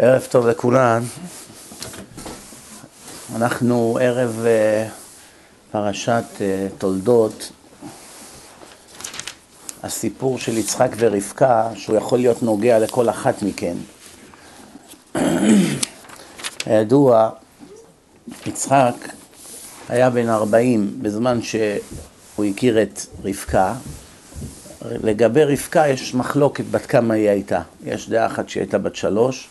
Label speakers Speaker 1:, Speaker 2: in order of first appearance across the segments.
Speaker 1: ערב טוב לכולן. אנחנו ערב uh, פרשת uh, תולדות, הסיפור של יצחק ורבקה, שהוא יכול להיות נוגע לכל אחת מכן. הידוע, יצחק היה בן 40 בזמן שהוא הכיר את רבקה. לגבי רבקה יש מחלוקת בת כמה היא הייתה. יש דעה אחת שהיא הייתה בת שלוש,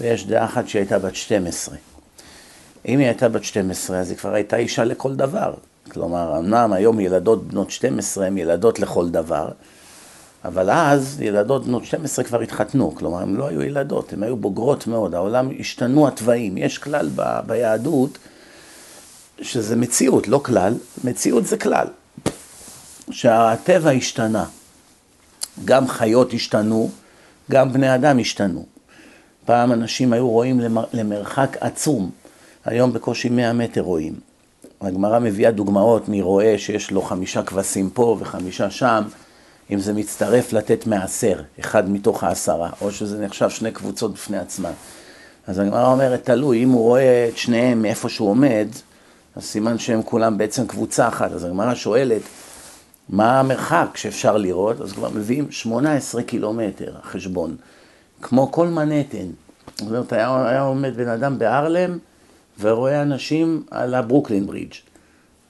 Speaker 1: ויש דעה אחת שהיא הייתה בת 12. אם היא הייתה בת 12, אז היא כבר הייתה אישה לכל דבר. כלומר, אמנם היום ילדות בנות 12 הן ילדות לכל דבר, אבל אז ילדות בנות 12 כבר התחתנו, כלומר, הן לא היו ילדות, הן היו בוגרות מאוד, העולם השתנו התוואים. יש כלל ב, ביהדות, שזה מציאות, לא כלל, מציאות זה כלל. שהטבע השתנה, גם חיות השתנו, גם בני אדם השתנו. פעם אנשים היו רואים למרחק עצום, היום בקושי 100 מטר רואים. הגמרא מביאה דוגמאות מרועה שיש לו חמישה כבשים פה וחמישה שם, אם זה מצטרף לתת מעשר, אחד מתוך העשרה, או שזה נחשב שני קבוצות בפני עצמן. אז הגמרא אומרת, תלוי, אם הוא רואה את שניהם מאיפה שהוא עומד, אז סימן שהם כולם בעצם קבוצה אחת. אז הגמרא שואלת, מה המרחק שאפשר לראות? אז כבר מביאים 18 קילומטר, החשבון. כמו כל מנהטן. זאת אומרת, היה, היה עומד בן אדם בארלם ורואה אנשים על הברוקלין ברידג'.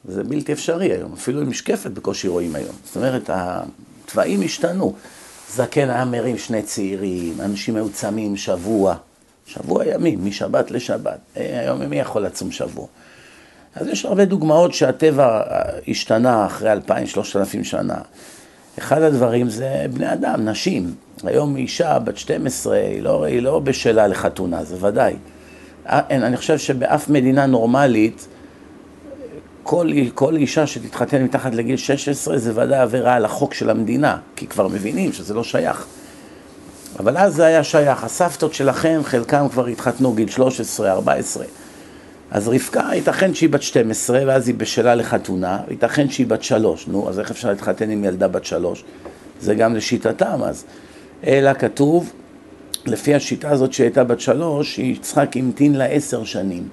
Speaker 1: זה בלתי אפשרי היום, אפילו עם משקפת בקושי רואים היום. זאת אומרת, התוואים השתנו. זקן היה מרים שני צעירים, אנשים היו צמים שבוע, שבוע ימים, משבת לשבת. אה, היום מי יכול לצום שבוע? אז יש הרבה דוגמאות שהטבע השתנה אחרי אלפיים, שלושת אלפים שנה. אחד הדברים זה בני אדם, נשים. היום אישה בת 12 היא לא, היא לא בשלה לחתונה, זה ודאי. אה, אני חושב שבאף מדינה נורמלית, כל, כל אישה שתתחתן מתחת לגיל 16 זה ודאי עבירה על החוק של המדינה, כי כבר מבינים שזה לא שייך. אבל אז זה היה שייך. הסבתות שלכם, חלקם כבר התחתנו גיל 13, 14. אז רבקה, ייתכן שהיא בת 12, ואז היא בשלה לחתונה, ייתכן שהיא בת 3. נו, אז איך אפשר להתחתן עם ילדה בת 3? זה גם לשיטתם אז. אלא כתוב, לפי השיטה הזאת שהייתה בת 3, יצחק המתין לה עשר שנים.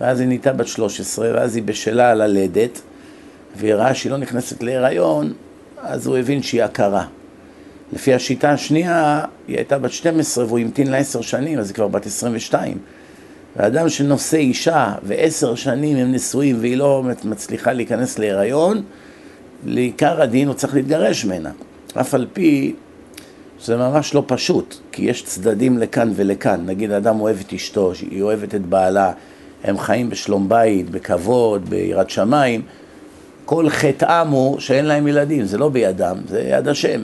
Speaker 1: ואז היא נהייתה בת 13, ואז היא בשלה ללדת, והיא ראה שהיא לא נכנסת להיריון, אז הוא הבין שהיא עקרה. לפי השיטה השנייה, היא הייתה בת 12 והוא המתין לה עשר שנים, אז היא כבר בת 22. ואדם שנושא אישה ועשר שנים הם נשואים והיא לא מצליחה להיכנס להיריון, לעיקר הדין הוא צריך להתגרש ממנה. אף על פי שזה ממש לא פשוט, כי יש צדדים לכאן ולכאן. נגיד אדם אוהב את אשתו, היא אוהבת את בעלה, הם חיים בשלום בית, בכבוד, ביראת שמיים. כל חטאם הוא שאין להם ילדים, זה לא בידם, זה יד השם.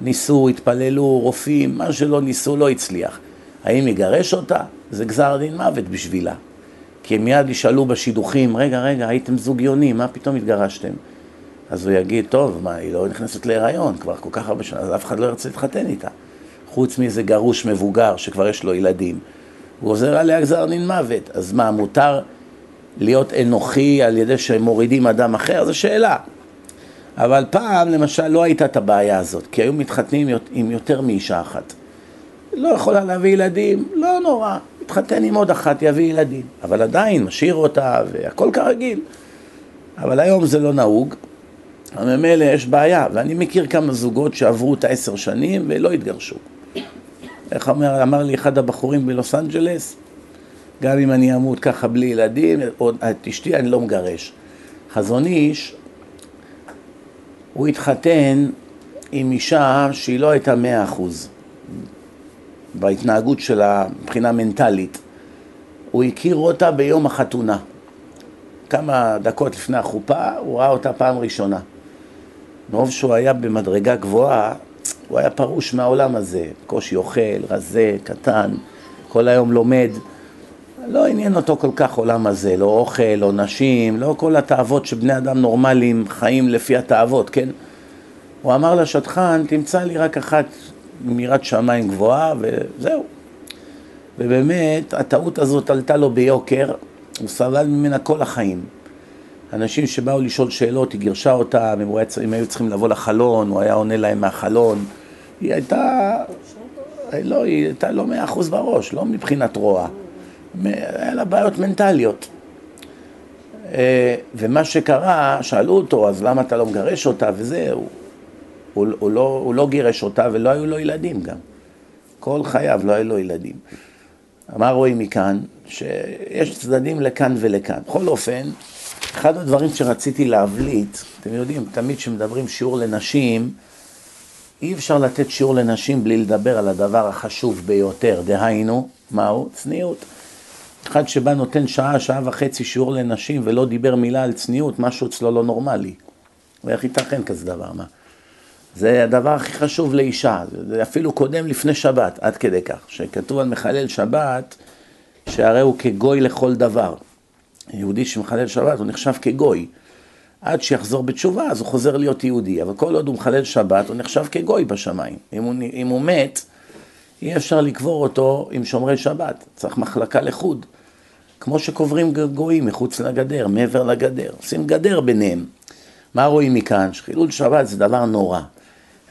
Speaker 1: ניסו, התפללו, רופאים, מה שלא ניסו לא הצליח. האם יגרש אותה? זה גזר דין מוות בשבילה. כי הם מיד ישאלו בשידוכים, רגע, רגע, הייתם זוגיונים, מה פתאום התגרשתם? אז הוא יגיד, טוב, מה, היא לא נכנסת להיריון כבר כל כך הרבה שנה, אז אף אחד לא ירצה להתחתן איתה. חוץ מאיזה גרוש מבוגר שכבר יש לו ילדים. הוא עוזר עליה גזר דין מוות. אז מה, מותר להיות אנוכי על ידי שמורידים אדם אחר? זו שאלה. אבל פעם, למשל, לא הייתה את הבעיה הזאת, כי היו מתחתנים עם יותר מאישה אחת. לא יכולה להביא ילדים, לא נורא, מתחתן עם עוד אחת, יביא ילדים. אבל עדיין, משאיר אותה, והכל כרגיל. אבל היום זה לא נהוג, ממילא יש בעיה, ואני מכיר כמה זוגות שעברו את העשר שנים ולא התגרשו. איך אומר, אמר לי אחד הבחורים בלוס אנג'לס, גם אם אני אמות ככה בלי ילדים, או את אשתי אני לא מגרש. חזון איש, הוא התחתן עם אישה שהיא לא הייתה מאה אחוז. בהתנהגות שלה מבחינה מנטלית. הוא הכיר אותה ביום החתונה. כמה דקות לפני החופה, הוא ראה אותה פעם ראשונה. מרוב שהוא היה במדרגה גבוהה, הוא היה פרוש מהעולם הזה. קושי אוכל, רזה, קטן, כל היום לומד. לא עניין אותו כל כך עולם הזה, לא אוכל, לא נשים, לא כל התאוות שבני אדם נורמליים חיים לפי התאוות, כן? הוא אמר לשטחן, תמצא לי רק אחת מירת שמיים גבוהה, וזהו. ובאמת, הטעות הזאת עלתה לו ביוקר, הוא סבל ממנה כל החיים. אנשים שבאו לשאול שאלות, היא גירשה אותם, הם, היו צריכים לבוא לחלון, הוא היה עונה להם מהחלון. היא הייתה לא, היא הייתה לא מאה אחוז בראש, לא מבחינת רוע. היה לה בעיות מנטליות. אה, ומה שקרה, שאלו אותו, אז למה אתה לא מגרש אותה וזה, הוא, הוא, הוא, לא, הוא לא גירש אותה ולא היו לו ילדים גם. כל חייו לא היו לו ילדים. מה רואים מכאן? שיש צדדים לכאן ולכאן. בכל אופן, אחד הדברים שרציתי להבליט, אתם יודעים, תמיד כשמדברים שיעור לנשים, אי אפשר לתת שיעור לנשים בלי לדבר על הדבר החשוב ביותר, דהיינו, מהו? צניעות. אחד שבא נותן שעה, שעה וחצי שיעור לנשים ולא דיבר מילה על צניעות, משהו אצלו לא נורמלי. ואיך ייתכן כזה דבר, מה? זה הדבר הכי חשוב לאישה, זה אפילו קודם לפני שבת, עד כדי כך, שכתוב על מחלל שבת, שהרי הוא כגוי לכל דבר. יהודי שמחלל שבת הוא נחשב כגוי. עד שיחזור בתשובה, אז הוא חוזר להיות יהודי, אבל כל עוד הוא מחלל שבת, הוא נחשב כגוי בשמיים. אם הוא, אם הוא מת, אי אפשר לקבור אותו עם שומרי שבת, צריך מחלקה לחוד. כמו שקוברים גויים מחוץ לגדר, מעבר לגדר, עושים גדר ביניהם. מה רואים מכאן? שחילול שבת זה דבר נורא.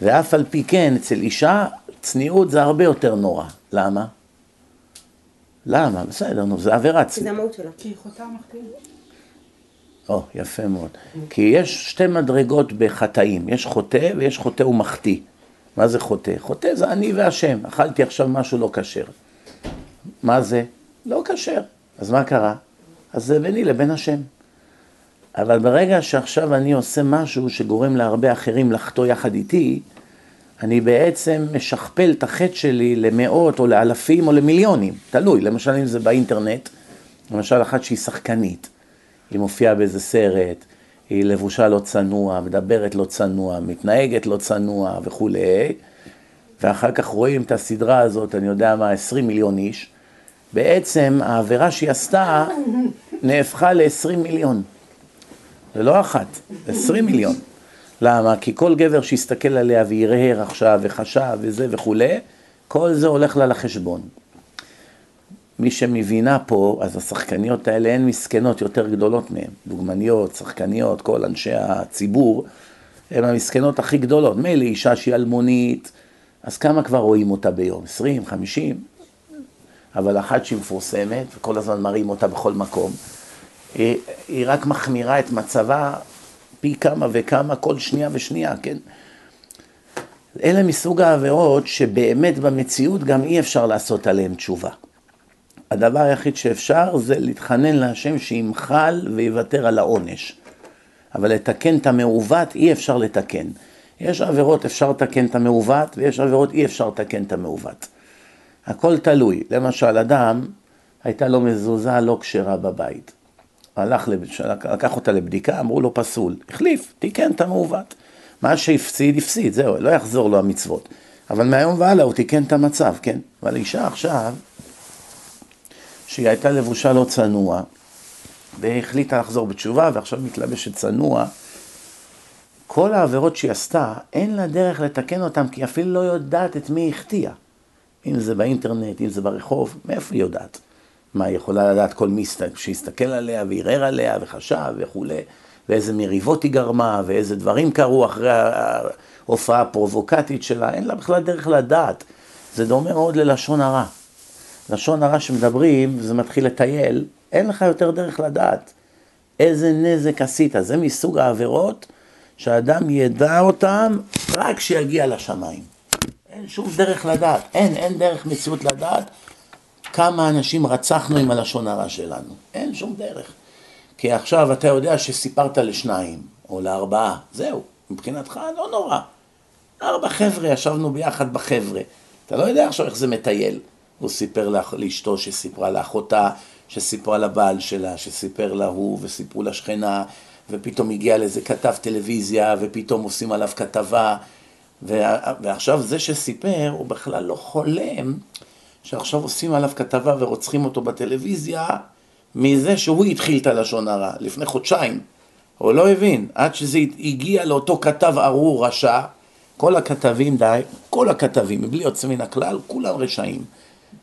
Speaker 1: ואף על פי כן, אצל אישה, צניעות זה הרבה יותר נורא. למה? למה? בסדר, נו, זה עבירה
Speaker 2: כי זה המהות שלה. כי היא חוטאה מחטיא.
Speaker 1: או, יפה מאוד. כי יש שתי מדרגות בחטאים, יש חוטא ויש חוטא ומחטיא. מה זה חוטא? חוטא זה אני והשם, אכלתי עכשיו משהו לא כשר. מה זה? לא כשר. אז מה קרה? אז זה ביני לבין השם. אבל ברגע שעכשיו אני עושה משהו שגורם להרבה אחרים לחטוא יחד איתי, אני בעצם משכפל את החטא שלי למאות או לאלפים או למיליונים, תלוי, למשל אם זה באינטרנט, למשל אחת שהיא שחקנית, היא מופיעה באיזה סרט, היא לבושה לא צנוע, מדברת לא צנוע, מתנהגת לא צנוע וכולי, ואחר כך רואים את הסדרה הזאת, אני יודע מה, 20 מיליון איש, בעצם העבירה שהיא עשתה נהפכה ל-20 מיליון. זה לא אחת, 20 מיליון. למה? כי כל גבר שיסתכל עליה וירהר עכשיו וחשב וזה וכולי, כל זה הולך לה לחשבון. מי שמבינה פה, אז השחקניות האלה הן מסכנות יותר גדולות מהן. דוגמניות, שחקניות, כל אנשי הציבור, הן המסכנות הכי גדולות. מילא אישה שהיא אלמונית, אז כמה כבר רואים אותה ביום? 20, 50? אבל אחת שהיא מפורסמת, וכל הזמן מראים אותה בכל מקום, היא, היא רק מחמירה את מצבה פי כמה וכמה כל שנייה ושנייה, כן? אלה מסוג העבירות שבאמת במציאות גם אי אפשר לעשות עליהן תשובה. הדבר היחיד שאפשר זה להתחנן להשם שימחל ויוותר על העונש. אבל לתקן את המעוות אי אפשר לתקן. יש עבירות אפשר לתקן את המעוות ויש עבירות אי אפשר לתקן את המעוות. הכל תלוי. למשל, אדם, הייתה לו מזוזה לא כשרה בבית. הלך, לקח אותה לבדיקה, אמרו לו פסול. החליף, תיקן את המעוות. מה שהפסיד, הפסיד, זהו, לא יחזור לו המצוות. אבל מהיום והלאה הוא תיקן את המצב, כן? אבל אישה עכשיו, שהיא הייתה לבושה לא צנוע, והחליטה לחזור בתשובה, ועכשיו מתלבשת צנוע, כל העבירות שהיא עשתה, אין לה דרך לתקן אותן, כי אפילו לא יודעת את מי היא החטיאה. אם זה באינטרנט, אם זה ברחוב, מאיפה היא יודעת? מה, היא יכולה לדעת כל מי שיסתכל עליה וערער עליה וחשב וכולי, ואיזה מריבות היא גרמה, ואיזה דברים קרו אחרי ההופעה הפרובוקטית שלה, אין לה בכלל דרך לדעת. זה דומה מאוד ללשון הרע. לשון הרע שמדברים, זה מתחיל לטייל, אין לך יותר דרך לדעת איזה נזק עשית. זה מסוג העבירות שאדם ידע אותם רק כשיגיע לשמיים. אין שום דרך לדעת, אין, אין דרך מציאות לדעת כמה אנשים רצחנו עם הלשון הרע שלנו. אין שום דרך. כי עכשיו אתה יודע שסיפרת לשניים, או לארבעה, זהו, מבחינתך לא נורא. ארבע חבר'ה, ישבנו ביחד בחבר'ה. אתה לא יודע עכשיו איך זה מטייל. הוא סיפר לאשתו שסיפרה לאחותה, שסיפרה לבעל שלה, שסיפר להוא, וסיפרו לשכנה, ופתאום הגיע לאיזה כתב טלוויזיה, ופתאום עושים עליו כתבה, ועכשיו זה שסיפר, הוא בכלל לא חולם שעכשיו עושים עליו כתבה ורוצחים אותו בטלוויזיה, מזה שהוא התחיל את הלשון הרע, לפני חודשיים. הוא לא הבין, עד שזה הגיע לאותו כתב ארור רשע, כל הכתבים די, כל הכתבים, מבלי יוצא מן הכלל, כולם רשעים.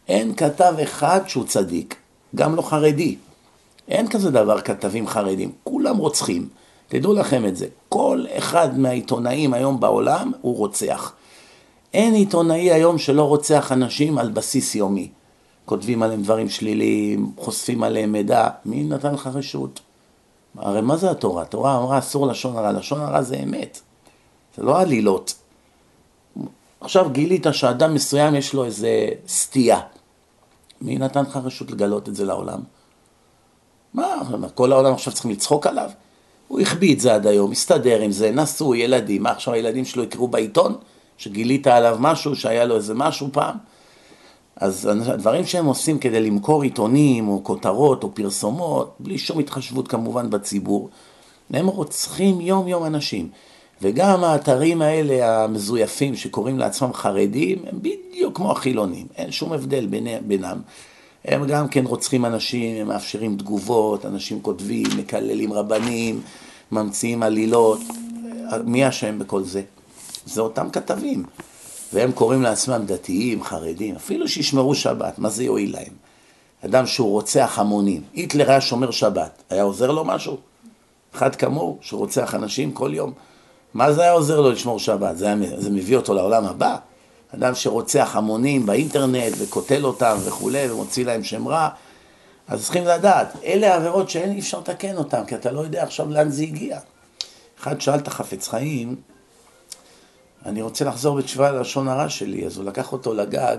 Speaker 1: אין כתב אחד שהוא צדיק, גם לא חרדי. אין כזה דבר כתבים חרדים, כולם רוצחים. תדעו לכם את זה. כל אחד מהעיתונאים היום בעולם הוא רוצח. אין עיתונאי היום שלא רוצח אנשים על בסיס יומי. כותבים עליהם דברים שליליים, חושפים עליהם מידע, מי נתן לך רשות? הרי מה זה התורה? התורה אמרה אסור לשון הרע, לשון הרע זה אמת, זה לא עלילות. עכשיו גילית שאדם מסוים יש לו איזה סטייה. מי נתן לך רשות לגלות את זה לעולם? מה, כל העולם עכשיו צריכים לצחוק עליו? הוא החביא את זה עד היום, הסתדר עם זה, נשוי, ילדים, מה עכשיו הילדים שלו יקראו בעיתון? שגילית עליו משהו, שהיה לו איזה משהו פעם? אז הדברים שהם עושים כדי למכור עיתונים או כותרות או פרסומות, בלי שום התחשבות כמובן בציבור, הם רוצחים יום יום אנשים. וגם האתרים האלה המזויפים שקוראים לעצמם חרדים, הם בדיוק כמו החילונים, אין שום הבדל בינם. הם גם כן רוצחים אנשים, הם מאפשרים תגובות, אנשים כותבים, מקללים רבנים, ממציאים עלילות. מי אשם בכל זה? זה אותם כתבים. והם קוראים לעצמם דתיים, חרדים, אפילו שישמרו שבת, מה זה יועיל להם? אדם שהוא רוצח המונים, היטלר היה שומר שבת, היה עוזר לו משהו? אחד כמוהו, שרוצח אנשים כל יום. מה זה היה עוזר לו לשמור שבת? זה, היה, זה מביא אותו לעולם הבא? אדם שרוצח המונים באינטרנט וקוטל אותם וכולי ומוציא להם שם רע, אז צריכים לדעת, אלה עבירות שאין אי אפשר לתקן אותן, כי אתה לא יודע עכשיו לאן זה הגיע. אחד שאל את החפץ חיים, אני רוצה לחזור בתשובה ללשון הרע שלי, אז הוא לקח אותו לגג,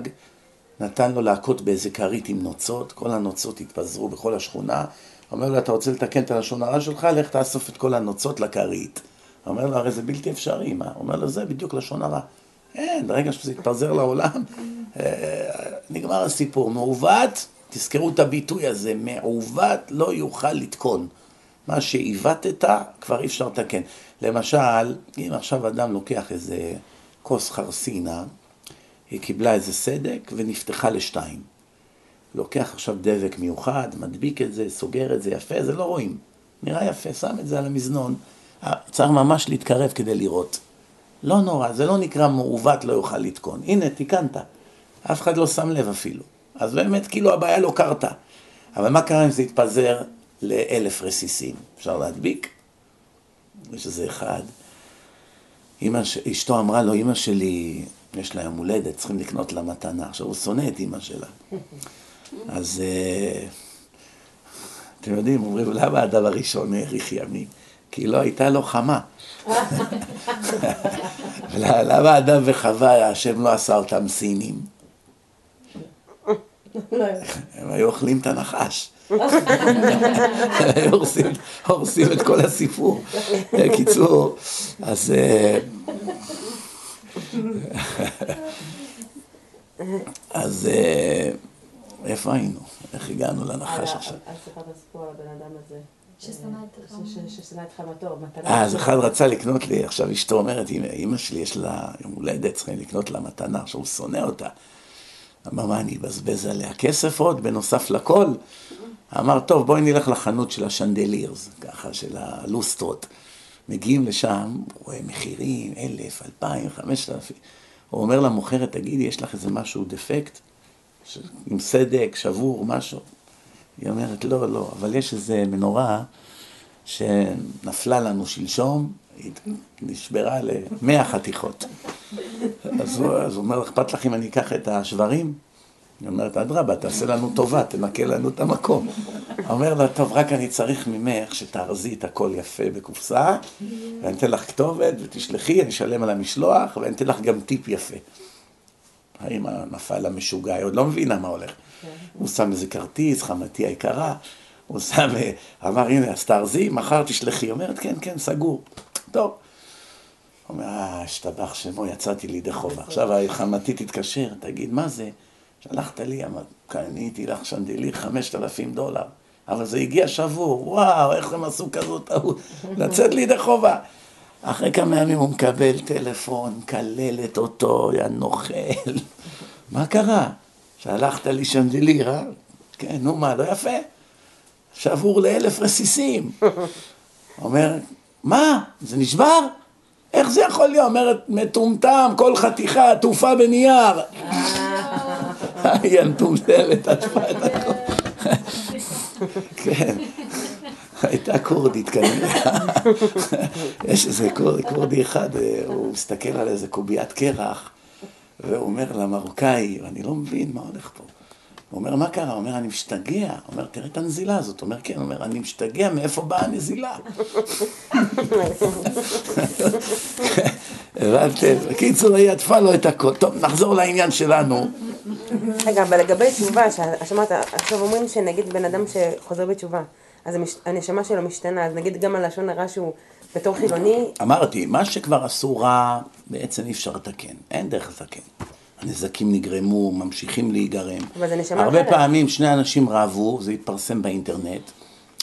Speaker 1: נתן לו להכות באיזה כרית עם נוצות, כל הנוצות התפזרו בכל השכונה, אומר לו, אתה רוצה לתקן את הלשון הרע שלך? לך תאסוף את כל הנוצות לכרית. אומר לו, הרי זה בלתי אפשרי, מה? אומר לו, זה בדיוק לשון הרע. אין, ברגע שזה יתפזר לעולם, אה, נגמר הסיפור. מעוות, תזכרו את הביטוי הזה, מעוות לא יוכל לתקון. מה שעיוותת, כבר אי אפשר לתקן. למשל, אם עכשיו אדם לוקח איזה כוס חרסינה, היא קיבלה איזה סדק ונפתחה לשתיים. לוקח עכשיו דבק מיוחד, מדביק את זה, סוגר את זה יפה, זה לא רואים. נראה יפה, שם את זה על המזנון. צריך ממש להתקרב כדי לראות. לא נורא, זה לא נקרא מעוות לא יוכל לתקון. הנה, תיקנת. אף אחד לא שם לב אפילו. אז באמת, כאילו הבעיה לא קרתה. אבל מה קרה אם זה התפזר לאלף רסיסים? אפשר להדביק? יש איזה אחד. אמא, אשתו אמרה לו, אמא שלי, יש לה יום הולדת, צריכים לקנות לה מתנה. עכשיו, הוא שונא את אמא שלה. אז אה, אתם יודעים, אומרים, למה האדם הראשון האריך ימים? כי לא הייתה לו חמה. למה אדם וחווה, השם לא עשה אותם סינים? הם היו אוכלים את הנחש. היו הורסים את כל הסיפור. בקיצור, אז... אה, אז אה, איפה היינו? איך הגענו לנחש עכשיו?
Speaker 3: אל תספר את הסיפור על הבן אדם הזה. ששנא את חמתו, מתנה.
Speaker 1: אה, אז אחד רצה לקנות לי, עכשיו אשתו אומרת, אמא שלי יש לה יום הולדת, צריכים לקנות לה מתנה, עכשיו הוא שונא אותה. אמר, מה, אני אבזבז עליה כסף עוד, בנוסף לכל? אמר, טוב, בואי נלך לחנות של השנדלירס, ככה, של הלוסטרות. מגיעים לשם, רואה מחירים, אלף, אלפיים, חמשת אלפים. הוא אומר למוכרת, תגידי, יש לך איזה משהו דפקט? עם סדק, שבור, משהו? היא אומרת, לא, לא, אבל יש איזה מנורה שנפלה לנו שלשום, היא נשברה למאה חתיכות. אז הוא, אז הוא אומר, אכפת לך אם אני אקח את השברים? היא אומרת, אדרבה, תעשה לנו טובה, תנקה לנו את המקום. אומר לה, טוב, רק אני צריך ממך שתארזי את הכל יפה בקופסה, ואני אתן לך כתובת, ותשלחי, אני אשלם על המשלוח, ואני אתן לך גם טיפ יפה. האמא נפל המשוגע, היא עוד לא מבינה מה הולך. הוא שם איזה כרטיס, חמתי היקרה, הוא שם, אמר, הנה, אז תארזי, מחר תשלחי. היא אומרת, כן, כן, סגור. טוב. הוא אומר, אה, השתבח שמו, יצאתי לידי חובה. עכשיו חמתי תתקשר, תגיד, מה זה? שלחת לי, קניתי לך חמשת אלפים דולר. אבל זה הגיע שבור, וואו, איך הם עשו כזאת טעות, לצאת לידי חובה. אחרי כמה ימים הוא מקבל טלפון, מקללת אותו, יא נוכל. מה קרה? שלחת לי שנדליר, אה? כן, נו מה, לא יפה? שבור לאלף רסיסים. אומר, מה? זה נשבר? איך זה יכול להיות? אומרת, מטומטם, כל חתיכה עטופה בנייר. היא המטומטמת, עטפה את הכל. כן. הייתה כורדית כנראה. יש איזה כורדי אחד, הוא מסתכל על איזה קוביית קרח, והוא אומר למרוקאי, אני לא מבין מה הולך פה. הוא אומר, מה קרה? הוא אומר, אני משתגע. הוא אומר, תראה את הנזילה הזאת. הוא אומר, כן. הוא אומר, אני משתגע, מאיפה באה הנזילה? הבנתם? בקיצור, היא עטפה לו את הכל. טוב, נחזור לעניין שלנו.
Speaker 3: רגע, אבל לגבי תשובה, שמעת, עכשיו אומרים שנגיד בן אדם שחוזר בתשובה, אז הנשמה שלו משתנה, אז נגיד גם הלשון הרע שהוא בתור חילוני...
Speaker 1: אמרתי, מה שכבר עשו רע, בעצם אי אפשר לתקן. אין דרך לתקן. הנזקים נגרמו, ממשיכים להיגרם.
Speaker 3: אבל זה נשמה
Speaker 1: הרבה
Speaker 3: אחרת.
Speaker 1: פעמים שני אנשים רבו, זה התפרסם באינטרנט,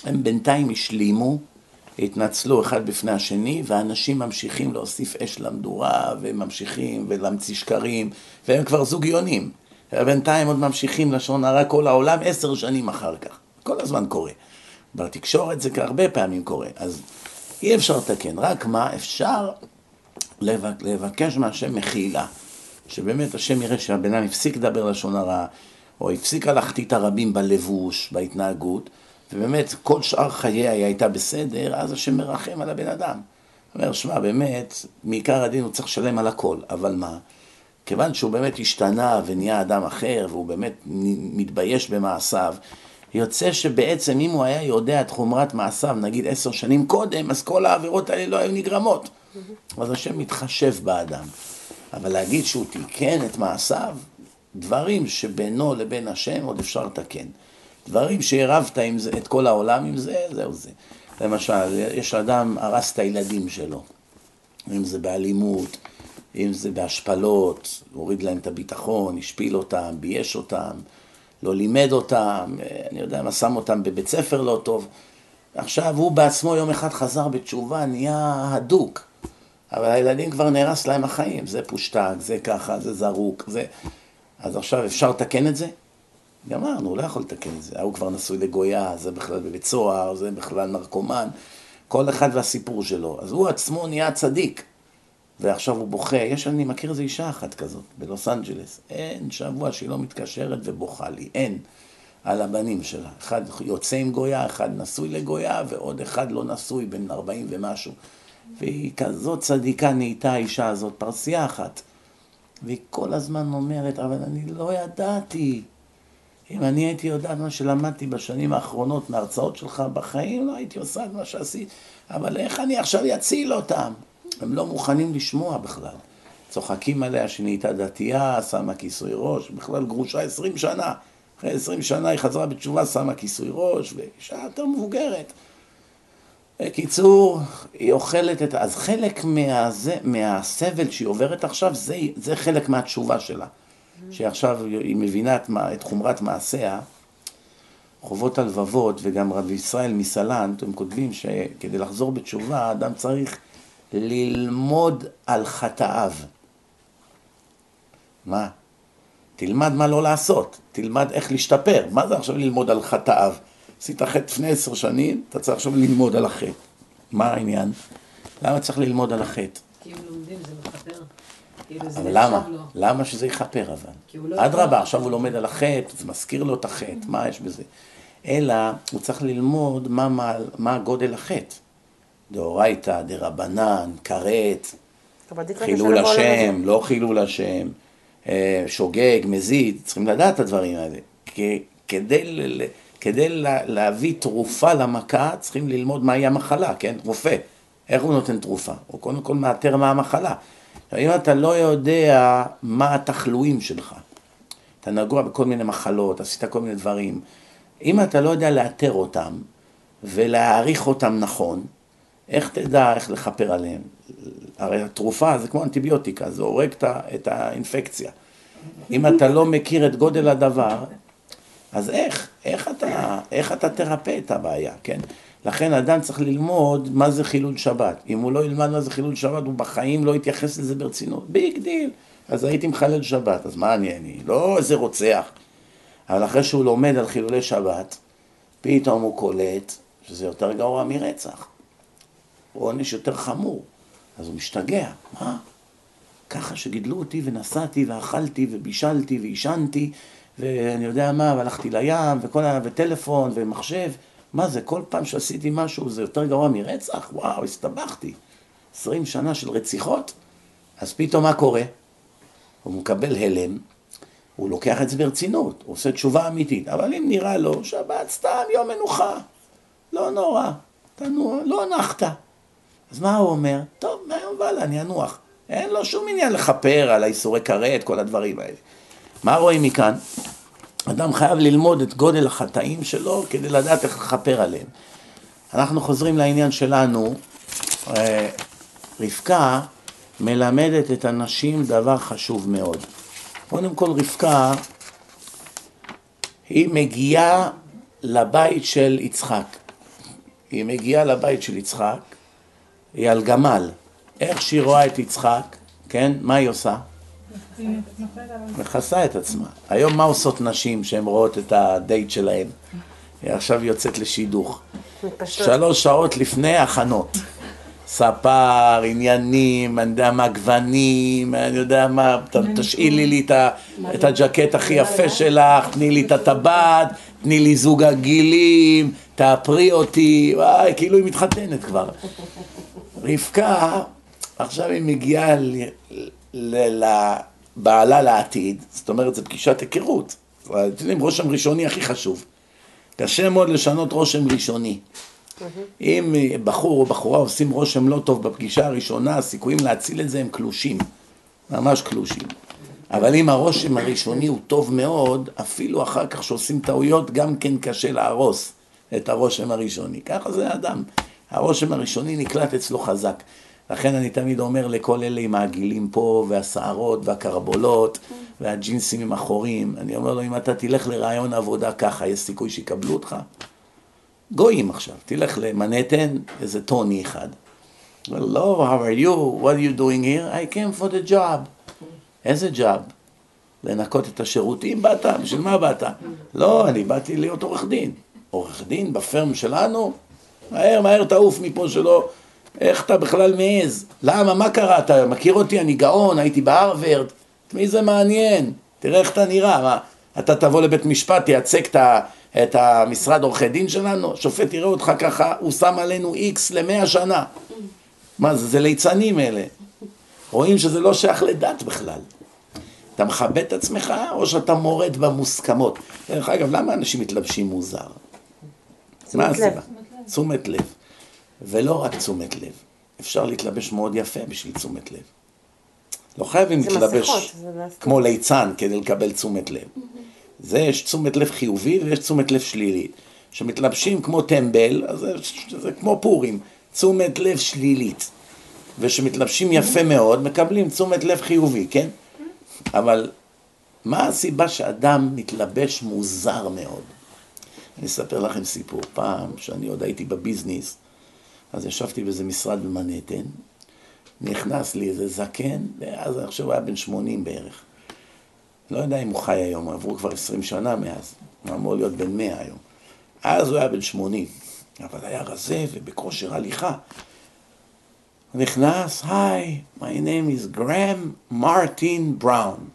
Speaker 1: הם בינתיים השלימו, התנצלו אחד בפני השני, ואנשים ממשיכים להוסיף אש למדורה, וממשיכים ולהמציא שקרים, והם כבר זוגיונים. בינתיים עוד ממשיכים לשון הרע כל העולם עשר שנים אחר כך. כל הזמן קורה. בתקשורת זה הרבה פעמים קורה. אז אי אפשר לתקן, רק מה אפשר לבקש מהשם מחילה. שבאמת השם יראה שהבן אדם הפסיק לדבר לשון הרע, או הפסיקה להחטיא את הרבים בלבוש, בהתנהגות, ובאמת כל שאר חייה היא הייתה בסדר, אז השם מרחם על הבן אדם. אומר, שמע, באמת, מעיקר הדין הוא צריך לשלם על הכל, אבל מה? כיוון שהוא באמת השתנה ונהיה אדם אחר, והוא באמת מתבייש במעשיו, יוצא שבעצם אם הוא היה יודע את חומרת מעשיו, נגיד עשר שנים קודם, אז כל העבירות האלה לא היו נגרמות. אז השם מתחשב באדם. אבל להגיד שהוא תיקן את מעשיו, דברים שבינו לבין השם עוד אפשר לתקן. דברים שעירבת את כל העולם עם זה, זהו זה. למשל, יש אדם הרס את הילדים שלו, אם זה באלימות, אם זה בהשפלות, הוריד להם את הביטחון, השפיל אותם, בייש אותם, לא לימד אותם, אני יודע מה, שם אותם בבית ספר לא טוב. עכשיו הוא בעצמו יום אחד חזר בתשובה, נהיה הדוק. אבל הילדים כבר נהרס להם החיים, זה פושטק, זה ככה, זה זרוק, זה... אז עכשיו אפשר לתקן את זה? גמרנו, הוא לא יכול לתקן את זה. ההוא כבר נשוי לגויה, זה בכלל בבית סוהר, זה בכלל נרקומן, כל אחד והסיפור שלו. אז הוא עצמו נהיה צדיק, ועכשיו הוא בוכה. יש, אני מכיר איזו אישה אחת כזאת, בלוס אנג'לס. אין שבוע שהיא לא מתקשרת ובוכה לי, אין. על הבנים שלה. אחד יוצא עם גויה, אחד נשוי לגויה, ועוד אחד לא נשוי, בן 40 ומשהו. והיא כזאת צדיקה נהייתה האישה הזאת, פרסייה אחת. והיא כל הזמן אומרת, אבל אני לא ידעתי. אם אני הייתי יודעת מה שלמדתי בשנים האחרונות מההרצאות שלך בחיים, לא הייתי עושה את מה שעשית. אבל איך אני עכשיו אציל אותם? הם לא מוכנים לשמוע בכלל. צוחקים עליה שנהייתה דתייה, שמה כיסוי ראש, בכלל גרושה עשרים שנה. אחרי עשרים שנה היא חזרה בתשובה, שמה כיסוי ראש, ואישה יותר מבוגרת. בקיצור, היא אוכלת את... אז חלק מהזה, מהסבל שהיא עוברת עכשיו, זה, זה חלק מהתשובה שלה. שעכשיו היא מבינה את, את חומרת מעשיה. חובות הלבבות, וגם רבי ישראל מסלנט, הם כותבים שכדי לחזור בתשובה, האדם צריך ללמוד על חטאיו. מה? תלמד מה לא לעשות, תלמד איך להשתפר. מה זה עכשיו ללמוד על חטאיו? עשית חטא לפני עשר שנים, אתה צריך עכשיו ללמוד על החטא. מה העניין? למה צריך ללמוד על החטא?
Speaker 2: כי אם לומדים זה מכפר. כאילו
Speaker 1: אבל למה? למה שזה יכפר אבל?
Speaker 2: לא
Speaker 1: אדרבה, עכשיו הוא לומד על החטא, זה מזכיר לו את החטא, מה יש בזה? אלא הוא צריך ללמוד מה, מה, מה גודל החטא. דאורייתא, דרבנן, כרת, חילול השם, לא חילול השם, אה, שוגג, מזיד, צריכים לדעת את הדברים האלה. כדי כדי להביא תרופה למכה, צריכים ללמוד מהי המחלה, כן? רופא, איך הוא נותן תרופה? הוא קודם כל מאתר מה המחלה. אם אתה לא יודע מה התחלואים שלך, אתה נגוע בכל מיני מחלות, עשית כל מיני דברים, אם אתה לא יודע לאתר אותם ולהעריך אותם נכון, איך תדע איך לכפר עליהם? הרי התרופה זה כמו אנטיביוטיקה, זה הורג את האינפקציה. אם אתה לא מכיר את גודל הדבר, אז איך, איך אתה, איך אתה תרפא את הבעיה, כן? לכן אדם צריך ללמוד מה זה חילול שבת. אם הוא לא ילמד מה זה חילול שבת, הוא בחיים לא יתייחס לזה ברצינות. big deal. אז הייתי מחלל שבת, אז מה אני, אני לא איזה רוצח. אבל אחרי שהוא לומד על חילולי שבת, פתאום הוא קולט שזה יותר גרוע מרצח. הוא עונש יותר חמור. אז הוא משתגע. מה? ככה שגידלו אותי ונסעתי ואכלתי ובישלתי ועישנתי ואני יודע מה, והלכתי לים, וכל ה... וטלפון, ומחשב. מה זה, כל פעם שעשיתי משהו זה יותר גרוע מרצח? וואו, הסתבכתי. עשרים שנה של רציחות? אז פתאום מה קורה? הוא מקבל הלם, הוא לוקח את זה ברצינות, הוא עושה תשובה אמיתית, אבל אם נראה לו שבת סתם יום מנוחה, לא נורא, תנוע, לא נחת. אז מה הוא אומר? טוב, מהיום והלאה אני אנוח. אין לו שום עניין לכפר על האיסורי כרת, כל הדברים האלה. מה רואים מכאן? אדם חייב ללמוד את גודל החטאים שלו כדי לדעת איך לכפר עליהם. אנחנו חוזרים לעניין שלנו, אה, רבקה מלמדת את הנשים דבר חשוב מאוד. קודם כל רבקה, היא מגיעה לבית של יצחק. היא מגיעה לבית של יצחק, היא על גמל. איך שהיא רואה את יצחק, כן, מה היא עושה? מכסה את עצמה. היום מה עושות נשים שהן רואות את הדייט שלהן? היא עכשיו יוצאת לשידוך. שלוש שעות לפני הכנות. ספר, עניינים, אני יודע מה, גוונים, אני יודע מה, תשאילי לי את הג'קט הכי יפה שלך, תני לי את הטבעת, תני לי זוג הגילים, תאפרי אותי, וואי, כאילו היא מתחתנת כבר. רבקה, עכשיו היא מגיעה לבעלה לעתיד, זאת אומרת, זו פגישת היכרות. אתם יודעים, רושם ראשוני הכי חשוב. קשה מאוד לשנות רושם ראשוני. אם בחור או בחורה עושים רושם לא טוב בפגישה הראשונה, הסיכויים להציל את זה הם קלושים, ממש קלושים. אבל אם הרושם הראשוני הוא טוב מאוד, אפילו אחר כך שעושים טעויות, גם כן קשה להרוס את הרושם הראשוני. ככה זה האדם. הרושם הראשוני נקלט אצלו חזק. לכן אני תמיד אומר לכל אלה עם העגילים פה, והשערות, והקרבולות, והג'ינסים עם החורים, אני אומר לו, אם אתה תלך לרעיון עבודה ככה, יש סיכוי שיקבלו אותך? גויים עכשיו, תלך למנהטן, איזה טוני אחד. לא, how are you? What are you doing here? I came for the job. איזה ג'אב? לנקות את השירותים באת? בשביל מה באת? לא, אני באתי להיות עורך דין. עורך דין בפרם שלנו? מהר, מהר תעוף מפה שלא... איך אתה בכלל מעז? למה? מה קרה? אתה מכיר אותי? אני גאון, הייתי בהרווארד. את מי זה מעניין? תראה איך אתה נראה. מה, אתה תבוא לבית משפט, תייצג את המשרד עורכי דין שלנו? השופט יראה אותך ככה, הוא שם עלינו איקס למאה שנה. מה זה? זה ליצנים אלה. רואים שזה לא שייך לדת בכלל. אתה מכבד את עצמך, או שאתה מורד במוסכמות. דרך אגב, למה אנשים מתלבשים מוזר? מה הסיבה? תשומת לב. ולא רק תשומת לב. אפשר להתלבש מאוד יפה בשביל תשומת לב. לא חייבים להתלבש כמו ליצן כדי לקבל תשומת לב. זה יש תשומת לב חיובי ויש תשומת לב שלילית. כשמתלבשים כמו טמבל, אז זה, זה כמו פורים, תשומת לב שלילית. וכשמתלבשים יפה מאוד, מקבלים תשומת לב חיובי, כן? אבל מה הסיבה שאדם מתלבש מוזר מאוד? אני אספר לכם סיפור. פעם, שאני עוד הייתי בביזנס, אז ישבתי באיזה משרד במנהטן, נכנס לי איזה זקן, אני חושב הוא היה בן 80 בערך. לא יודע אם הוא חי היום, עברו כבר 20 שנה מאז, הוא אמור להיות בן 100 היום. אז הוא היה בן 80, אבל היה רזה ובכושר הליכה. הוא נכנס, היי, my name is גרם מרטין בראון.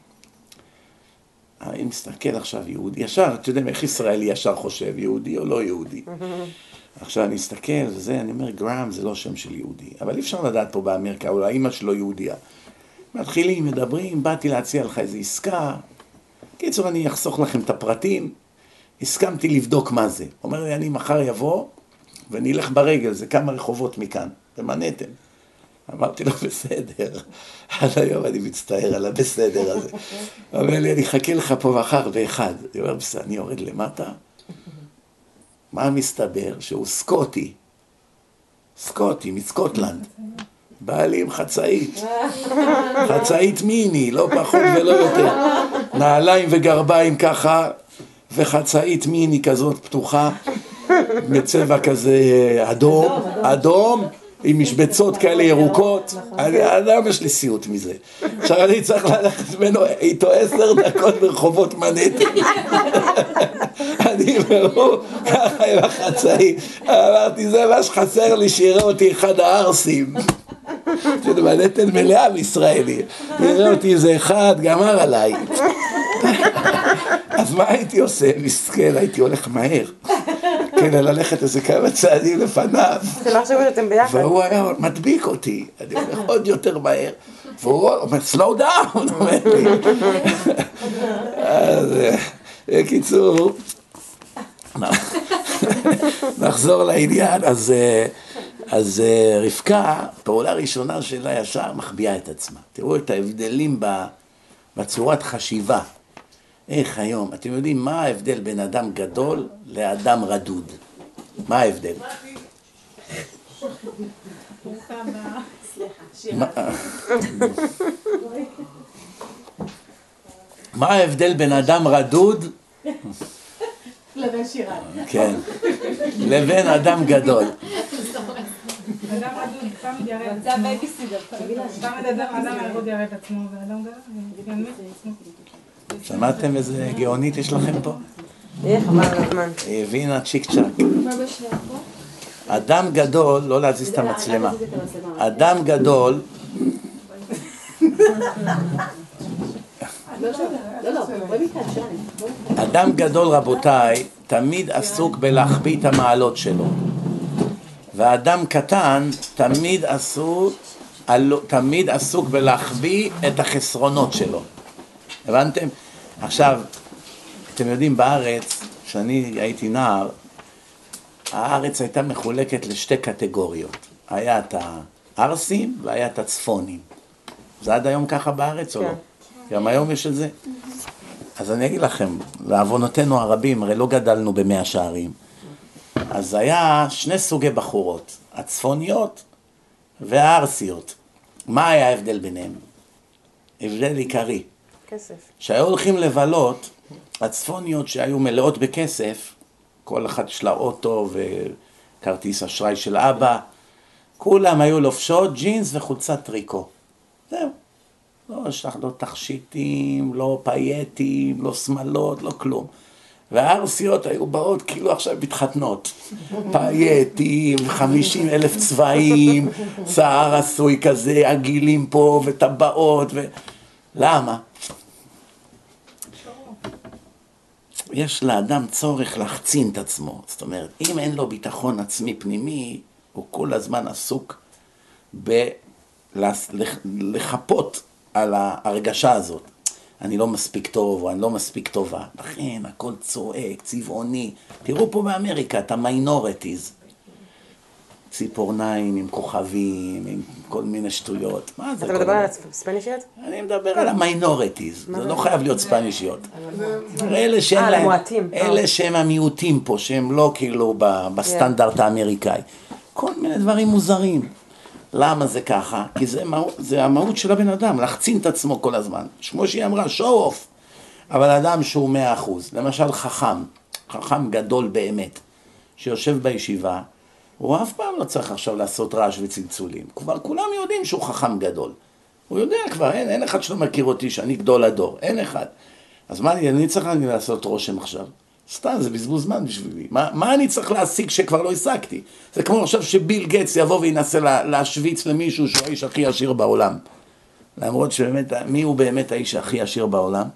Speaker 1: אני מסתכל עכשיו יהודי, ישר, אתה יודע איך ישראלי ישר חושב, יהודי או לא יהודי. עכשיו אני אסתכל, וזה, אני אומר, גראם זה לא שם של יהודי. אבל אי אפשר לדעת פה באמריקה, אולי האמא שלו יהודייה. מתחילים, מדברים, באתי להציע לך איזו עסקה. קיצור, אני אחסוך לכם את הפרטים. הסכמתי לבדוק מה זה. אומר לי, אני מחר יבוא, ונלך ברגל, זה כמה רחובות מכאן, במנהטן. אמרתי לו, בסדר. עד היום אני מצטער על הבסדר הזה. אומר לי, אני אחכה לך פה מחר באחד. אני אומר, בסדר, אני יורד למטה. מה מסתבר? שהוא סקוטי. סקוטי, מסקוטלנד. בא לי עם חצאית. חצאית מיני, לא פחות ולא יותר. נעליים וגרביים ככה, וחצאית מיני כזאת פתוחה, בצבע כזה אדום, אדום. עם משבצות כאלה ירוקות, אני אדם יש לי סיוט מזה. עכשיו אני צריך ללכת ממנו איתו עשר דקות ברחובות מנהטן. אני והוא ככה עם החצאי, אמרתי זה מה שחסר לי שיראה אותי אחד הערסים. מנהטן מלאה מישראלי, יראה אותי איזה אחד, גמר עליי. אז מה הייתי עושה? מסכן, הייתי הולך מהר. כן, ללכת איזה כמה צעדים לפניו.
Speaker 3: שלא חשבו שאתם ביחד.
Speaker 1: והוא היה מדביק אותי, אני הולך עוד יותר מהר. והוא אומר, slow down, אומר לי. אז אה, בקיצור, נחזור לעניין, אז, אה, אז אה, רבקה, פעולה ראשונה שלה ישר מחביאה את עצמה. תראו את ההבדלים בצורת חשיבה. איך היום, אתם יודעים מה ההבדל בין אדם גדול לאדם רדוד? מה ההבדל? מה- ההבדל בין אדם רדוד,
Speaker 2: לבין.
Speaker 1: כן, לבין אדם גדול?
Speaker 4: אדם רדוד
Speaker 2: הבייביסיטר.
Speaker 4: תמיד אדם יראה את עצמו, ואדם גדול.
Speaker 1: שמעתם איזה גאונית יש לכם פה?
Speaker 3: חבל על הזמן.
Speaker 1: היא הבינה צ'יק צ'אק. אדם גדול, לא להזיז את המצלמה. אדם גדול, אדם גדול רבותיי, תמיד עסוק בלהחביא את המעלות שלו. ואדם קטן תמיד עסוק, תמיד עסוק בלהחביא את החסרונות שלו. הבנתם? עכשיו, אתם יודעים בארץ, כשאני הייתי נער, הארץ הייתה מחולקת לשתי קטגוריות. היה את הערסים והיה את הצפונים. זה עד היום ככה בארץ או לא?
Speaker 3: כן.
Speaker 1: גם היום יש את זה? אז אני אגיד לכם, לעוונותינו הרבים, הרי לא גדלנו במאה שערים. אז היה שני סוגי בחורות, הצפוניות והערסיות. מה היה ההבדל ביניהם? הבדל עיקרי.
Speaker 3: כסף.
Speaker 1: כשהיו הולכים לבלות, הצפוניות שהיו מלאות בכסף, כל אחת יש לה אוטו וכרטיס אשראי של אבא, כולם היו לובשות ג'ינס וחולצת טריקו. זהו. לא לך לא תכשיטים, לא פייטים, לא שמלות, לא כלום. והערסיות היו באות כאילו עכשיו מתחתנות. פייטים, חמישים אלף צבעים, שיער עשוי כזה, עגילים פה וטבעות ו... למה? יש לאדם צורך להחצין את עצמו. זאת אומרת, אם אין לו ביטחון עצמי פנימי, הוא כל הזמן עסוק בלחפות על ההרגשה הזאת. אני לא מספיק טוב, או אני לא מספיק טובה. לכן, הכל צועק, צבעוני. תראו פה באמריקה את המיינורטיז. ציפורניים עם כוכבים, עם כל מיני שטויות. מה זה
Speaker 3: אתה מדבר על
Speaker 1: זה?
Speaker 3: הספנישיות?
Speaker 1: אני מדבר על המיינורטיז, זה לא חייב להיות ספנישיות. אלה שהם
Speaker 3: אה,
Speaker 1: להם-
Speaker 3: למועטים.
Speaker 1: אלה שהם המיעוטים פה, שהם לא כאילו ב- בסטנדרט האמריקאי. כל מיני דברים מוזרים. למה זה ככה? כי זה, מהות- זה המהות של הבן אדם, להחצין את עצמו כל הזמן. כמו שהיא אמרה, show off. אבל אדם שהוא מאה אחוז, למשל חכם, חכם גדול באמת, שיושב בישיבה, הוא אף פעם לא צריך עכשיו לעשות רעש וצלצולים. כבר כולם יודעים שהוא חכם גדול. הוא יודע כבר, אין, אין אחד שלא מכיר אותי שאני גדול הדור, אין אחד. אז מה אני, אני צריך אני לעשות רושם עכשיו? סתם, זה בזבוז זמן בשבילי. מה, מה אני צריך להשיג שכבר לא השגתי? זה כמו עכשיו שביל גטס יבוא וינסה לה, להשוויץ למישהו שהוא האיש הכי עשיר בעולם. למרות שבאמת, מי הוא באמת האיש הכי עשיר בעולם?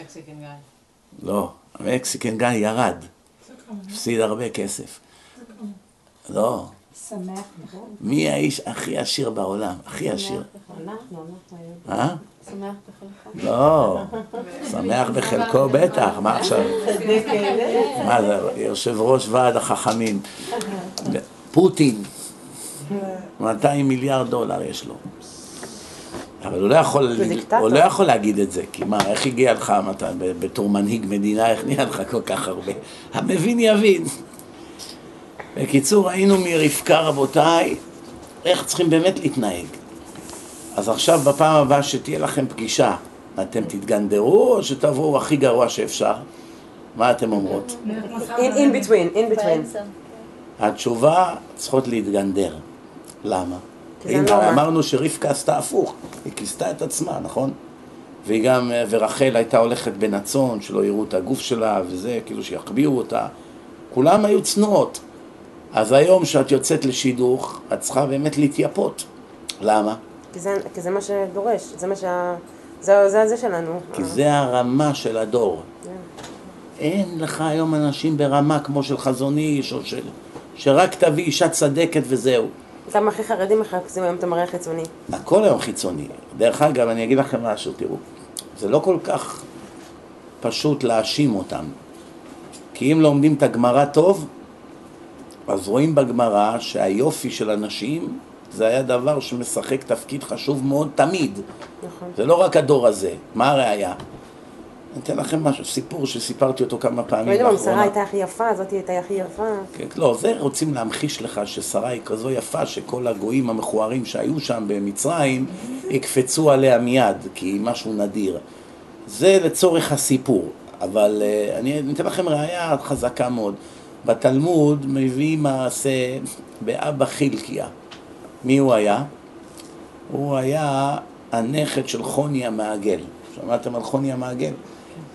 Speaker 2: מקסיקן גיא.
Speaker 1: לא, המקסיקן גיא ירד, הפסיד הרבה כסף. לא,
Speaker 5: שמח
Speaker 1: מי האיש הכי עשיר בעולם? הכי עשיר.
Speaker 5: אנחנו, אנחנו היום.
Speaker 1: אה?
Speaker 5: שמח בחלקך.
Speaker 1: לא, שמח בחלקו בטח, מה עכשיו? מה זה, יושב ראש ועד החכמים. פוטין, 200 מיליארד דולר יש לו. אבל הוא לא יכול. הוא לא יכול להגיד את זה, כי מה, איך הגיע לך, בתור מנהיג מדינה, איך נהיה לך כל כך הרבה? המבין יבין. בקיצור, ראינו מרבקה רבותיי, איך צריכים באמת להתנהג. אז עכשיו בפעם הבאה שתהיה לכם פגישה, אתם תתגנדרו או שתבואו הכי גרוע שאפשר? מה אתם אומרות?
Speaker 3: In in between, in between.
Speaker 1: התשובה, צריכות להתגנדר. למה? הנה. אמרנו שרבקה עשתה הפוך, היא כיסתה את עצמה, נכון? והיא גם, ורחל הייתה הולכת הצאן, שלא יראו את הגוף שלה וזה, כאילו שיחביאו אותה. כולם היו צנועות. אז היום שאת יוצאת לשידוך, את צריכה באמת להתייפות. למה?
Speaker 3: כי זה- כי זה מה שדורש, זה מה שה... זה זה- זה שלנו.
Speaker 1: כי זה הרמה של הדור. אין לך היום אנשים ברמה כמו של חזון איש, או של... שרק תביא אישה צדקת וזהו.
Speaker 3: אותם הכי חרדים מחפשים היום את המראה החיצוני.
Speaker 1: הכל היום חיצוני. דרך אגב, אני אגיד לכם משהו, תראו, זה לא כל כך פשוט להאשים אותם. כי אם לומדים את הגמרא טוב, אז רואים בגמרא שהיופי של אנשים זה היה דבר שמשחק תפקיד חשוב מאוד תמיד.
Speaker 3: נכון.
Speaker 1: זה לא רק הדור הזה. מה הראיה? אני אתן לכם משהו, סיפור שסיפרתי אותו כמה פעמים
Speaker 3: ראיתם, שרה
Speaker 1: לאחרונה.
Speaker 3: הייתה הכי יפה, זאתי הייתה הכי יפה.
Speaker 1: כן, לא, זה רוצים להמחיש לך ששרה היא כזו יפה שכל הגויים המכוערים שהיו שם במצרים יקפצו עליה מיד, כי היא משהו נדיר. זה לצורך הסיפור, אבל אה, אני אתן לכם ראייה חזקה מאוד. בתלמוד מביא מעשה באבא חילקיה. מי הוא היה? הוא היה הנכד של חוני המעגל. שמעתם על חוני המעגל?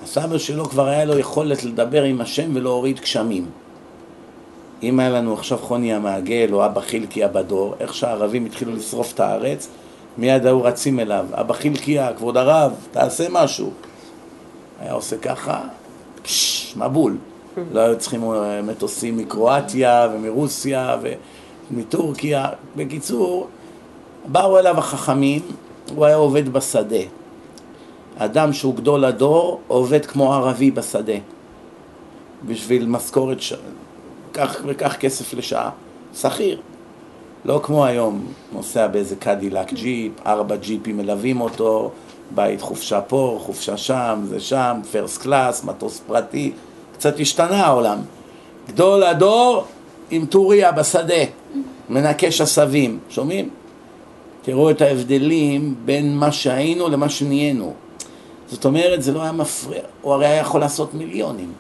Speaker 1: הסבא שלו כבר היה לו יכולת לדבר עם השם ולהוריד גשמים. אם היה לנו עכשיו חוני המעגל או אבא חילקיה בדור, איך שהערבים התחילו לשרוף את הארץ, מיד היו רצים אליו, אבא חילקיה, כבוד הרב, תעשה משהו. היה עושה ככה, פשש, מבול. לא היו צריכים אה, מטוסים מקרואטיה ומרוסיה ומטורקיה. בקיצור, באו אליו החכמים, הוא היה עובד בשדה. אדם שהוא גדול הדור, עובד כמו ערבי בשדה. בשביל משכורת, ש... כך וכך כסף לשעה. שכיר. לא כמו היום, נוסע באיזה קדילק ג'יפ, ארבע ג'יפים מלווים אותו, בית חופשה פה, חופשה שם, זה שם, first class, מטוס פרטי, קצת השתנה העולם. גדול הדור עם טוריה בשדה, מנקש עשבים, שומעים? תראו את ההבדלים בין מה שהיינו למה שנהיינו. זאת אומרת, זה לא היה מפריע, הוא הרי היה יכול לעשות מיליונים.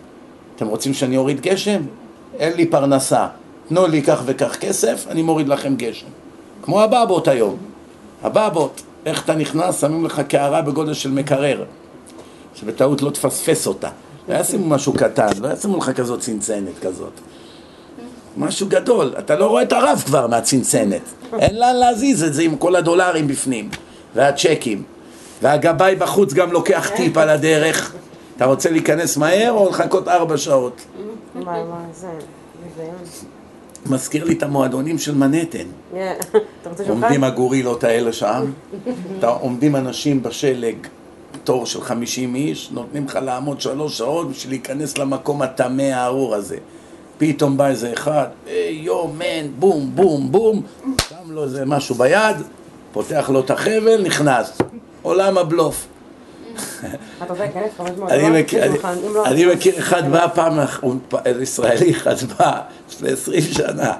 Speaker 1: אתם רוצים שאני אוריד גשם? אין לי פרנסה. תנו לי כך וכך כסף, אני מוריד לכם גשם. כמו הבבות היום. הבבות, איך אתה נכנס, שמים לך קערה בגודל של מקרר, שבטעות לא תפספס אותה. לא ישימו משהו קטן, לא ישימו לך כזאת צנצנת כזאת. משהו גדול, אתה לא רואה את הרב כבר מהצנצנת. אין לאן להזיז את זה עם כל הדולרים בפנים, והצ'קים. והגבאי בחוץ גם לוקח טיפ על הדרך. אתה רוצה להיכנס מהר או לחכות ארבע שעות?
Speaker 3: וואי וואי, זה ביזיון.
Speaker 1: מזכיר לי את המועדונים של מנהטן.
Speaker 3: שולחן?
Speaker 1: עומדים הגורילות האלה שם, עומדים אנשים בשלג, תור של 50 איש, נותנים לך לעמוד שלוש שעות בשביל להיכנס למקום הטמא הארור הזה. פתאום בא איזה אחד, יו מן, בום, בום, בום, שם לו איזה משהו ביד, פותח לו את החבל, נכנס. עולם הבלוף.
Speaker 3: אתה רוצה להיכנס 500
Speaker 1: אני
Speaker 3: דולר?
Speaker 1: מכיר, אני,
Speaker 3: שולחן, אם לא,
Speaker 1: אני מכיר אחד בא פעם, ישראלי אחד בא לפני עשרים שנה,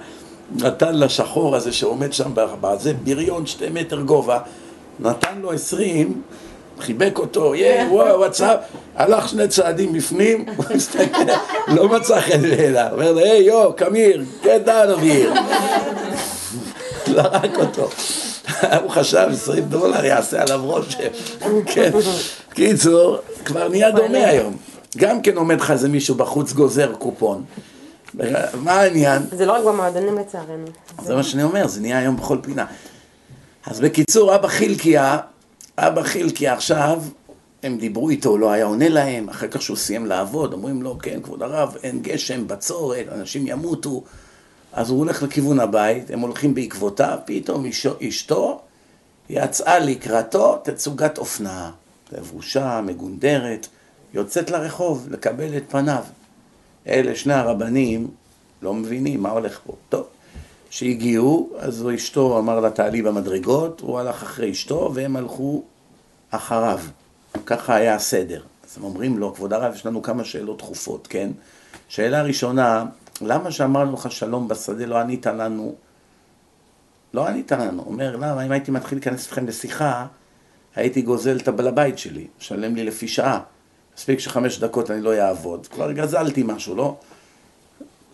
Speaker 1: נתן לשחור הזה שעומד שם בזה, בריון שתי מטר גובה, נתן לו עשרים, חיבק אותו, יא, וואו, וואטסאפ, הלך שני צעדים בפנים, הוא הסתכל, לא מצא חן בעיניו, אומר לו, היי יו, קמיר, get down here. זרק אותו. הוא חשב 20 דולר יעשה עליו רושם. כן. קיצור, כבר נהיה דומה היום. גם כן עומד לך איזה מישהו בחוץ גוזר קופון. מה העניין?
Speaker 3: זה לא רק במועדונים לצערנו.
Speaker 1: זה מה שאני אומר, זה נהיה היום בכל פינה. אז בקיצור, אבא חילקיה, אבא חילקיה עכשיו, הם דיברו איתו, הוא לא היה עונה להם, אחר כך שהוא סיים לעבוד, אומרים לו, כן, כבוד הרב, אין גשם, בצורת, אנשים ימותו. אז הוא הולך לכיוון הבית, הם הולכים בעקבותיו, פתאום אשתו יצאה לקראתו תצוגת אופנה, לבושה, מגונדרת, יוצאת לרחוב לקבל את פניו. אלה שני הרבנים לא מבינים מה הולך פה. טוב, כשהגיעו, אז אשתו אמר לה תעלי במדרגות, הוא הלך אחרי אשתו והם הלכו אחריו. ככה היה הסדר. אז הם אומרים לו, כבוד הרב, יש לנו כמה שאלות דחופות, כן? שאלה ראשונה, למה שאמרנו לך שלום בשדה לא ענית לנו? לא ענית לנו. אומר, למה, אם הייתי מתחיל להיכנס איתכם לשיחה, הייתי גוזל את הבעל הבית שלי, משלם לי לפי שעה. מספיק שחמש דקות אני לא אעבוד. כבר גזלתי משהו, לא?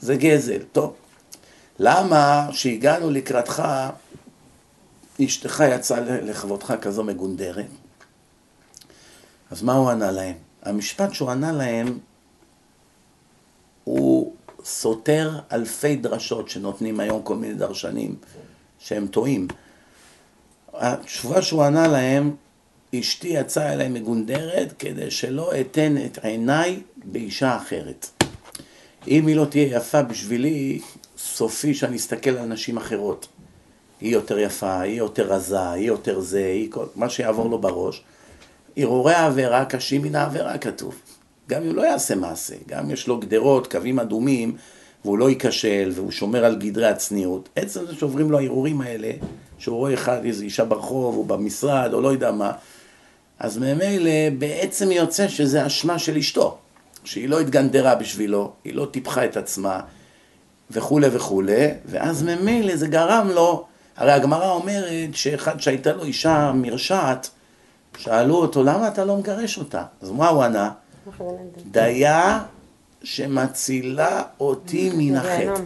Speaker 1: זה גזל. טוב. למה שהגענו לקראתך, אשתך יצאה לכבודך כזו מגונדרת? אז מה הוא ענה להם? המשפט שהוא ענה להם הוא סותר אלפי דרשות שנותנים היום כל מיני דרשנים שהם טועים. התשובה שהוא ענה להם, אשתי יצאה אליי מגונדרת כדי שלא אתן את עיניי באישה אחרת. אם היא לא תהיה יפה בשבילי, סופי שאני אסתכל על נשים אחרות. היא יותר יפה, היא יותר רזה, היא יותר זה, היא כל... מה שיעבור לו בראש. הרהורי העבירה קשים מן העבירה כתוב. גם אם לא יעשה מעשה, גם יש לו גדרות, קווים אדומים, והוא לא ייכשל, והוא שומר על גדרי הצניעות, עצם זה שעוברים לו ההרהורים האלה, שהוא רואה אחד, איזו אישה ברחוב, או במשרד, או לא יודע מה, אז ממילא בעצם יוצא שזה אשמה של אשתו, שהיא לא התגנדרה בשבילו, היא לא טיפחה את עצמה, וכולי וכולי, ואז ממילא זה גרם לו, הרי הגמרא אומרת שאחד שהייתה לו אישה מרשעת, שאלו אותו, למה אתה לא מגרש אותה? אז מה הוא ענה? דיה שמצילה אותי מן החטא.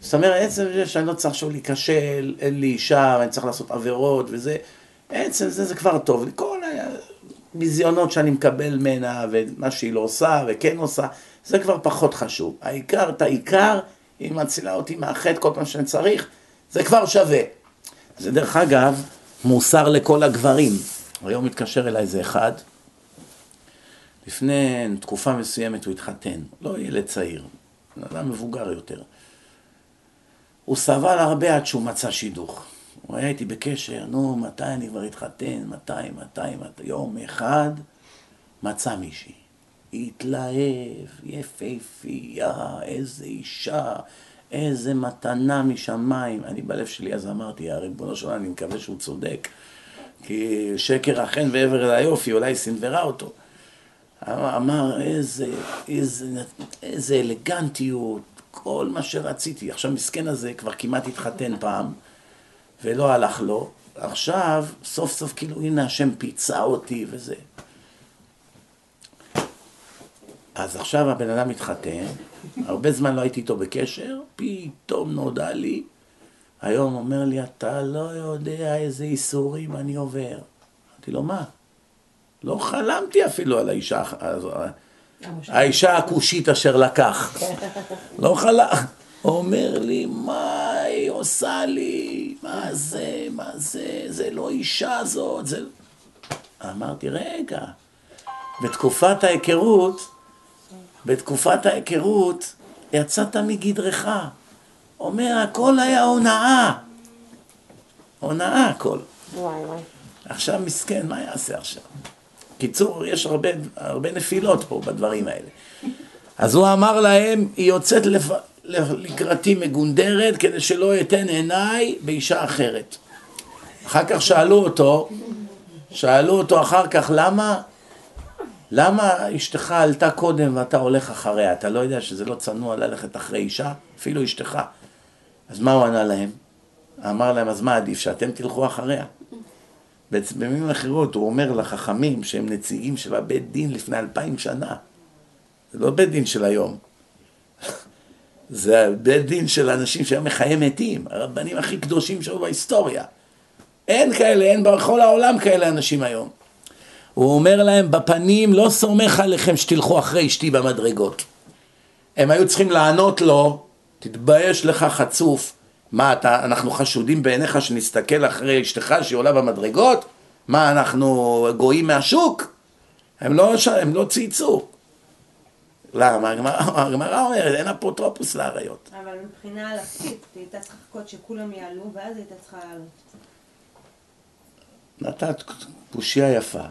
Speaker 1: זאת אומרת, עצם זה שאני לא צריך עכשיו להיכשל, אין לי אישה, אני צריך לעשות עבירות וזה, עצם זה זה כבר טוב. כל הביזיונות שאני מקבל ממנה ומה שהיא לא עושה וכן עושה, זה כבר פחות חשוב. העיקר, את העיקר, היא מצילה אותי מהחטא כל פעם שאני צריך, זה כבר שווה. זה דרך אגב מוסר לכל הגברים. היום מתקשר אליי איזה אחד, לפני תקופה מסוימת הוא התחתן, לא ילד צעיר, בן אדם מבוגר יותר. הוא סבל הרבה עד שהוא מצא שידוך. הוא היה איתי בקשר, נו, מתי אני כבר אתחתן, מתי, מתי, מתי, יום אחד מצא מישהי. התלהב, יפהפייה, איזה אישה, איזה מתנה משמיים. אני בלב שלי אז אמרתי, הריבונו שלנו, אני מקווה שהוא צודק. כי שקר החן ועבר אל היופי, אולי סנוורה אותו. אמר, איזה, איזה, איזה אלגנטיות, כל מה שרציתי. עכשיו, מסכן הזה כבר כמעט התחתן פעם, ולא הלך לו. עכשיו, סוף סוף, כאילו, הנה השם פיצה אותי וזה. אז עכשיו הבן אדם מתחתן, הרבה זמן לא הייתי איתו בקשר, פתאום נודע לי, היום אומר לי, אתה לא יודע איזה איסורים אני עובר. אמרתי לו, מה? לא חלמתי אפילו על האישה, האישה הכושית אשר לקח. לא חלם. אומר לי, מה היא עושה לי? מה זה? מה זה? זה לא אישה זאת. זה... אמרתי, רגע, בתקופת ההיכרות, בתקופת ההיכרות, יצאת מגדרך. אומר, הכל היה הונאה. הונאה הכל.
Speaker 3: וואי וואי.
Speaker 1: עכשיו מסכן, מה יעשה עכשיו? קיצור, יש הרבה, הרבה נפילות פה בדברים האלה. אז הוא אמר להם, היא יוצאת לפ... לקראתי מגונדרת כדי שלא אתן עיניי באישה אחרת. אחר כך שאלו אותו, שאלו אותו אחר כך, למה, למה אשתך עלתה קודם ואתה הולך אחריה? אתה לא יודע שזה לא צנוע ללכת אחרי אישה? אפילו אשתך. אז מה הוא ענה להם? אמר להם, אז מה עדיף, שאתם תלכו אחריה? במילים אחרות הוא אומר לחכמים שהם נציגים של הבית דין לפני אלפיים שנה. זה לא בית דין של היום. זה בית דין של אנשים שהיום מחיי מתים, הרבנים הכי קדושים שהיו בהיסטוריה. אין כאלה, אין בכל העולם כאלה אנשים היום. הוא אומר להם, בפנים לא סומך עליכם שתלכו אחרי אשתי במדרגות. הם היו צריכים לענות לו, תתבייש לך חצוף, מה אתה, אנחנו חשודים בעיניך שנסתכל אחרי אשתך שהיא עולה במדרגות? מה, אנחנו גויים מהשוק? הם לא, הם לא צייצו. למה? הגמרא- הגמרא אומרת, אין אפוטרופוס לאריות.
Speaker 5: אבל מבחינה הלכתית, היא הייתה צריכה לחכות שכולם יעלו, ואז היא הייתה צריכה לעלות.
Speaker 1: נתת קושייה יפה,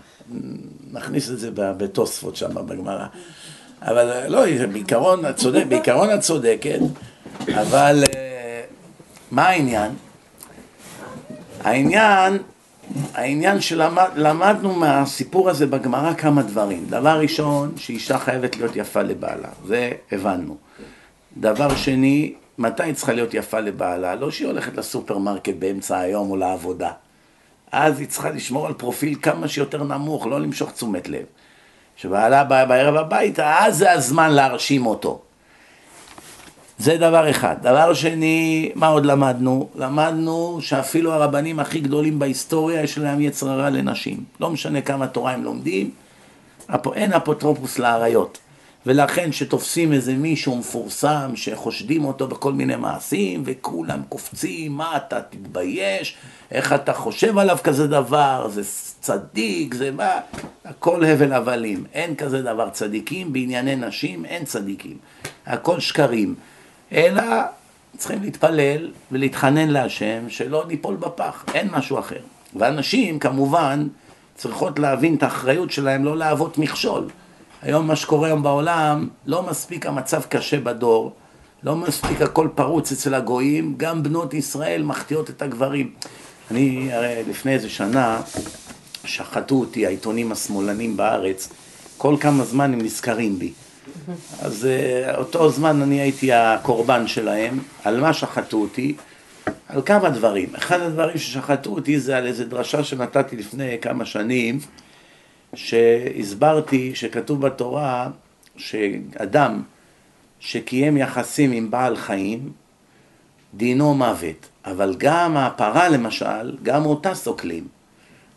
Speaker 1: נכניס את זה בתוספות שם בגמרא. אבל לא, בעיקרון את צודק, בעיקרון את צודקת, אבל אה, מה העניין? העניין, העניין שלמדנו מהסיפור הזה בגמרא כמה דברים. דבר ראשון, שאישה חייבת להיות יפה לבעלה, זה הבנו. דבר שני, מתי היא צריכה להיות יפה לבעלה? לא שהיא הולכת לסופרמרקט באמצע היום או לעבודה. אז היא צריכה לשמור על פרופיל כמה שיותר נמוך, לא למשוך תשומת לב. כשבעלה בא בערב הביתה, אז זה הזמן להרשים אותו. זה דבר אחד. דבר שני, מה עוד למדנו? למדנו שאפילו הרבנים הכי גדולים בהיסטוריה יש להם יצר הרע לנשים. לא משנה כמה תורה הם לומדים, אין אפוטרופוס לאריות. ולכן שתופסים איזה מישהו מפורסם שחושדים אותו בכל מיני מעשים וכולם קופצים, מה אתה תתבייש, איך אתה חושב עליו כזה דבר, זה צדיק, זה מה, הכל הבל הבלים, אין כזה דבר. צדיקים, בענייני נשים אין צדיקים, הכל שקרים, אלא צריכים להתפלל ולהתחנן להשם שלא ניפול בפח, אין משהו אחר. ואנשים כמובן צריכות להבין את האחריות שלהם לא להוות מכשול. היום מה שקורה היום בעולם, לא מספיק המצב קשה בדור, לא מספיק הכל פרוץ אצל הגויים, גם בנות ישראל מחטיאות את הגברים. אני הרי לפני איזה שנה שחטו אותי העיתונים השמאלנים בארץ, כל כמה זמן הם נזכרים בי. אז אה, אותו זמן אני הייתי הקורבן שלהם, על מה שחטו אותי? על כמה דברים. אחד הדברים ששחטו אותי זה על איזה דרשה שנתתי לפני כמה שנים, שהסברתי שכתוב בתורה שאדם שקיים יחסים עם בעל חיים, דינו מוות. אבל גם הפרה למשל, גם אותה סוקלים.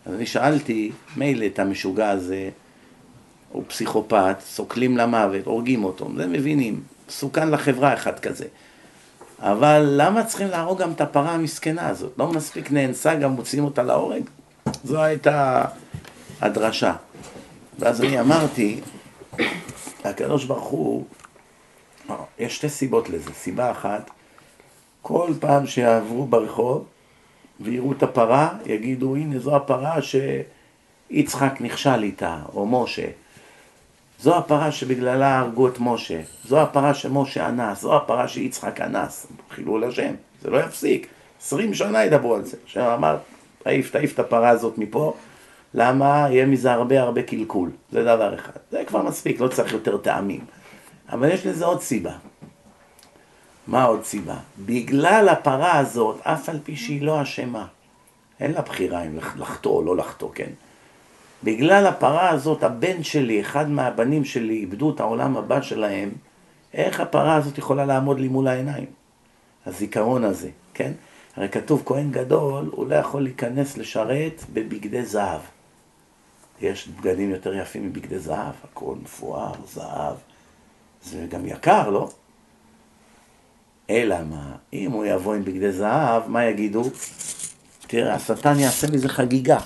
Speaker 1: אז אני שאלתי, מילא את המשוגע הזה, הוא פסיכופת, סוקלים למוות, הורגים אותו, זה מבינים, מסוכן לחברה אחד כזה. אבל למה צריכים להרוג גם את הפרה המסכנה הזאת? לא מספיק נאנסה, גם מוציאים אותה להורג? זו הייתה הדרשה. ואז אני אמרתי, הקדוש ברוך הוא, יש שתי סיבות לזה. סיבה אחת, כל פעם שיעברו ברחוב ויראו את הפרה, יגידו, הנה זו הפרה שיצחק נכשל איתה, או משה. זו הפרה שבגללה הרגו את משה, זו הפרה שמשה אנס, זו הפרה שיצחק אנס. חילול השם, זה לא יפסיק. עשרים שנה ידברו על זה. השם אמר, תעיף, תעיף את הפרה הזאת מפה, למה? יהיה מזה הרבה הרבה קלקול. זה דבר אחד. זה כבר מספיק, לא צריך יותר טעמים. אבל יש לזה עוד סיבה. מה עוד סיבה? בגלל הפרה הזאת, אף על פי שהיא לא אשמה, אין לה בחירה אם לחטוא או לא לחטוא, כן? בגלל הפרה הזאת, הבן שלי, אחד מהבנים שלי, איבדו את העולם הבא שלהם, איך הפרה הזאת יכולה לעמוד לי מול העיניים? הזיכרון הזה, כן? הרי כתוב, כהן גדול, הוא לא יכול להיכנס לשרת בבגדי זהב. יש בגדים יותר יפים מבגדי זהב, הכל מפואר, זהב. זה גם יקר, לא? אלא מה, אם הוא יבוא עם בגדי זהב, מה יגידו? תראה, השטן יעשה מזה חגיגה.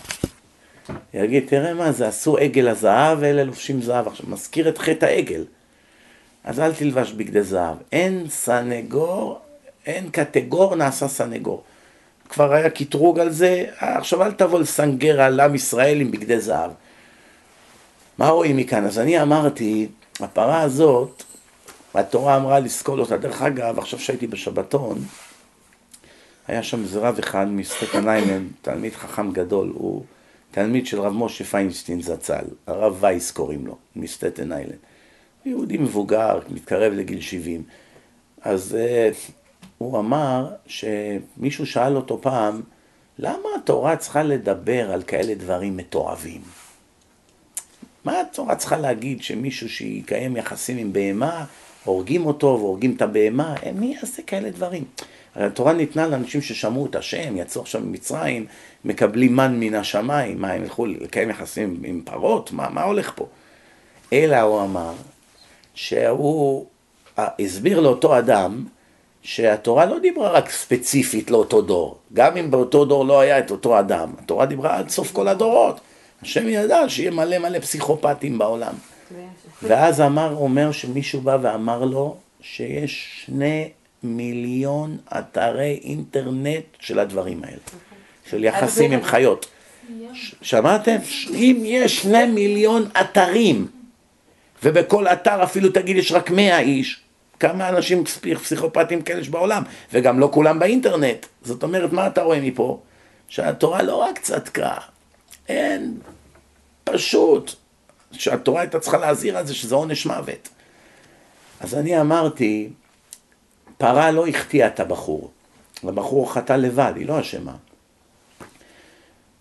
Speaker 1: יגיד, תראה מה זה, עשו עגל הזהב ואלה לובשים זהב. עכשיו, מזכיר את חטא העגל. אז אל תלבש בגדי זהב. אין סנגור, אין קטגור נעשה סנגור. כבר היה קטרוג על זה, עכשיו אל תבוא לסנגר על עם ישראל עם בגדי זהב. מה רואים מכאן? אז אני אמרתי, הפרה הזאת, התורה אמרה לסקול אותה. דרך אגב, עכשיו שהייתי בשבתון, היה שם איזה רב אחד מסטטן איילנד, תלמיד חכם גדול, הוא תלמיד של רב משה פיינסטין זצ"ל, הרב וייס קוראים לו, מסטטן איילנד. יהודי מבוגר, מתקרב לגיל 70. אז uh, הוא אמר שמישהו שאל אותו פעם, למה התורה צריכה לדבר על כאלה דברים מתועבים? מה התורה צריכה להגיד שמישהו שיקיים יחסים עם בהמה, הורגים אותו והורגים את הבהמה, מי יעשה כאלה דברים? הרי התורה ניתנה לאנשים ששמעו את השם, יצאו עכשיו ממצרים, מקבלים מן מן השמיים, מה, הם ילכו לקיים יחסים עם פרות? מה, מה הולך פה? אלא הוא אמר שהוא הסביר לאותו אדם שהתורה לא דיברה רק ספציפית לאותו דור, גם אם באותו דור לא היה את אותו אדם, התורה דיברה עד סוף כל הדורות. השם ידע שיהיה מלא מלא פסיכופטים בעולם. ואז אמר, אומר שמישהו בא ואמר לו שיש שני מיליון אתרי אינטרנט של הדברים האלה, של יחסים עם חיות. שמעתם? אם יש שני מיליון אתרים, ובכל אתר אפילו תגיד יש רק מאה איש, כמה אנשים פסיכופטים כאלה יש בעולם, וגם לא כולם באינטרנט. זאת אומרת, מה אתה רואה מפה? שהתורה לא רק צדקה, אין, פשוט, שהתורה הייתה צריכה להזהיר על זה שזה עונש מוות. אז אני אמרתי, פרה לא החטיאה את הבחור, הבחור חטא לבד, היא לא אשמה.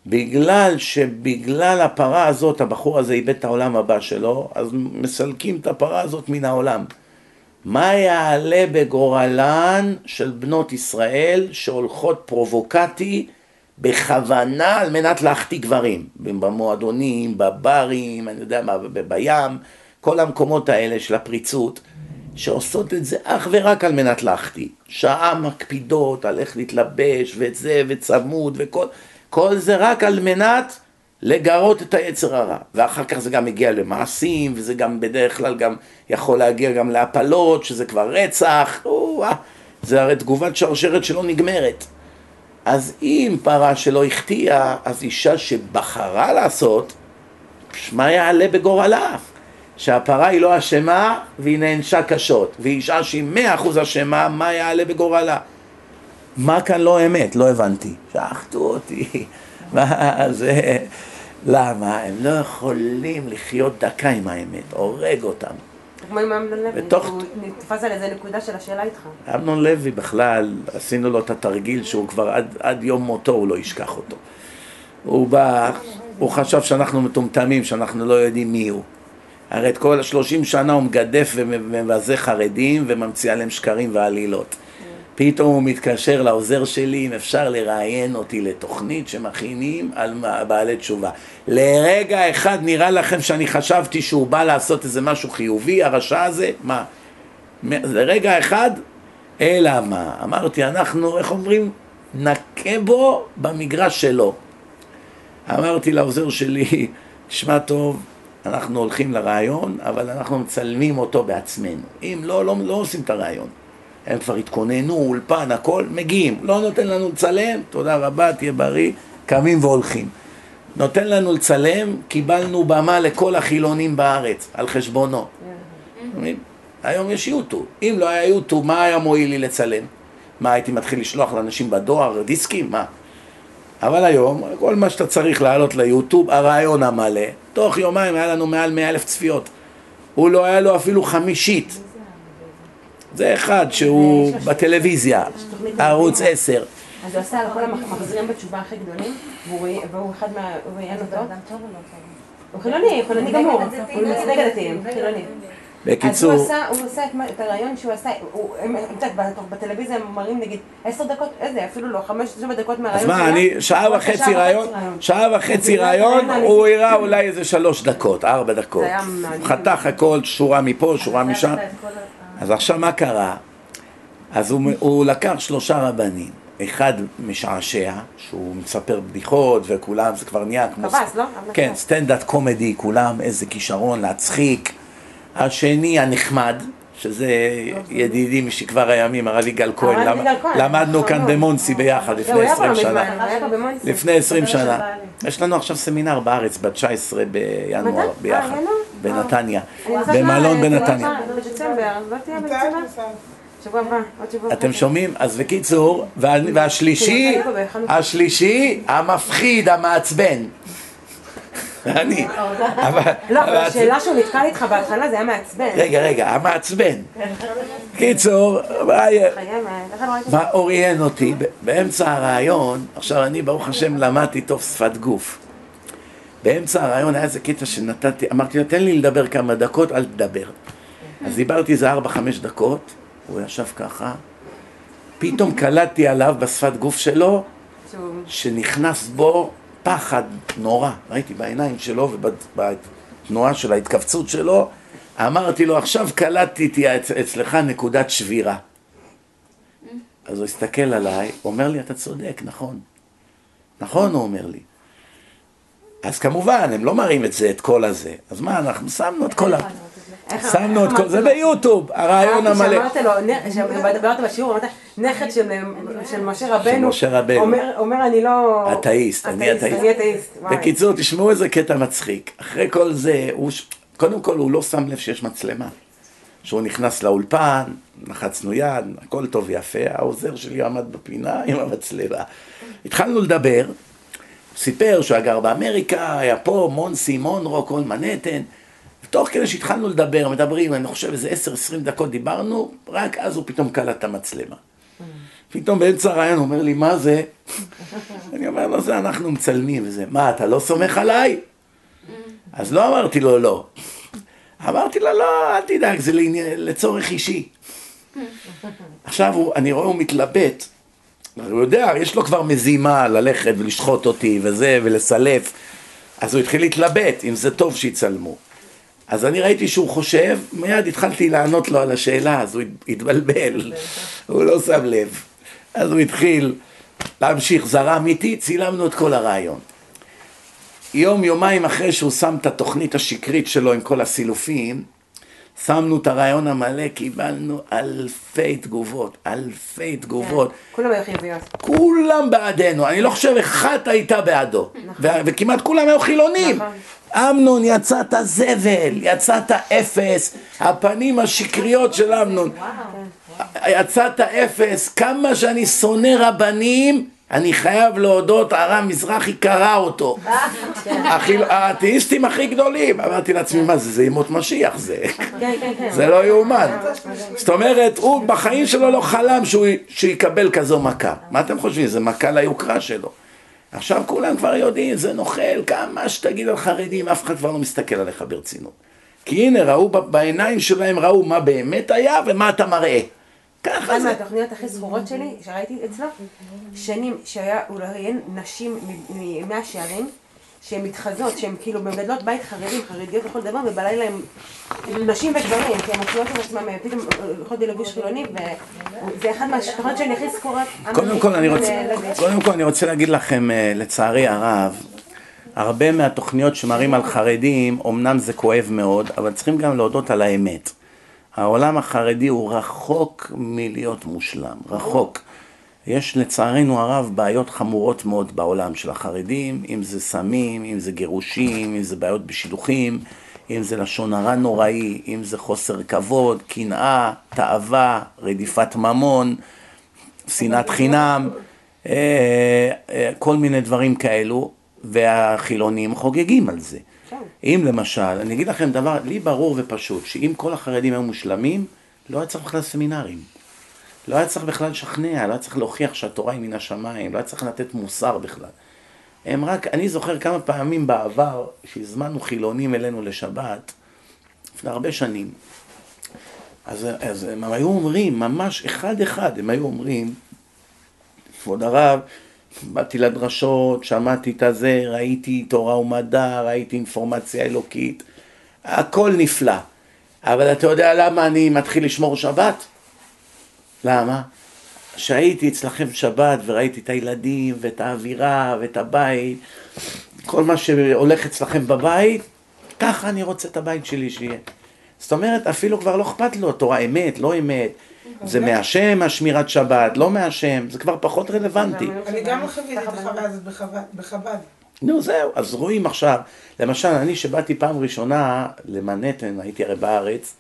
Speaker 1: בגלל שבגלל הפרה הזאת, הבחור הזה איבד את העולם הבא שלו, אז מסלקים את הפרה הזאת מן העולם. מה יעלה בגורלן של בנות ישראל שהולכות פרובוקטי בכוונה על מנת להחטיא גברים, במועדונים, בברים, אני יודע מה, בים, כל המקומות האלה של הפריצות, שעושות את זה אך ורק על מנת להחטיא. שעה מקפידות על איך להתלבש ואת זה וצמוד וכל, כל זה רק על מנת לגרות את היצר הרע. ואחר כך זה גם מגיע למעשים, וזה גם בדרך כלל גם יכול להגיע גם להפלות, שזה כבר רצח, או, זה הרי תגובת שרשרת שלא נגמרת. אז אם פרה שלא החטיאה, אז אישה שבחרה לעשות, מה יעלה בגורלה? שהפרה היא לא אשמה והיא נענשה קשות, ואישה שהיא מאה אחוז אשמה, מה יעלה בגורלה? מה כאן לא אמת? לא הבנתי. שחטו אותי. מה זה... למה? הם לא יכולים לחיות דקה עם האמת, הורג אותם.
Speaker 3: כמו עם אמנון לוי,
Speaker 1: בתוך-
Speaker 3: הוא נתפס על איזה נקודה של השאלה איתך.
Speaker 1: אמנון לוי בכלל, עשינו לו את התרגיל שהוא כבר עד, עד יום מותו הוא לא ישכח אותו. הוא בא, הוא חשב שאנחנו מטומטמים, שאנחנו לא יודעים מי הוא. הרי את כל השלושים שנה הוא מגדף ומבזה חרדים וממציא עליהם שקרים ועלילות. פתאום הוא מתקשר לעוזר שלי אם אפשר לראיין אותי לתוכנית שמכינים על בעלי תשובה. לרגע אחד נראה לכם שאני חשבתי שהוא בא לעשות איזה משהו חיובי, הרשע הזה? מה? לרגע אחד, אלא מה? אמרתי, אנחנו, איך אומרים? נכה בו במגרש שלו. אמרתי לעוזר שלי, תשמע טוב, אנחנו הולכים לרעיון, אבל אנחנו מצלמים אותו בעצמנו. אם לא, לא, לא עושים את הרעיון. הם כבר התכוננו, אולפן, הכל, מגיעים. לא נותן לנו לצלם, תודה רבה, תהיה בריא, קמים והולכים. נותן לנו לצלם, קיבלנו במה לכל החילונים בארץ, על חשבונו. מבין? היום יש יוטיוב. אם לא היה יוטיוב, מה היה מועיל לי לצלם? מה, הייתי מתחיל לשלוח לאנשים בדואר דיסקים? מה? אבל היום, כל מה שאתה צריך לעלות ליוטיוב, הרעיון המלא, תוך יומיים היה לנו מעל מאה אלף צפיות. הוא לא היה לו אפילו חמישית. זה אחד שהוא בטלוויזיה, ערוץ 10.
Speaker 3: אז הוא עשה על כל המחזירים בתשובה הכי גדולים, והוא אחד מה... הוא ראיין אותו.
Speaker 5: אדם טוב או לא?
Speaker 3: הוא חילוני, חילוני גמור. הוא מצדק הדתיים, חילוני. אז
Speaker 1: בקיצור,
Speaker 3: הוא עשה, הוא עשה את מה- את הרעיון שהוא עשה, הוא- הם- הם קצת בתוך- בטלוויזיה הם מראים נגיד עשר דקות, איזה, אפילו לא, חמש, שבע דקות
Speaker 1: אז
Speaker 3: מהרעיון
Speaker 1: מה, אני שעה וחצי רעיון, שעה וחצי רעיון, הוא הראה אולי איזה שלוש דקות, ארבע דקות. חתך הכל, שורה מפה, שורה משם. אז עכשיו מה קרה? אז הוא, הוא לקח שלושה רבנים, אחד משעשע, שהוא מספר בדיחות וכולם, זה כבר נהיה כמו...
Speaker 3: קב"ס, לא?
Speaker 1: כן, סטנדאפ קומדי, כולם, איזה כישרון להצחיק. השני הנחמד, שזה ידידי משכבר הימים, הרב יגאל כהן, למדנו
Speaker 3: נכון
Speaker 1: כאן
Speaker 3: מאוד.
Speaker 1: במונסי ביחד לפני
Speaker 3: הוא היה
Speaker 1: 20
Speaker 3: פה
Speaker 1: שנה. לפני 20
Speaker 4: חבר של
Speaker 1: שנה. יש לנו עכשיו סמינר בארץ ב-19 בינואר
Speaker 3: מתי?
Speaker 1: ביחד,
Speaker 3: אה, ינואר?
Speaker 1: בנתניה, במלון בנתניה.
Speaker 3: לא.
Speaker 1: אתם שומעים? אז בקיצור, וה- והשלישי, השלישי, המפחיד, המעצבן. אני. אבל-
Speaker 3: לא, אבל
Speaker 1: אבל-
Speaker 3: השאלה שהוא נתקל איתך בהתחלה זה היה מעצבן.
Speaker 1: רגע, רגע, המעצבן. קיצור, מה
Speaker 3: לא
Speaker 1: אוריין אותי ב- באמצע הרעיון, עכשיו אני ברוך השם למדתי טוב שפת גוף. באמצע הרעיון היה איזה קטע שנתתי, אמרתי לו תן לי לדבר כמה דקות, אל תדבר. אז דיברתי איזה ארבע חמש דקות, הוא ישב ככה, פתאום קלטתי עליו בשפת גוף שלו, שנכנס בו פחד נורא, ראיתי בעיניים שלו ובתנועה של ההתכווצות שלו, אמרתי לו עכשיו קלטתי תהיה אצ- אצלך נקודת שבירה. אז הוא הסתכל עליי, הוא אומר לי אתה צודק, נכון. נכון, הוא אומר לי. אז כמובן, הם לא מראים את זה, את כל הזה. אז מה, אנחנו שמנו את כל ה... שמנו את כל... זה? ביוטיוב, הרעיון המלא.
Speaker 3: שאמרת לו, נ- שדיברת בשיעור, אמרת, נכד של משה רבנו. אומר- אני לא...
Speaker 1: אתאיסט, אני אתאיסט. בקיצור, תשמעו איזה קטע מצחיק. אחרי כל זה, קודם כל הוא לא שם לב שיש מצלמה. שהוא נכנס לאולפן, לחצנו יד, הכל טוב ויפה, העוזר שלי עמד בפינה עם המצלמה. התחלנו לדבר, סיפר שהוא היה גר באמריקה, היה פה, מונסי, מונרו, כל מנהטן. ותוך כדי שהתחלנו לדבר, מדברים, אני חושב איזה 10-20 דקות דיברנו, רק אז הוא פתאום קלט את המצלמה. פתאום באמצע הרעיון הוא אומר לי, מה זה? אני אומר לו, זה אנחנו מצלמים וזה. מה, אתה לא סומך עליי? אז לא אמרתי לו לא. אמרתי לו, לא, אל תדאג, זה לצורך אישי. עכשיו אני רואה הוא מתלבט, הוא יודע, יש לו כבר מזימה ללכת ולשחוט אותי וזה, ולסלף. אז הוא התחיל להתלבט אם זה טוב שיצלמו. אז אני ראיתי שהוא חושב, מיד התחלתי לענות לו על השאלה, אז הוא התבלבל, הוא לא שם לב. אז הוא התחיל להמשיך, זרם איתי, צילמנו את כל הרעיון. יום, יומיים אחרי שהוא שם את התוכנית השקרית שלו עם כל הסילופים, שמנו את הרעיון המלא, קיבלנו אלפי תגובות, אלפי תגובות.
Speaker 3: כולם היו חיוביות.
Speaker 1: כולם בעדנו, אני לא חושב אחת הייתה בעדו, ו- וכמעט כולם היו חילונים.
Speaker 3: נכון.
Speaker 1: אמנון, יצאת זבל, יצאת אפס, הפנים השקריות של אמנון. יצאת אפס, כמה שאני שונא רבנים, אני חייב להודות, הרב מזרחי קרא אותו. האתאיסטים הכי גדולים. אמרתי לעצמי, מה זה, זה ימות משיח זה.
Speaker 3: כן, כן, כן.
Speaker 1: זה לא יאומן. זאת אומרת, הוא בחיים שלו לא חלם שהוא, יקבל כזו מכה. מה אתם חושבים? זה מכה ליוקרה שלו. עכשיו כולם כבר יודעים, זה נוכל, כמה שתגיד על חרדים, אף אחד כבר לא מסתכל עליך ברצינות. כי הנה, ראו בעיניים שלהם, ראו מה באמת היה ומה אתה מראה. ככה
Speaker 3: אחת
Speaker 1: זה.
Speaker 3: מהתוכניות הכי זכורות שלי, שראיתי אצלו, שנים שהיה, הוא ראיין נשים ממאה שערים, שהן מתחזות, שהן כאילו מגדלות בית חרדים, חרדיות לכל דבר, ובלילה הם נשים וגברים, כי הן מוציאות את עצמם אה, פתאום הולכות בלבוש חילוני, וזה אחד מהתוכניות שאני הכי זכורות.
Speaker 1: קודם כל, אני רוצה,
Speaker 3: לוי.
Speaker 1: קודם כל אני רוצה להגיד לכם, אה, לצערי הרב, הרבה מהתוכניות שמראים על חרדים, אמנם זה כואב מאוד, אבל צריכים גם להודות על האמת. העולם החרדי הוא רחוק מלהיות מושלם, רחוק. יש לצערנו הרב בעיות חמורות מאוד בעולם של החרדים, אם זה סמים, אם זה גירושים, אם זה בעיות בשידוכים, אם זה לשון הרע נוראי, אם זה חוסר כבוד, קנאה, תאווה, רדיפת ממון, שנאת חינם, אה, אה, כל מיני דברים כאלו, והחילונים חוגגים על זה. אם למשל, אני אגיד לכם דבר, לי ברור ופשוט, שאם כל החרדים היו מושלמים, לא היה צריך בכלל סמינרים. לא היה צריך בכלל לשכנע, לא היה צריך להוכיח שהתורה היא מן השמיים, לא היה צריך לתת מוסר בכלל. הם רק, אני זוכר כמה פעמים בעבר, שהזמנו חילונים אלינו לשבת, לפני הרבה שנים. אז, אז הם היו אומרים, ממש אחד אחד, הם היו אומרים, כבוד הרב, באתי לדרשות, שמעתי את הזה, ראיתי תורה ומדע, ראיתי אינפורמציה אלוקית, הכל נפלא. אבל אתה יודע למה אני מתחיל לשמור שבת? למה? שהייתי אצלכם שבת וראיתי את הילדים ואת האווירה ואת הבית, כל מה שהולך אצלכם בבית, ככה אני רוצה את הבית שלי שיהיה. זאת אומרת, אפילו כבר לא אכפת לו, תורה אמת, לא אמת, זה מהשם, השמירת שבת, לא מהשם, זה כבר פחות רלוונטי.
Speaker 4: אני גם לא חוויתי את החוויה הזאת בחב"ד- בחב"ד.
Speaker 1: נו זהו, אז רואים עכשיו, למשל, אני שבאתי פעם ראשונה למנהטן, הייתי הרי בארץ,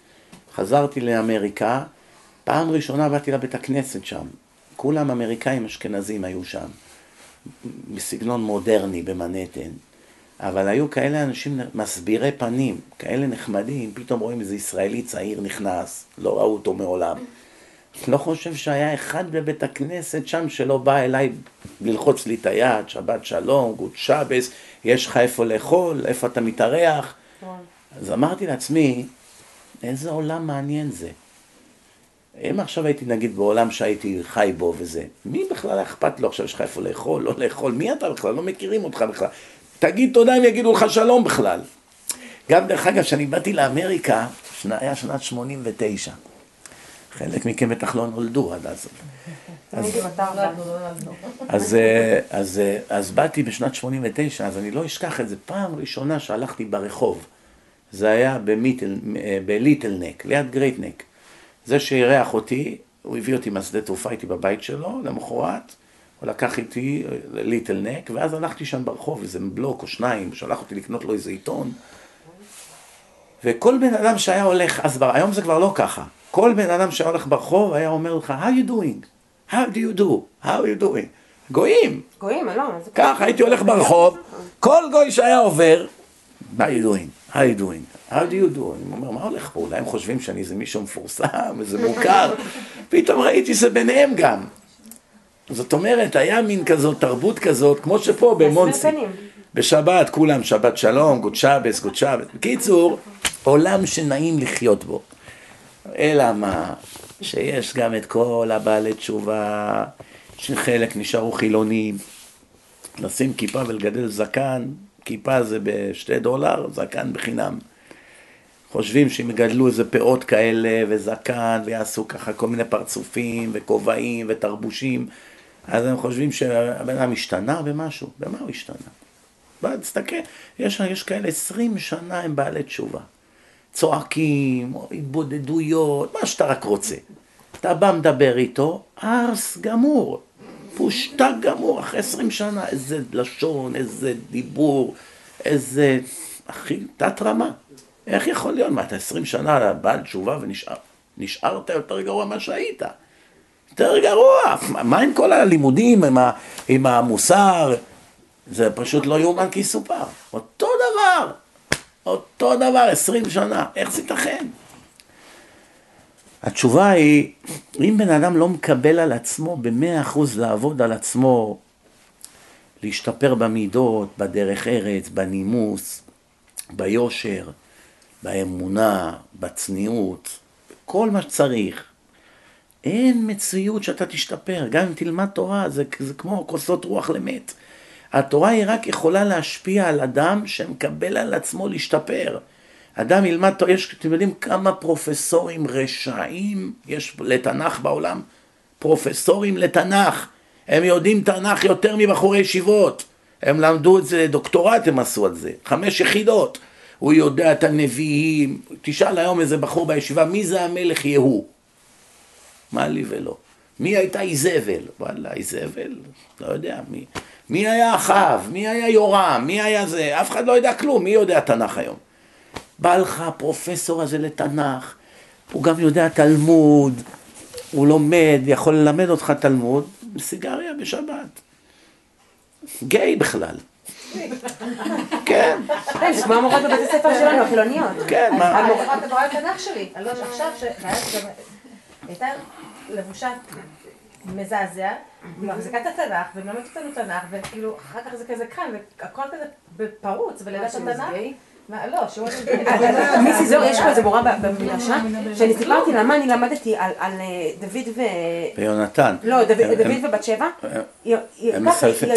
Speaker 1: חזרתי לאמריקה, פעם ראשונה באתי לבית הכנסת שם, כולם אמריקאים אשכנזים היו שם, בסגנון מודרני במנהטן, אבל היו כאלה אנשים מסבירי פנים, כאלה נחמדים, פתאום רואים איזה ישראלי צעיר נכנס, לא ראו אותו מעולם. לא חושב שהיה אחד בבית הכנסת שם שלא בא אליי ללחוץ לי את היד, שבת שלום, גוד שבס, יש לך איפה לאכול, איפה אתה מתארח. אז אמרתי לעצמי, איזה עולם מעניין זה. אם עכשיו הייתי נגיד בעולם שהייתי חי בו וזה, מי בכלל אכפת לו עכשיו יש לך איפה לאכול, לא לאכול, מי אתה בכלל, לא מכירים אותך בכלל. תגיד תודה אם יגידו לך שלום בכלל. גם דרך אגב, כשאני באתי לאמריקה, שנה, היה שנת 89. חלק מכם בטח לא נולדו עד אז. אז, אה, אז, אה, אז באתי בשנת 89, אז אני לא אשכח את זה, פעם ראשונה שהלכתי ברחוב. זה היה אה, בליטל נק, ליד גרייט נק. זה שאירח אותי, הוא הביא אותי מהשדה תעופה, הייתי בבית שלו, למחרת, הוא לקח איתי אה, לליטל נק, ואז הלכתי שם ברחוב, איזה בלוק או שניים, הוא שלח אותי לקנות לו איזה עיתון. וכל בן אדם שהיה הולך, אז היום זה כבר לא ככה. כל בן אדם שהיה הולך ברחוב היה אומר לך, how you doing? how do you do? how you doing? גויים.
Speaker 3: גויים, לא, זה
Speaker 1: ככה הייתי הולך ברחוב, כל גוי שהיה עובר, how you doing? how you doing? how do you do? אני אומר, מה הולך פה? אולי הם חושבים שאני איזה מישהו מפורסם, איזה מוכר. פתאום ראיתי שזה ביניהם גם. זאת אומרת, היה מין כזאת, תרבות כזאת, כמו שפה במונסי. בשבת, כולם שבת שלום, good Shabbos, good Shabbos. בקיצור, עולם שנעים לחיות בו. אלא מה? שיש גם את כל הבעלי תשובה, שחלק נשארו חילונים. לשים כיפה ולגדל זקן, כיפה זה בשתי דולר, זקן בחינם. חושבים שהם יגדלו איזה פאות כאלה וזקן ויעשו ככה כל מיני פרצופים וכובעים ותרבושים אז הם חושבים שהבן אדם השתנה במשהו, במה הוא השתנה? בוא תסתכל, יש, יש כאלה עשרים שנה הם בעלי תשובה צועקים, או התבודדויות, מה שאתה רק רוצה. אתה בא מדבר איתו, ארס גמור, פושטק גמור, אחרי עשרים שנה, איזה לשון, איזה דיבור, איזה... אחי, תת רמה. איך יכול להיות? מה, אתה עשרים שנה בעל תשובה ונשארת יותר גרוע ממה שהיית. יותר גרוע. מה עם כל הלימודים, עם, ה, עם המוסר? זה פשוט לא יאומן כי יסופר. אותו דבר. אותו דבר, עשרים שנה. איך זה ייתכן? התשובה היא, אם בן אדם לא מקבל על עצמו במאה אחוז לעבוד על עצמו, להשתפר במידות, בדרך ארץ, בנימוס, ביושר, באמונה, בצניעות, כל מה שצריך. אין מציאות שאתה תשתפר, גם אם תלמד תורה, זה, זה כמו כוסות רוח למת. התורה היא רק יכולה להשפיע על אדם שמקבל על עצמו להשתפר. אדם ילמד, יש, אתם יודעים כמה פרופסורים רשעים יש לתנ"ך בעולם? פרופסורים לתנ"ך. הם יודעים תנ"ך יותר מבחורי ישיבות. הם למדו את זה, דוקטורט הם עשו על זה, חמש יחידות. הוא יודע את הנביאים. תשאל היום איזה בחור בישיבה, מי זה המלך יהוא? מה לי ולא. מי הייתה איזבל? וואלה, איזבל? לא יודע. מי, מי היה אחאב? מי היה יורם? מי היה זה? אף אחד לא יודע כלום. מי יודע תנ"ך היום? בא לך הפרופסור הזה לתנ"ך, הוא גם יודע תלמוד, הוא לומד, יכול ללמד אותך תלמוד, סיגריה בשבת. גיי בכלל. כן.
Speaker 3: זה כמו המורות בבית הספר שלנו, החילוניות.
Speaker 1: כן, מה?
Speaker 2: את התנ"ך שלי, עכשיו, הייתה לבושה מזעזע, מחזיקה את התנ"ך, ומלמדת אותנו תנ"ך, וכאילו, אחר כך זה כזה כאן, והכל כזה בפרוץ, ולדעת התנ"ך. מה, לא, שהוא
Speaker 3: מיסי זוהר, יש פה איזה מורה במדרשה, שאני סיפרתי לה מה אני למדתי על אה, דוד ו...
Speaker 1: ויונתן.
Speaker 3: לא, דוד
Speaker 1: הם-
Speaker 3: דוד
Speaker 1: הם- מסלפים.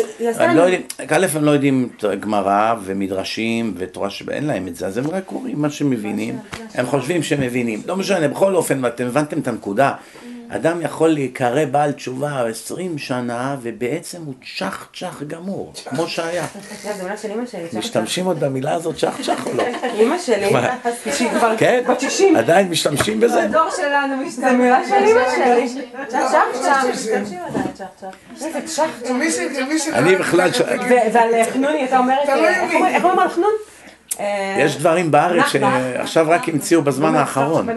Speaker 1: לא יודעים, א', הם לא יודעים גמרא ומדרשים ותורה שאין להם את זה, אז הם רק קוראים מה שמבינים, הם חושבים שהם מבינים. לא משנה, בכל אופן, אתם הבנתם את הנקודה. אדם יכול להיקרא בעל תשובה 20 שנה, ובעצם הוא צ'ח צ'ח גמור, כמו שהיה.
Speaker 3: שלי.
Speaker 1: משתמשים עוד במילה הזאת צ'ח צ'ח או לא?
Speaker 3: אמא שלי? שהיא כבר
Speaker 1: כן?
Speaker 3: בת 60.
Speaker 1: עדיין משתמשים בזה?
Speaker 2: הדור שלנו
Speaker 3: זה מילה של אמא שלי.
Speaker 2: צ'ח צ'ח, משתמשים עדיין צ'ח צ'ח.
Speaker 3: איזה צ'ח.
Speaker 6: מי ש... מי ש...
Speaker 1: אני בכלל,
Speaker 3: ועל חנוני אתה. אומרים- איך אומרים על חנון? אה,
Speaker 1: יש דברים בארץ. שעכשיו רק המציאו בזמן האחרון.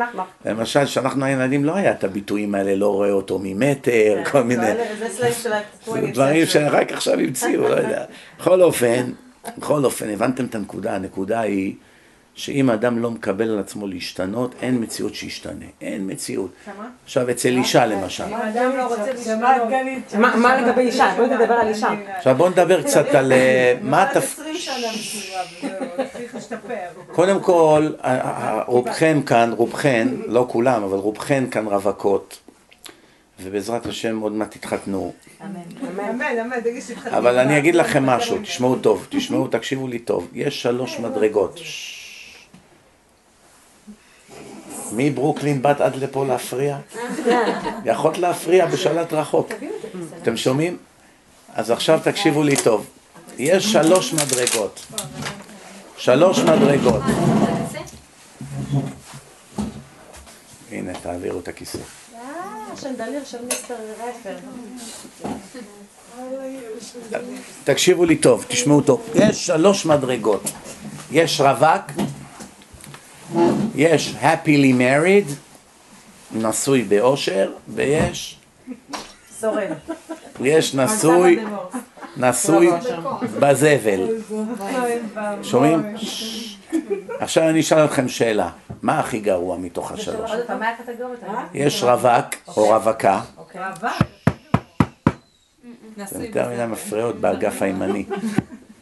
Speaker 1: למשל, כשאנחנו הילדים לא היה את הביטויים האלה, לא רואה אותו ממטר, כל מיני
Speaker 2: זה סלנג של ה-20
Speaker 1: דברים שרק עכשיו המציאו, לא יודע. בכל אופן, בכל אופן, הבנתם את הנקודה, הנקודה היא שאם האדם לא מקבל על עצמו להשתנות, אין מציאות שישתנה, אין מציאות. עכשיו, אצל אישה למשל,
Speaker 2: אדם לא רוצה לשמוע.
Speaker 3: מה לגבי אישה? בואי נדבר על אישה.
Speaker 1: עכשיו בואו נדבר קצת על אה, מה התפ...
Speaker 2: 20 שנה בסביבה, וזהו, צריך להשתפר.
Speaker 1: קודם כל, רובכן כאן, רובכן, לא כולם, אבל רובכן כאן רווקות, ובעזרת השם עוד מעט תתחתנו.
Speaker 2: אמן, אמן, תגיד שהתחלתי.
Speaker 1: אבל אני אגיד לכם משהו, תשמעו טוב, תשמעו, תקשיבו לי טוב. יש שלוש מדרגות. מברוקלין באת עד לפה להפריע? יכולת להפריע בשלט רחוק. אתם שומעים? אז עכשיו תקשיבו לי טוב. יש שלוש מדרגות. שלוש מדרגות. הנה, תעבירו את הכיסא. תקשיבו לי טוב, תשמעו טוב. יש שלוש מדרגות. יש רווק, יש happily married, נשוי באושר, ויש
Speaker 2: שורד.
Speaker 1: יש נשוי, נשוי בזבל. שומעים? עכשיו אני אשאל אתכם שאלה, מה הכי גרוע מתוך השלוש?
Speaker 2: הקטגוריות?
Speaker 1: יש רווק או רווקה,
Speaker 2: אוקיי.
Speaker 1: אתם יותר מדי מפריעות באגף הימני.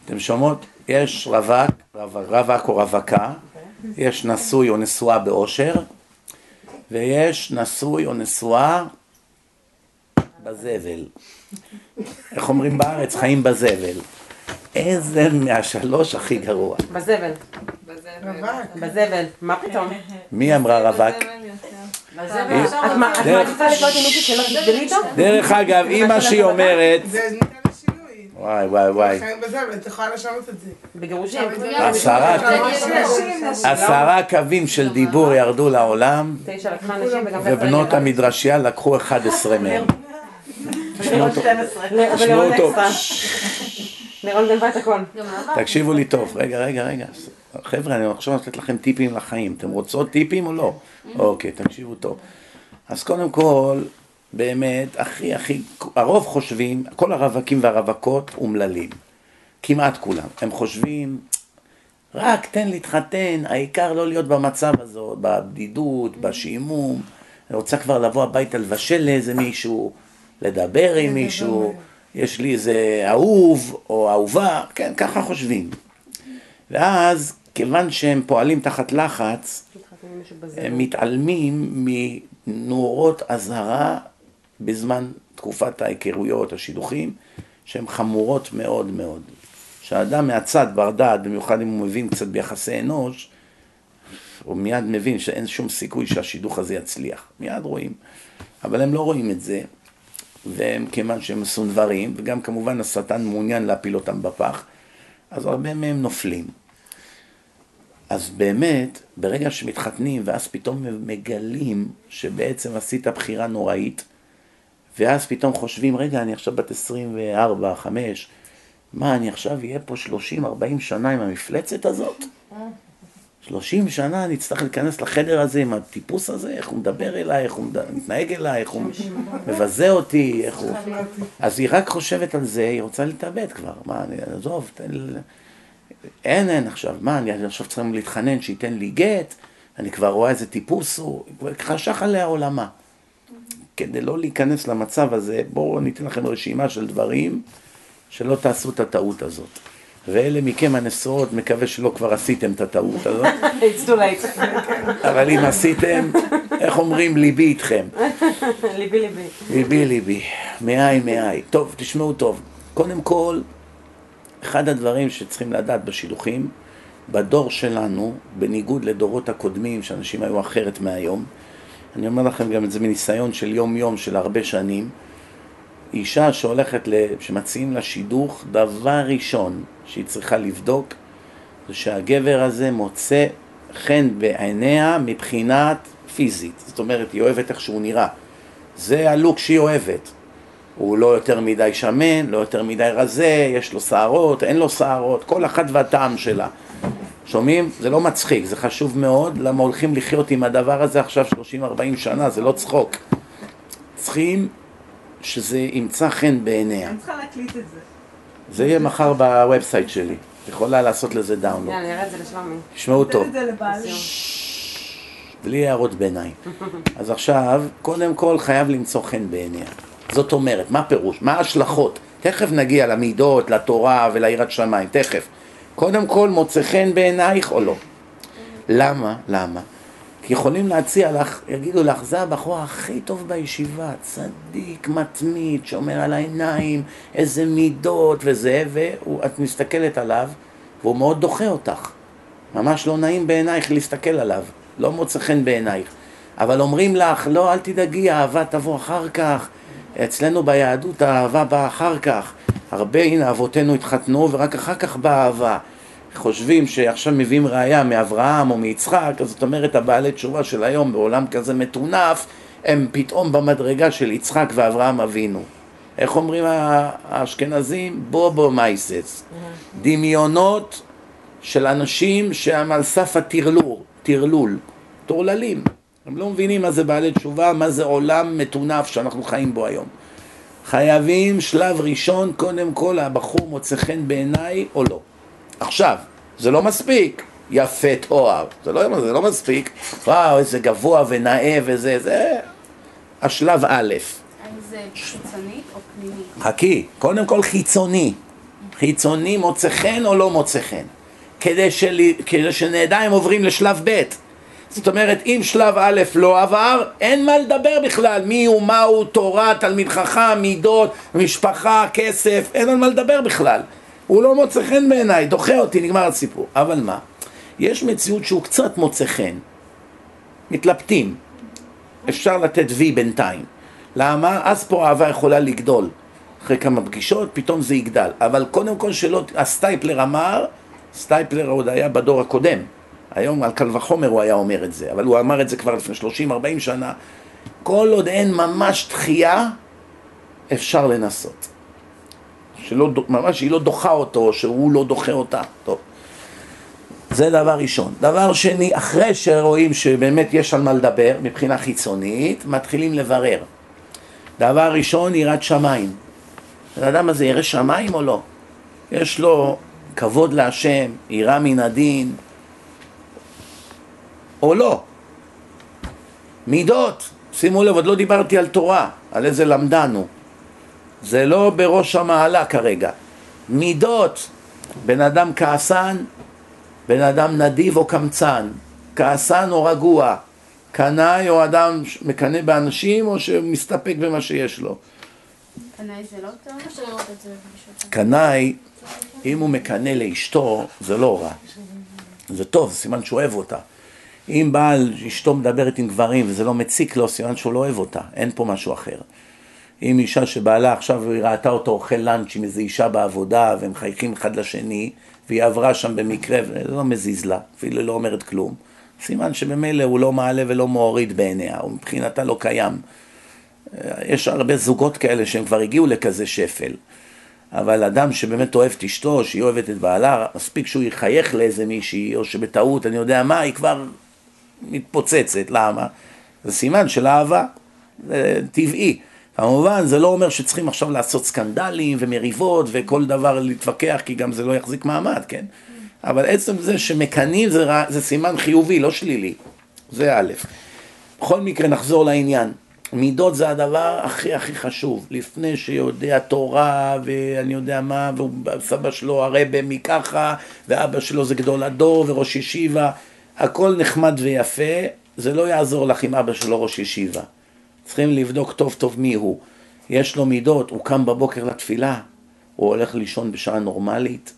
Speaker 1: אתם שומעות? יש רווק, רווק או רווקה, יש נשוי או נשואה באושר, ויש נשוי או נשואה בזבל. איך אומרים בארץ? חיים בזבל. איזה מהשלוש הכי גרוע?
Speaker 3: בזבל. בזבל. מה פתאום?
Speaker 1: מי אמרה רווק? דרך-
Speaker 3: מעדיפה לקנות עם מישהו שלא תגדלי איתו?
Speaker 1: דרך אגב, אימא שהיא אומרת. וואי וואי וואי.
Speaker 6: לכן בזה, אבל את יכולה לשנות את זה.
Speaker 3: בגירושים.
Speaker 1: עשרה עשרה קווים של דיבור ירדו לעולם, ובנות המדרשייה לקחו 11 מהם. תשמעו.
Speaker 3: אקסטרה. לירון גנבה את הכל.
Speaker 1: תקשיבו לי טוב, רגע, רגע, רגע. חבר'ה, אני עכשיו לתת לכם טיפים לחיים. אתם רוצות טיפים או לא? אוקיי, תקשיבו טוב. אז קודם כל, באמת, הכי הכי, הרוב חושבים, כל הרווקים והרווקות אומללים. כמעט כולם. הם חושבים, רק תן להתחתן, העיקר לא להיות במצב הזאת, בבדידות, בשעמום. אני רוצה כבר לבוא הביתה לבשל לאיזה מישהו, לדבר עם מישהו, יש לי איזה אהוב או אהובה, כן, ככה חושבים. ואז, כיוון שהם פועלים תחת לחץ, הם מתעלמים מנורות אזהרה בזמן תקופת ההיכרויות, השידוכים, שהן חמורות מאוד מאוד. שהאדם מהצד, בר דעת, במיוחד אם הוא מבין קצת ביחסי אנוש, הוא מיד מבין שאין שום סיכוי שהשידוך הזה יצליח. מיד רואים. אבל הם לא רואים את זה, והם כיוון שהם מסונברים, וגם כמובן השטן מעוניין להפיל אותם בפח, אז הרבה מהם נופלים. אז באמת, ברגע שמתחתנים, ואז פתאום מגלים שבעצם עשית בחירה נוראית, ואז פתאום חושבים, רגע, אני עכשיו בת 24, 5, מה, אני עכשיו אהיה פה 30-40 שנה עם המפלצת הזאת? 30 שנה אני אצטרך להיכנס לחדר הזה עם הטיפוס הזה, איך הוא מדבר אליי, איך הוא מתנהג אליי, איך הוא מבזה אותי, איך הוא... אז היא רק חושבת על זה, היא רוצה להתאבד כבר. מה, אני, עזוב, תן לי... אין, אין עכשיו, מה, אני עכשיו צריכים להתחנן שייתן לי גט, אני כבר רואה איזה טיפוס הוא, חשך עליה עולמה. כדי לא להיכנס למצב הזה, בואו ניתן לכם רשימה של דברים שלא תעשו את הטעות הזאת. ואלה מכם הנשואות, מקווה שלא כבר עשיתם את הטעות הזאת,
Speaker 3: It's too late.
Speaker 1: אבל אם עשיתם, איך אומרים, ליבי איתכם.
Speaker 3: ליבי ליבי.
Speaker 1: ליבי ליבי, מאי מאי. טוב, תשמעו טוב. קודם כל, אחד הדברים שצריכים לדעת בשידוכים, בדור שלנו, בניגוד לדורות הקודמים, שאנשים היו אחרת מהיום, אני אומר לכם גם את זה מניסיון של יום-יום של הרבה שנים, אישה שהולכת, ל... שמציעים לה שידוך, דבר ראשון שהיא צריכה לבדוק, זה שהגבר הזה מוצא חן בעיניה מבחינת פיזית. זאת אומרת, היא אוהבת איך שהוא נראה. זה הלוק שהיא אוהבת. הוא לא יותר מדי שמן, לא יותר מדי רזה, יש לו שערות, אין לו שערות, כל אחת והטעם שלה. שומעים? זה לא מצחיק, זה חשוב מאוד, למה הולכים לחיות עם הדבר הזה עכשיו 30-40 שנה, זה לא צחוק. צריכים שזה ימצא חן בעיניה.
Speaker 5: אני צריכה להקליט את זה.
Speaker 1: זה יהיה מחר ב website שלי. את יכולה לעשות לזה download.
Speaker 3: יאללה, נראה את זה לשלומי.
Speaker 1: תשמעו טוב. בלי הערות ביניים. אז עכשיו, קודם כל חייב למצוא חן בעיניה. זאת אומרת, מה פירוש? מה ההשלכות? תכף נגיע למידות, לתורה וליראת שמיים, תכף. קודם כל, מוצא חן בעינייך או לא? למה? למה? כי יכולים להציע לך, יגידו לך, זה הבחור הכי טוב בישיבה, צדיק, מתמיד, שומר על העיניים, איזה מידות וזה, ואת מסתכלת עליו, והוא מאוד דוחה אותך. ממש לא נעים בעינייך להסתכל עליו, לא מוצא חן בעינייך. אבל אומרים לך, לא, אל תדאגי, האהבה תבוא אחר כך. אצלנו ביהדות האהבה באה אחר כך. הרבה, הנה, אבותינו התחתנו ורק אחר כך באה אהבה. חושבים שעכשיו מביאים ראייה מאברהם או מיצחק, אז זאת אומרת הבעלי תשובה של היום בעולם כזה מטונף, הם פתאום במדרגה של יצחק ואברהם אבינו. איך אומרים האשכנזים? בובו מייסס. דמיונות של אנשים שהם על סף הטרלול, טרלול, טורללים. הם לא מבינים מה זה בעלי תשובה, מה זה עולם מטונף שאנחנו חיים בו היום. חייבים שלב ראשון, קודם כל הבחור מוצא חן בעיניי או לא. עכשיו, זה לא מספיק, יפה תואר, זה לא, זה לא מספיק, וואו איזה גבוה ונאה וזה, זה השלב א',
Speaker 7: האם זה חיצונית או פנימית?
Speaker 1: חכי, קודם כל חיצוני, חיצוני מוצא חן או לא מוצא חן, כדי, של... כדי שנדע אם עוברים לשלב ב', זאת אומרת אם שלב א' לא עבר, אין מה לדבר בכלל, מי הוא, מה הוא, תורה, תלמיד חכם, מידות, משפחה, כסף, אין על מה לדבר בכלל, הוא לא מוצא חן בעיניי, דוחה אותי, נגמר הסיפור, אבל מה, יש מציאות שהוא קצת מוצא חן, מתלבטים, אפשר לתת וי בינתיים. למה? אז פה האהבה יכולה לגדול. אחרי כמה פגישות, פתאום זה יגדל. אבל קודם כל שלא, הסטייפלר אמר, סטייפלר עוד היה בדור הקודם. היום על קל וחומר הוא היה אומר את זה, אבל הוא אמר את זה כבר לפני 30-40 שנה. כל עוד אין ממש דחייה, אפשר לנסות. שלא, ממש היא לא דוחה אותו, או שהוא לא דוחה אותה. טוב. זה דבר ראשון. דבר שני, אחרי שרואים שבאמת יש על מה לדבר מבחינה חיצונית, מתחילים לברר. דבר ראשון, יראת שמיים. הבן אדם הזה ירא שמיים או לא? יש לו כבוד להשם, יראה מן הדין, או לא? מידות, שימו לב, עוד לא דיברתי על תורה, על איזה למדן הוא. זה לא בראש המעלה כרגע. מידות, בן אדם כעסן, בן אדם נדיב או קמצן, כעסן או רגוע, קנאי או אדם מקנא באנשים או שמסתפק במה שיש לו.
Speaker 7: קנאי זה לא טוב? אפשר לראות את זה בפגישות.
Speaker 1: קנאי, אם הוא מקנא לאשתו, זה לא רע. זה טוב, זה סימן שהוא אוהב אותה. אם בעל אשתו מדברת עם גברים וזה לא מציק לו, סימן שהוא לא אוהב אותה, אין פה משהו אחר. אם אישה שבעלה עכשיו היא ראתה אותו אוכל לאנץ' עם איזו אישה בעבודה והם מחייכים אחד לשני והיא עברה שם במקרה וזה לא מזיז לה, אפילו לא אומרת כלום. סימן שבמילא הוא לא מעלה ולא מוריד בעיניה, הוא מבחינתה לא קיים. יש הרבה זוגות כאלה שהם כבר הגיעו לכזה שפל. אבל אדם שבאמת אוהב את אשתו, שהיא אוהבת את בעלה, מספיק שהוא יחייך לאיזה מישהי, או שבטעות, אני יודע מה, היא כבר מתפוצצת. למה? זה סימן של אהבה, זה טבעי. כמובן, זה לא אומר שצריכים עכשיו לעשות סקנדלים ומריבות וכל דבר להתווכח, כי גם זה לא יחזיק מעמד, כן? אבל עצם זה שמקנאים זה, רע- זה סימן חיובי, לא שלילי. זה א'. בכל מקרה, נחזור לעניין. מידות זה הדבר הכי הכי חשוב. לפני שיודע תורה ואני יודע מה, וסבא שלו הרבה מככה, ואבא שלו זה גדול הדור וראש ישיבה, הכל נחמד ויפה, זה לא יעזור לך אם אבא שלו ראש ישיבה. צריכים לבדוק טוב טוב מי הוא. יש לו מידות, הוא קם בבוקר לתפילה, הוא הולך לישון בשעה נורמלית,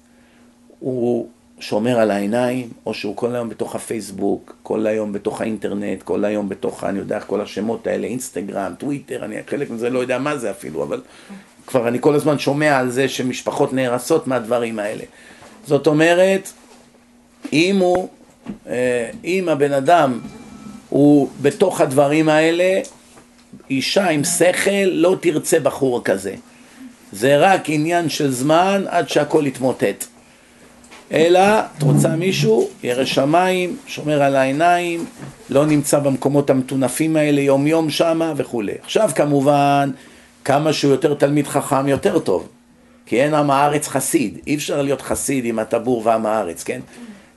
Speaker 1: הוא שומר על העיניים, או שהוא כל היום בתוך הפייסבוק, כל היום בתוך האינטרנט, כל היום בתוך, אני יודע, כל השמות האלה, אינסטגרם, טוויטר, אני חלק מזה לא יודע מה זה אפילו, אבל כבר אני כל הזמן שומע על זה שמשפחות נהרסות מהדברים האלה. זאת אומרת, אם הוא, אם הבן אדם הוא בתוך הדברים האלה, אישה עם שכל לא תרצה בחור כזה. זה רק עניין של זמן עד שהכל יתמוטט. אלא, את רוצה מישהו, ירא שמיים, שומר על העיניים, לא נמצא במקומות המטונפים האלה יום יום שמה וכולי. עכשיו כמובן, כמה שהוא יותר תלמיד חכם יותר טוב. כי אין עם הארץ חסיד, אי אפשר להיות חסיד עם הטבור ועם הארץ, כן?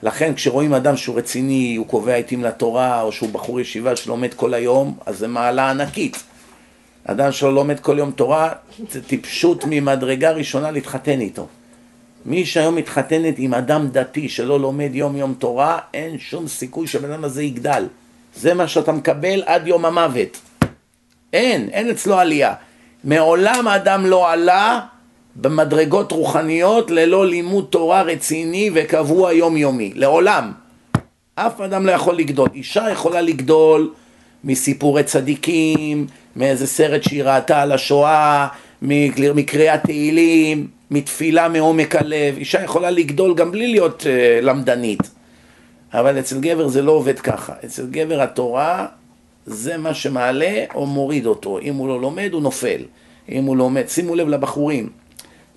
Speaker 1: לכן כשרואים אדם שהוא רציני, הוא קובע עתים לתורה, או שהוא בחור ישיבה שלומד כל היום, אז זה מעלה ענקית. אדם שלא לומד כל יום תורה, זה טיפשות ממדרגה ראשונה להתחתן איתו. מי שהיום מתחתנת עם אדם דתי שלא לומד יום יום תורה, אין שום סיכוי שהבן אדם הזה יגדל. זה מה שאתה מקבל עד יום המוות. אין, אין אצלו עלייה. מעולם האדם לא עלה במדרגות רוחניות ללא לימוד תורה רציני וקבוע יומיומי. לעולם. אף אדם לא יכול לגדול. אישה יכולה לגדול מסיפורי צדיקים, מאיזה סרט שהיא ראתה על השואה, מקריאת תהילים, מתפילה מעומק הלב. אישה יכולה לגדול גם בלי להיות uh, למדנית. אבל אצל גבר זה לא עובד ככה. אצל גבר התורה זה מה שמעלה או מוריד אותו. אם הוא לא לומד הוא נופל. אם הוא לומד, שימו לב לבחורים,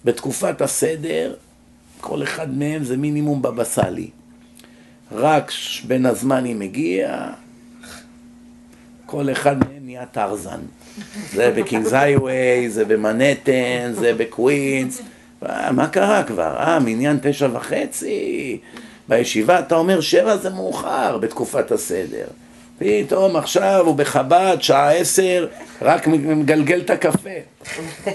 Speaker 1: בתקופת הסדר כל אחד מהם זה מינימום בבא סאלי. רק בין הזמנים מגיע, כל אחד מהם נהיה טרזן. זה בקינגס הייווי, זה במנהטן, זה בקווינס. אה, מה קרה כבר? אה, מניין תשע וחצי? בישיבה אתה אומר שבע זה מאוחר בתקופת הסדר. פתאום עכשיו הוא בחב"ד, שעה עשר, רק מגלגל את הקפה.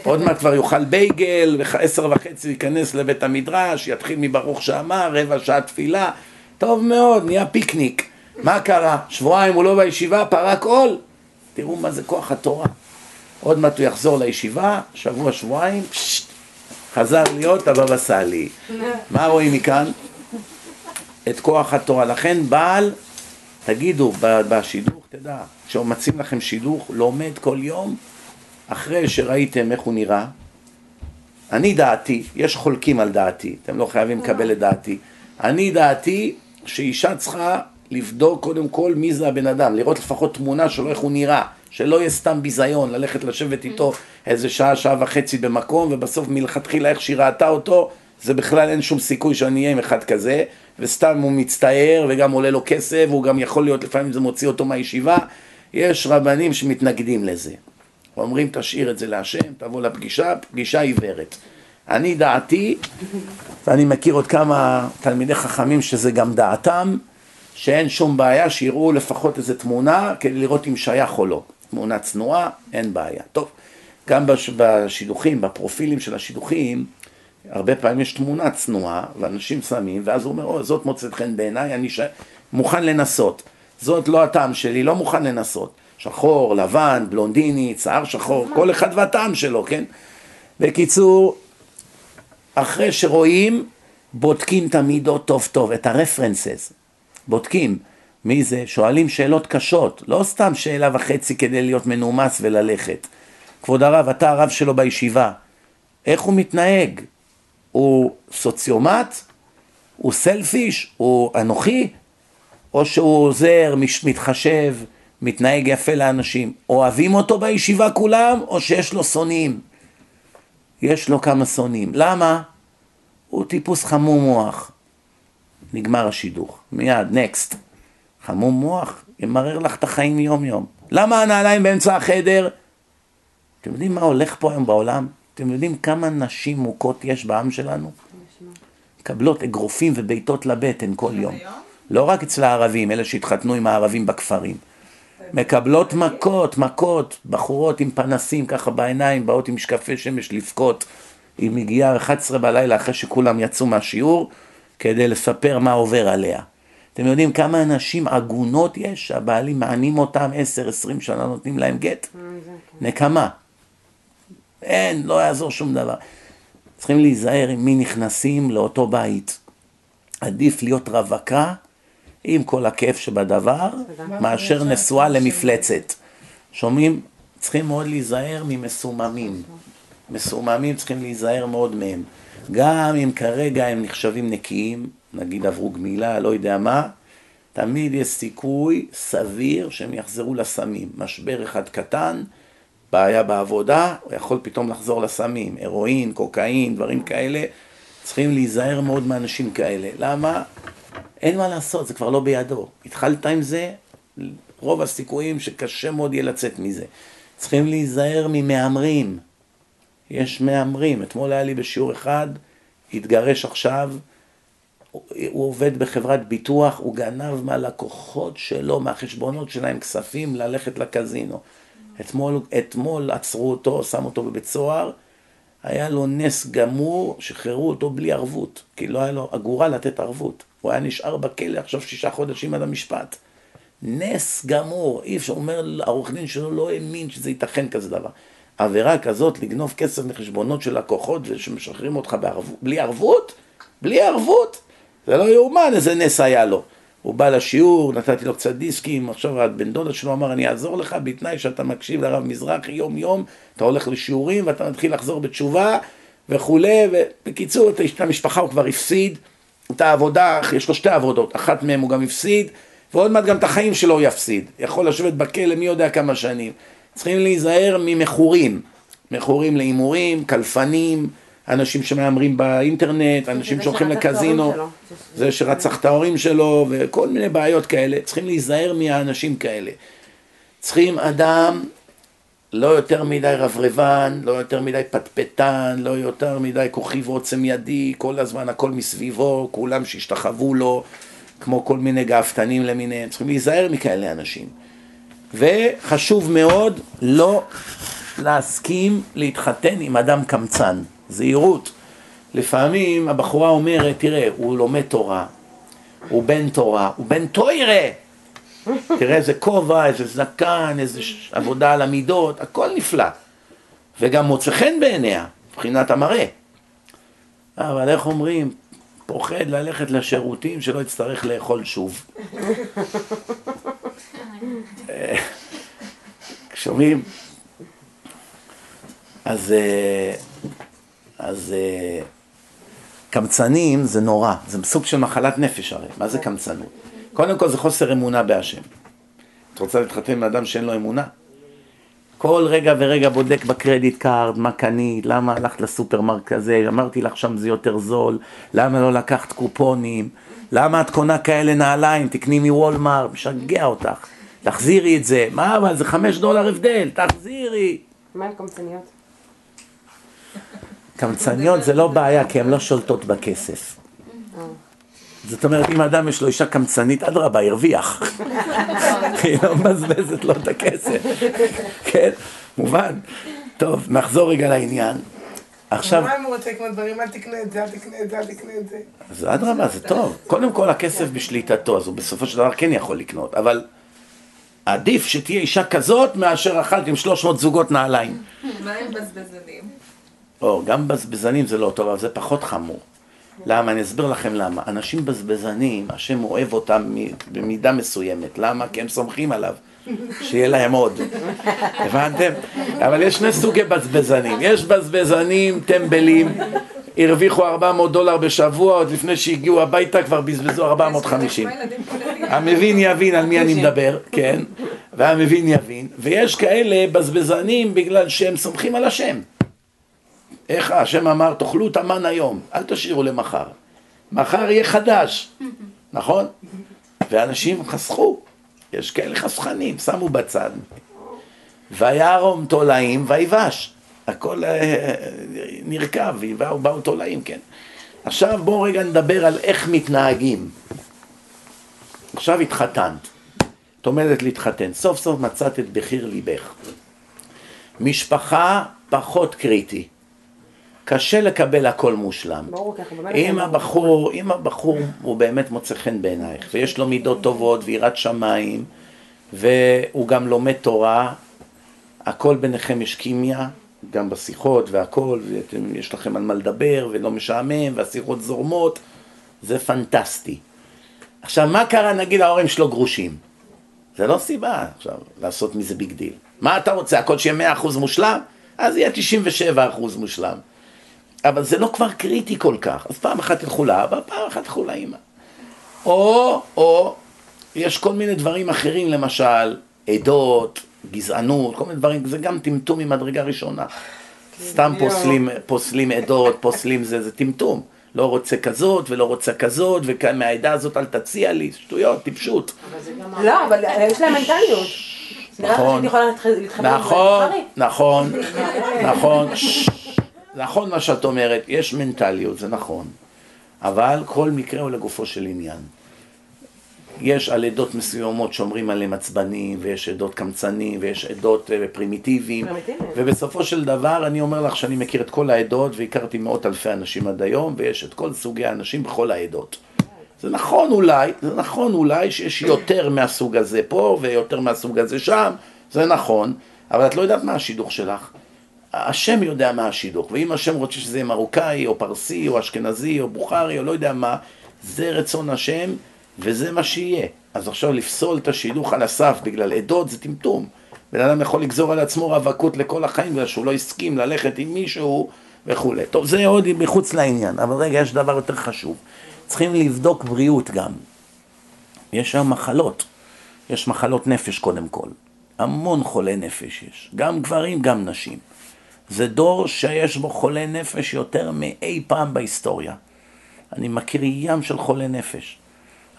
Speaker 1: עוד מעט כבר יאכל בייגל, ועשר וחצי ייכנס לבית המדרש, יתחיל מברוך שאמר, רבע שעה תפילה. טוב מאוד, נהיה פיקניק. מה קרה? שבועיים הוא לא בישיבה, פרק עול. תראו מה זה כוח התורה. עוד מעט הוא יחזור לישיבה, שבוע, שבועיים, פשט, חזר להיות הבבא סאלי. מה רואים מכאן? את כוח התורה. לכן בעל, תגידו בשידוך, תדע, כשמציעים לכם שידוך, לומד כל יום, אחרי שראיתם איך הוא נראה, אני דעתי, יש חולקים על דעתי, אתם לא חייבים לקבל את דעתי. אני דעתי שאישה צריכה לבדוק קודם כל מי זה הבן אדם, לראות לפחות תמונה שלו איך הוא נראה, שלא יהיה סתם ביזיון ללכת לשבת איתו איזה שעה, שעה וחצי במקום, ובסוף מלכתחילה איך שהיא ראתה אותו, זה בכלל אין שום סיכוי שאני אהיה עם אחד כזה, וסתם הוא מצטער וגם עולה לו כסף, והוא גם יכול להיות, לפעמים זה מוציא אותו מהישיבה, יש רבנים שמתנגדים לזה. אומרים תשאיר את זה להשם, תבוא לפגישה, פגישה עיוורת. אני דעתי, ואני מכיר עוד כמה תלמידי חכמים שזה גם דעתם, שאין שום בעיה שיראו לפחות איזה תמונה כדי לראות אם שייך או לא. תמונה צנועה, אין בעיה. טוב, גם בש- בשידוכים, בפרופילים של השידוכים, הרבה פעמים יש תמונה צנועה, ואנשים שמים, ואז הוא אומר, או, זאת מוצאת חן בעיניי, אני ש... מוכן לנסות. זאת לא הטעם שלי, לא מוכן לנסות. שחור, לבן, בלונדיני, שיער שחור, כל אחד והטעם שלו, כן? בקיצור, אחרי שרואים, בודקים את המידות טוב טוב, את הרפרנסס. בודקים. מי זה? שואלים שאלות קשות, לא סתם שאלה וחצי כדי להיות מנומס וללכת. כבוד הרב, אתה הרב שלו בישיבה, איך הוא מתנהג? הוא סוציומט? הוא סלפיש? הוא אנוכי? או שהוא עוזר, מתחשב, מתנהג יפה לאנשים? אוהבים אותו בישיבה כולם, או שיש לו שונאים? יש לו כמה שונאים. למה? הוא טיפוס חמום מוח. נגמר השידוך. מיד, נקסט. חמום מוח, ימרר לך את החיים יום יום. למה הנעליים באמצע החדר? אתם יודעים מה הולך פה היום בעולם? אתם יודעים כמה נשים מוכות יש בעם שלנו? מקבלות אגרופים ובעיטות לבטן כל יום. לא רק אצל הערבים, אלה שהתחתנו עם הערבים בכפרים. מקבלות מכות, מכות, בחורות עם פנסים ככה בעיניים, באות עם משקפי שמש לבכות. היא מגיעה 11 בלילה אחרי שכולם יצאו מהשיעור, כדי לספר מה עובר עליה. אתם יודעים כמה נשים עגונות יש, שהבעלים מענים אותם 10-20 שנה, נותנים להם גט? נקמה. אין, לא יעזור שום דבר. צריכים להיזהר עם מי נכנסים לאותו בית. עדיף להיות רווקה, עם כל הכיף שבדבר, מאשר נשואה למפלצת. שומעים? צריכים מאוד להיזהר ממסוממים. מסוממים צריכים להיזהר מאוד מהם. גם אם כרגע הם נחשבים נקיים, נגיד עברו גמילה, לא יודע מה, תמיד יש סיכוי סביר שהם יחזרו לסמים. משבר אחד קטן, בעיה בעבודה, הוא יכול פתאום לחזור לסמים. הרואין, קוקאין, דברים כאלה. צריכים להיזהר מאוד מאנשים כאלה. למה? אין מה לעשות, זה כבר לא בידו. התחלת עם זה, רוב הסיכויים שקשה מאוד יהיה לצאת מזה. צריכים להיזהר ממהמרים. יש מהמרים. אתמול היה לי בשיעור אחד, התגרש עכשיו, הוא עובד בחברת ביטוח, הוא גנב מהלקוחות שלו, מהחשבונות שלהם כספים ללכת לקזינו. אתמול, אתמול עצרו אותו, שמו אותו בבית סוהר, היה לו נס גמור, שחררו אותו בלי ערבות, כי לא היה לו אגורה לתת ערבות. הוא היה נשאר בכלא עכשיו שישה חודשים עד המשפט. נס גמור, אי אפשר, אומר, העורך דין שלו לא האמין שזה ייתכן כזה דבר. עבירה כזאת, לגנוב כסף מחשבונות של לקוחות ושמשחררים אותך בערבות, בלי ערבות? בלי ערבות? זה לא יאומן איזה נס היה לו. הוא בא לשיעור, נתתי לו קצת דיסקים, עכשיו הבן דודה שלו אמר אני אעזור לך בתנאי שאתה מקשיב לרב מזרחי יום יום, אתה הולך לשיעורים ואתה מתחיל לחזור בתשובה וכולי, ובקיצור את המשפחה הוא כבר הפסיד, את העבודה, יש לו שתי עבודות, אחת מהן הוא גם הפסיד, ועוד מעט גם את החיים שלו הוא יפסיד, יכול לשבת בכלא מי יודע כמה שנים. צריכים להיזהר ממכורים, מכורים להימורים, קלפנים, אנשים שמהמרים באינטרנט, אנשים שהולכים לקזינו. זה שרצח את ההורים שלו, וכל מיני בעיות כאלה, צריכים להיזהר מהאנשים כאלה. צריכים אדם לא יותר מדי רברבן, לא יותר מדי פטפטן, לא יותר מדי כוכי ועוצם ידי, כל הזמן הכל מסביבו, כולם שהשתחוו לו, כמו כל מיני גאוותנים למיניהם, צריכים להיזהר מכאלה אנשים. וחשוב מאוד לא להסכים להתחתן עם אדם קמצן, זהירות. לפעמים הבחורה אומרת, תראה, הוא לומד תורה, הוא בן תורה, הוא בן תוירה. תראה איזה כובע, איזה זקן, איזה עבודה על המידות, הכל נפלא. וגם מוצא חן בעיניה, מבחינת המראה. אבל איך אומרים, פוחד ללכת לשירותים שלא יצטרך לאכול שוב. שומעים? אז, אה, אז אה, קמצנים זה נורא, זה סוג של מחלת נפש הרי, מה זה קמצנות? קודם כל זה חוסר אמונה בהשם. את רוצה להתחתן עם אדם שאין לו אמונה? כל רגע ורגע בודק ב credit card, מה קנית, למה הלכת לסופרמרקט הזה, אמרתי לך שם זה יותר זול, למה לא לקחת קופונים, למה את קונה כאלה נעליים, תקני מוולמארט, משגע אותך, תחזירי את זה, מה אבל זה חמש דולר הבדל, תחזירי.
Speaker 3: מה עם קמצניות?
Speaker 1: קמצניות זה לא בעיה, כי הן לא שולטות בכסף. זאת אומרת, אם אדם יש לו אישה קמצנית, אדרבה, הרוויח. היא לא מבזבזת לו את הכסף. כן, מובן. טוב, נחזור רגע לעניין. עכשיו,
Speaker 6: מה אם הוא רוצה לקנות דברים? אל תקנה את זה, אל תקנה את זה, אל תקנה את זה.
Speaker 1: אז אדרבה, זה טוב. קודם כל, הכסף בשליטתו, אז הוא בסופו של דבר כן יכול לקנות, אבל עדיף שתהיה אישה כזאת מאשר אכלת עם 300 זוגות נעליים.
Speaker 8: מה עם בזבזנים?
Speaker 1: או, גם בזבזנים זה לא טוב, אבל זה פחות חמור. למה? אני אסביר לכם למה. אנשים בזבזנים, השם אוהב אותם במידה מסוימת. למה? כי הם סומכים עליו. שיהיה להם עוד. הבנתם? אבל יש שני סוגי בזבזנים. יש בזבזנים טמבלים, הרוויחו 400 דולר בשבוע, עוד לפני שהגיעו הביתה כבר בזבזו 450. המבין יבין על מי אני מדבר, כן? והמבין יבין. ויש כאלה בזבזנים בגלל שהם סומכים על השם. איך השם אמר, תאכלו את המן היום, אל תשאירו למחר. מחר יהיה חדש, נכון? ואנשים חסכו, יש כאלה חסכנים, שמו בצד. וירום תולעים ויבש. הכל אה, נרקב, ובאו באו תולעים, כן. עכשיו בואו רגע נדבר על איך מתנהגים. עכשיו התחתנת, את עומדת להתחתן, סוף סוף מצאת את בחיר ליבך. משפחה פחות קריטי. קשה לקבל הכל מושלם.
Speaker 3: ברור, באמת...
Speaker 1: אם הבחור, אם הבחור הוא באמת מוצא חן בעינייך, ויש לו מידות טובות ויראת שמיים, והוא גם לומד תורה, הכל ביניכם יש כימיה, גם בשיחות והכל, ויש לכם על מה לדבר, ולא משעמם, והשיחות זורמות, זה פנטסטי. עכשיו, מה קרה, נגיד ההורים שלו גרושים? זה לא סיבה עכשיו לעשות מזה big deal. מה אתה רוצה, הכל שיהיה 100% מושלם? אז יהיה 97% מושלם. אבל זה לא כבר קריטי כל כך. אז פעם אחת תלכו לאבא, פעם אחת תלכו לאמא. או, או, יש כל מיני דברים אחרים, למשל, עדות, גזענות, כל מיני דברים, זה גם טמטום ממדרגה ראשונה. סתם פוסלים, פוסלים עדות, פוסלים זה, זה טמטום. לא רוצה כזאת ולא רוצה כזאת, ומהעדה הזאת אל תציע לי, שטויות, טיפשות.
Speaker 3: לא, אבל יש להם מנטליות.
Speaker 1: נכון. נכון? נכון, נכון, נכון מה שאת אומרת, יש מנטליות, זה נכון, אבל כל מקרה הוא לגופו של עניין. יש על עדות מסוימות שאומרים עליהם עצבנים, ויש עדות קמצנים, ויש עדות אה, פרימיטיביים,
Speaker 3: פרימיטיביים.
Speaker 1: ובסופו של דבר אני אומר לך שאני מכיר את כל העדות, והכרתי מאות אלפי אנשים עד היום, ויש את כל סוגי האנשים בכל העדות. זה נכון אולי, זה נכון אולי שיש יותר מהסוג הזה פה ויותר מהסוג הזה שם, זה נכון, אבל את לא יודעת מה השידוך שלך. השם יודע מה השידוך, ואם השם רוצה שזה יהיה מרוקאי, או פרסי, או אשכנזי, או בוכרי, או לא יודע מה, זה רצון השם, וזה מה שיהיה. אז עכשיו לפסול את השידוך על הסף בגלל עדות זה טמטום. בן אדם יכול לגזור על עצמו רווקות לכל החיים בגלל שהוא לא הסכים ללכת עם מישהו וכולי. טוב, זה עוד מחוץ לעניין, אבל רגע, יש דבר יותר חשוב. צריכים לבדוק בריאות גם. יש שם מחלות. יש מחלות נפש קודם כל. המון חולי נפש יש. גם גברים, גם נשים. זה דור שיש בו חולי נפש יותר מאי פעם בהיסטוריה. אני מכיר ים של חולי נפש.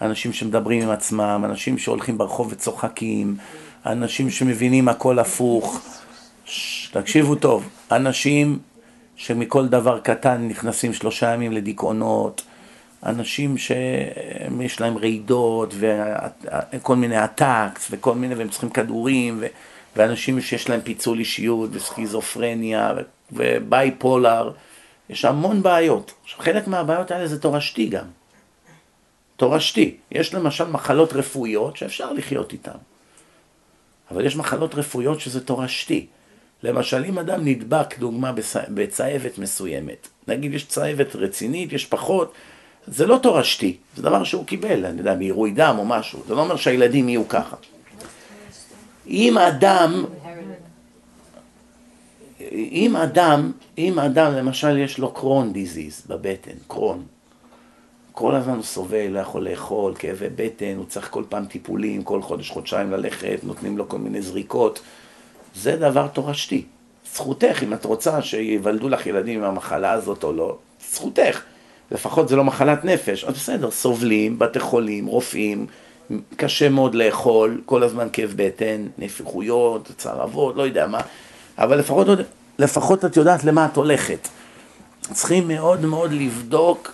Speaker 1: אנשים שמדברים עם עצמם, אנשים שהולכים ברחוב וצוחקים, אנשים שמבינים הכל הפוך. ש- תקשיבו טוב, אנשים שמכל דבר קטן נכנסים שלושה ימים לדיכאונות, אנשים שיש להם רעידות וכל מיני הטקס וכל מיני, והם צריכים כדורים, ו... ואנשים שיש להם פיצול אישיות וסכיזופרניה. ובייפולר, יש המון בעיות. עכשיו, חלק מהבעיות האלה זה תורשתי גם. תורשתי. יש למשל מחלות רפואיות שאפשר לחיות איתן. אבל יש מחלות רפואיות שזה תורשתי. למשל, אם אדם נדבק, דוגמה, בצ- בצהבת מסוימת, נגיד יש צהבת רצינית, יש פחות, זה לא תורשתי, זה דבר שהוא קיבל, אני יודע, מעירוי דם או משהו, זה לא אומר שהילדים יהיו ככה. אם אדם, אם אדם, אם אדם למשל יש לו קרון דיזיז בבטן, קרון, כל הזמן הוא סובל, לא יכול לאכול, כאבי בטן, הוא צריך כל פעם טיפולים, כל חודש, חודשיים ללכת, נותנים לו כל מיני זריקות. זה דבר תורשתי. זכותך, אם את רוצה שיוולדו לך ילדים עם המחלה הזאת או לא, זכותך. לפחות זה לא מחלת נפש. אז בסדר, סובלים, בתי חולים, רופאים, קשה מאוד לאכול, כל הזמן כאב בטן, נפיחויות, צרבות, לא יודע מה, אבל לפחות, לפחות את יודעת למה את הולכת. צריכים מאוד מאוד לבדוק,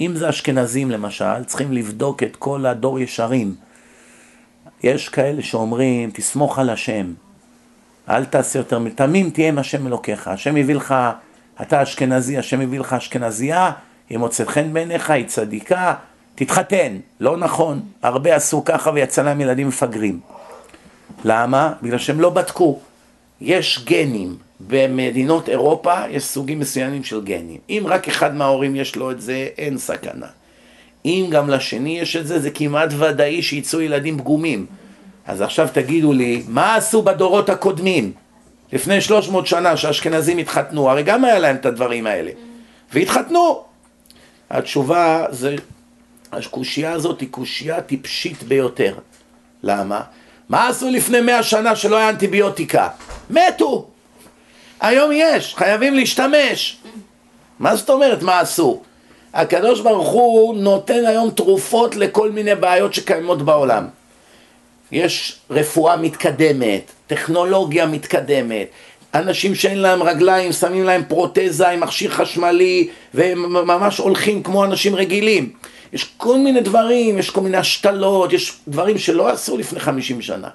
Speaker 1: אם זה אשכנזים למשל, צריכים לבדוק את כל הדור ישרים. יש כאלה שאומרים, תסמוך על השם, אל תעשה יותר, תמים תהיה עם השם אלוקיך, השם הביא לך, אתה אשכנזי, השם הביא לך אשכנזייה, היא מוצאת חן בעיניך, היא צדיקה, תתחתן. לא נכון, הרבה עשו ככה ויצא להם ילדים מפגרים. למה? בגלל שהם לא בדקו. יש גנים, במדינות אירופה יש סוגים מסוימים של גנים. אם רק אחד מההורים יש לו את זה, אין סכנה. אם גם לשני יש את זה, זה כמעט ודאי שיצאו ילדים פגומים. אז עכשיו תגידו לי, מה עשו בדורות הקודמים? לפני 300 שנה שהאשכנזים התחתנו, הרי גם היה להם את הדברים האלה. והתחתנו. התשובה זה, הקושייה הזאת היא קושייה טיפשית ביותר. למה? מה עשו לפני מאה שנה שלא היה אנטיביוטיקה? מתו. היום יש, חייבים להשתמש. מה זאת אומרת מה עשו? הקדוש ברוך הוא נותן היום תרופות לכל מיני בעיות שקיימות בעולם. יש רפואה מתקדמת, טכנולוגיה מתקדמת, אנשים שאין להם רגליים, שמים להם פרוטזה עם מכשיר חשמלי והם ממש הולכים כמו אנשים רגילים. יש כל מיני דברים, יש כל מיני השתלות, יש דברים שלא עשו לפני 50 שנה.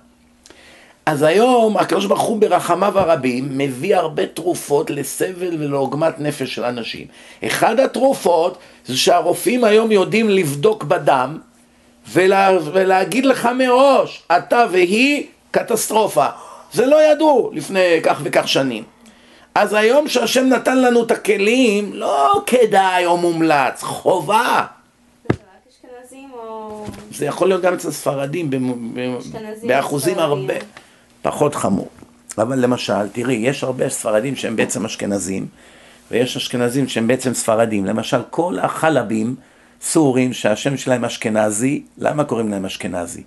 Speaker 1: אז היום הקדוש ברוך הוא ברחמיו הרבים מביא הרבה תרופות לסבל ולעוגמת נפש של אנשים. אחד התרופות זה שהרופאים היום יודעים לבדוק בדם ולה, ולהגיד לך מראש, אתה והיא קטסטרופה. זה לא ידעו לפני כך וכך שנים. אז היום שהשם נתן לנו את הכלים, לא כדאי או מומלץ, חובה. זה יכול להיות גם אצל ספרדים באחוזים הרבה פחות חמור. אבל למשל, תראי, יש הרבה ספרדים שהם בעצם אשכנזים, ויש אשכנזים שהם בעצם ספרדים. למשל, כל החלבים סורים שהשם שלהם אשכנזי, למה קוראים להם אשכנזי?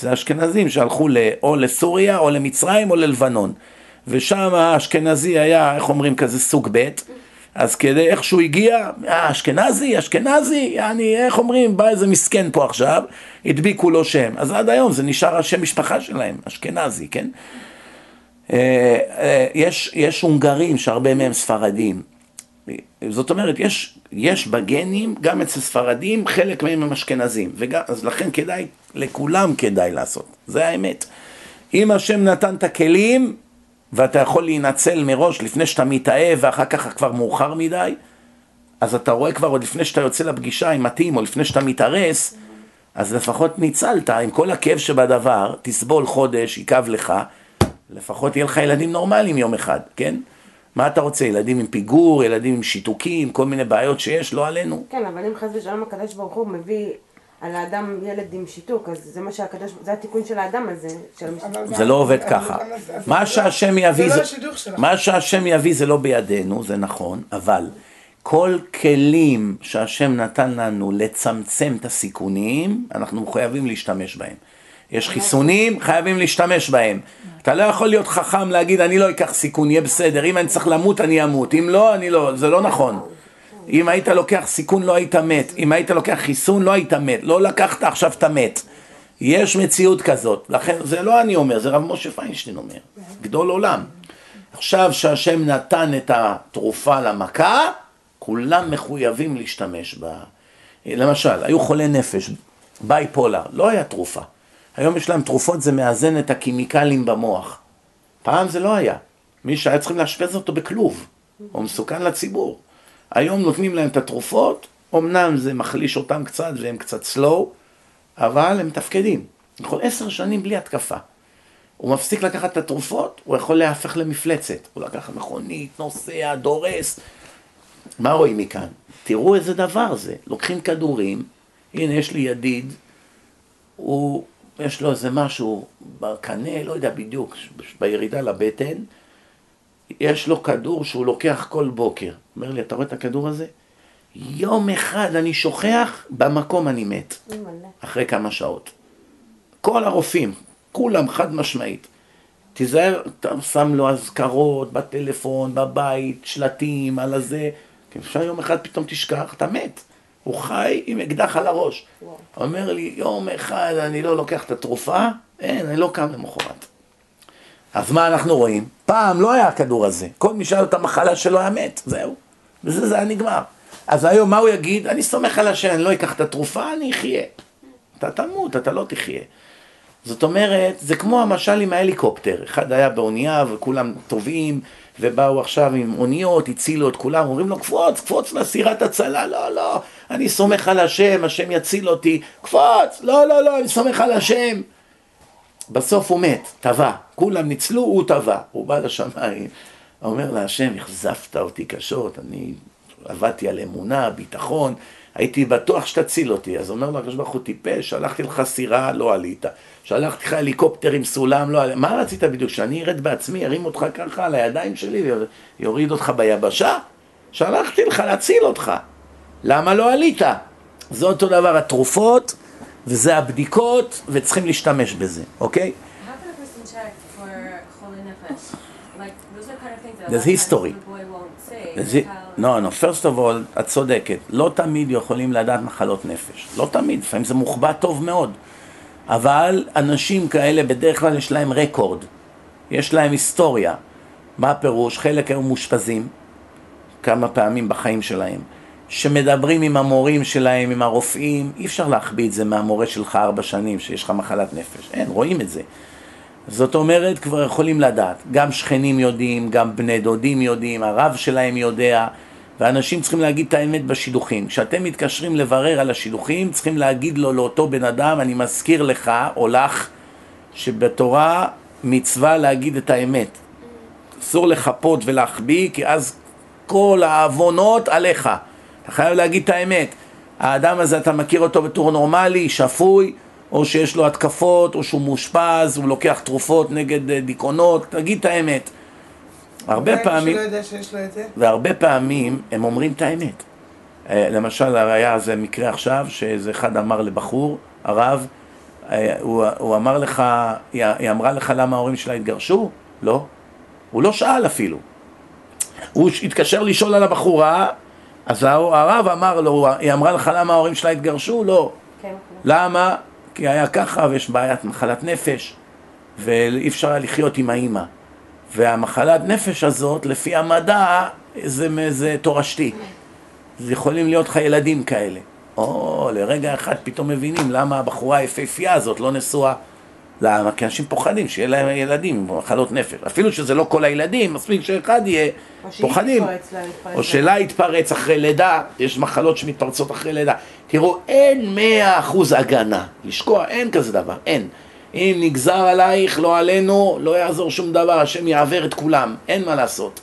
Speaker 1: זה אשכנזים שהלכו או לסוריה או למצרים או ללבנון. ושם האשכנזי היה, איך אומרים, כזה סוג ב', אז כדי איך שהוא הגיע, אשכנזי, אשכנזי, אני, איך אומרים, בא איזה מסכן פה עכשיו, הדביקו לו שם. אז עד היום זה נשאר השם משפחה שלהם, אשכנזי, כן? אה, אה, יש, יש הונגרים שהרבה מהם ספרדים. זאת אומרת, יש, יש בגנים, גם אצל ספרדים, חלק מהם הם אשכנזים. וגם, אז לכן כדאי, לכולם כדאי לעשות, זה האמת. אם השם נתן את הכלים, ואתה יכול להינצל מראש לפני שאתה מתאהב ואחר כך כבר מאוחר מדי, אז אתה רואה כבר עוד לפני שאתה יוצא לפגישה עם מתאים או לפני שאתה מתארס, אז לפחות ניצלת עם כל הכאב שבדבר, תסבול חודש, יכאב לך, לפחות יהיה לך ילדים נורמליים יום אחד, כן? מה אתה רוצה, ילדים עם פיגור, ילדים עם שיתוקים, כל מיני בעיות שיש, לא עלינו.
Speaker 3: כן, אבל אם חס ושלום הקדוש ברוך הוא מביא על האדם ילד עם שיתוק, אז זה מה שהקדוש, זה התיקון של האדם הזה. של
Speaker 1: זה לא עובד ככה. מה שהשם יביא,
Speaker 6: זה לא
Speaker 1: מה שהשם יביא זה לא בידינו, זה נכון, אבל כל כלים שהשם נתן לנו לצמצם את הסיכונים, אנחנו מחויבים להשתמש בהם. יש חיסונים, חייבים להשתמש בהם. אתה לא יכול להיות חכם להגיד, אני לא אקח סיכון, יהיה בסדר, אם אני צריך למות, אני אמות, אם לא, אני לא, זה לא נכון. אם היית לוקח סיכון, לא היית מת, אם היית לוקח חיסון, לא היית מת, לא לקחת, עכשיו אתה מת. יש מציאות כזאת, לכן זה לא אני אומר, זה רב משה פיינשטיין אומר, גדול עולם. עכשיו שהשם נתן את התרופה למכה, כולם מחויבים להשתמש בה. למשל, היו חולי נפש, בייפולר, לא היה תרופה. היום יש להם תרופות, זה מאזן את הכימיקלים במוח. פעם זה לא היה. מי שהיה צריכים לאשפז אותו בכלוב, הוא מסוכן לציבור. היום נותנים להם את התרופות, אמנם זה מחליש אותם קצת והם קצת סלואו, אבל הם מתפקדים. יכול עשר שנים בלי התקפה. הוא מפסיק לקחת את התרופות, הוא יכול להפך למפלצת. הוא לקח מכונית, נוסע, דורס. מה רואים מכאן? תראו איזה דבר זה. לוקחים כדורים, הנה יש לי ידיד, הוא יש לו איזה משהו בקנה, לא יודע בדיוק, בירידה לבטן, יש לו כדור שהוא לוקח כל בוקר. אומר לי, אתה רואה את הכדור הזה? יום אחד אני שוכח, במקום אני מת. אחרי כמה שעות. כל הרופאים, כולם חד משמעית. תיזהר, שם לו אזכרות בטלפון, בבית, שלטים, על הזה. כי אפשר יום אחד פתאום תשכח, אתה מת. הוא חי עם אקדח על הראש. אומר לי, יום אחד אני לא לוקח את התרופה, אין, אני לא קם למחרת. אז מה אנחנו רואים? פעם לא היה הכדור הזה. כל מי שהיה לו את המחלה שלו היה מת, זהו. וזה זה היה נגמר. אז היום מה הוא יגיד? אני סומך על השם, אני לא אקח את התרופה, אני אחיה. אתה תמות, אתה לא תחיה. זאת אומרת, זה כמו המשל עם ההליקופטר. אחד היה באונייה וכולם טובעים, ובאו עכשיו עם אוניות, הצילו את כולם, אומרים לו, קפוץ, קפוץ לסירת הצלה. לא, לא, אני סומך על השם, השם יציל אותי. קפוץ, לא, לא, לא, אני סומך על השם. בסוף הוא מת, טבע. כולם ניצלו, הוא טבע. הוא בא לשמיים, אומר להשם, אכזבת אותי קשות, אני עבדתי על אמונה, ביטחון, הייתי בטוח שתציל אותי. אז אומר לו הקדוש ברוך הוא טיפש, שלחתי לך סירה, לא עלית. שלחתי לך הליקופטר עם סולם, לא עלית. מה רצית בדיוק? שאני ארד בעצמי, ארים אותך ככה על הידיים שלי ויוריד אותך ביבשה? שלחתי לך להציל אותך. למה לא עלית? זה אותו דבר התרופות, וזה הבדיקות, וצריכים להשתמש בזה, אוקיי? זה,
Speaker 8: How-
Speaker 1: לא, לא, first of all, את צודקת, לא תמיד יכולים לדעת מחלות נפש, לא תמיד, לפעמים זה מוחבא טוב מאוד, אבל אנשים כאלה בדרך כלל יש להם רקורד, יש להם היסטוריה, מה הפירוש? חלק היו מאושפזים כמה פעמים בחיים שלהם, שמדברים עם המורים שלהם, עם הרופאים, אי אפשר להחביא את זה מהמורה שלך ארבע שנים שיש לך מחלת נפש, אין, רואים את זה. זאת אומרת, כבר יכולים לדעת. גם שכנים יודעים, גם בני דודים יודעים, הרב שלהם יודע, ואנשים צריכים להגיד את האמת בשידוכים. כשאתם מתקשרים לברר על השידוכים, צריכים להגיד לו, לאותו בן אדם, אני מזכיר לך או לך, שבתורה מצווה להגיד את האמת. אסור לחפות ולהחביא, כי אז כל העוונות עליך. אתה חייב להגיד את האמת. האדם הזה, אתה מכיר אותו בתור נורמלי, שפוי, או שיש לו התקפות, או שהוא מאושפז, הוא לוקח תרופות נגד אה, דיכאונות, תגיד את האמת. הרבה פעמים? והרבה פעמים הם אומרים את האמת. אה, למשל, היה איזה מקרה עכשיו, שאיזה אחד אמר לבחור, הרב, אה, הוא, הוא אמר לך, היא, היא אמרה לך למה ההורים שלה התגרשו? לא. הוא לא שאל אפילו. הוא התקשר לשאול על הבחורה, אז הרב אמר לו, היא אמרה לך למה ההורים שלה התגרשו? לא.
Speaker 3: כן,
Speaker 1: למה? כי היה ככה ויש בעיית מחלת נפש ואי אפשר היה לחיות עם האימא והמחלת נפש הזאת לפי המדע זה, זה תורשתי זה יכולים להיות לך ילדים כאלה או לרגע אחד פתאום מבינים למה הבחורה היפהפייה הזאת לא נשואה למה? כי אנשים פוחדים שיהיה להם ילדים עם מחלות נפש אפילו שזה לא כל הילדים מספיק שאחד יהיה פוחדים או
Speaker 3: לה.
Speaker 1: שלה יתפרץ אחרי לידה, יש מחלות שמתפרצות אחרי לידה. תראו, אין מאה אחוז הגנה, לשקוע, אין כזה דבר, אין. אם נגזר עלייך, לא עלינו, לא יעזור שום דבר, השם יעבר את כולם, אין מה לעשות.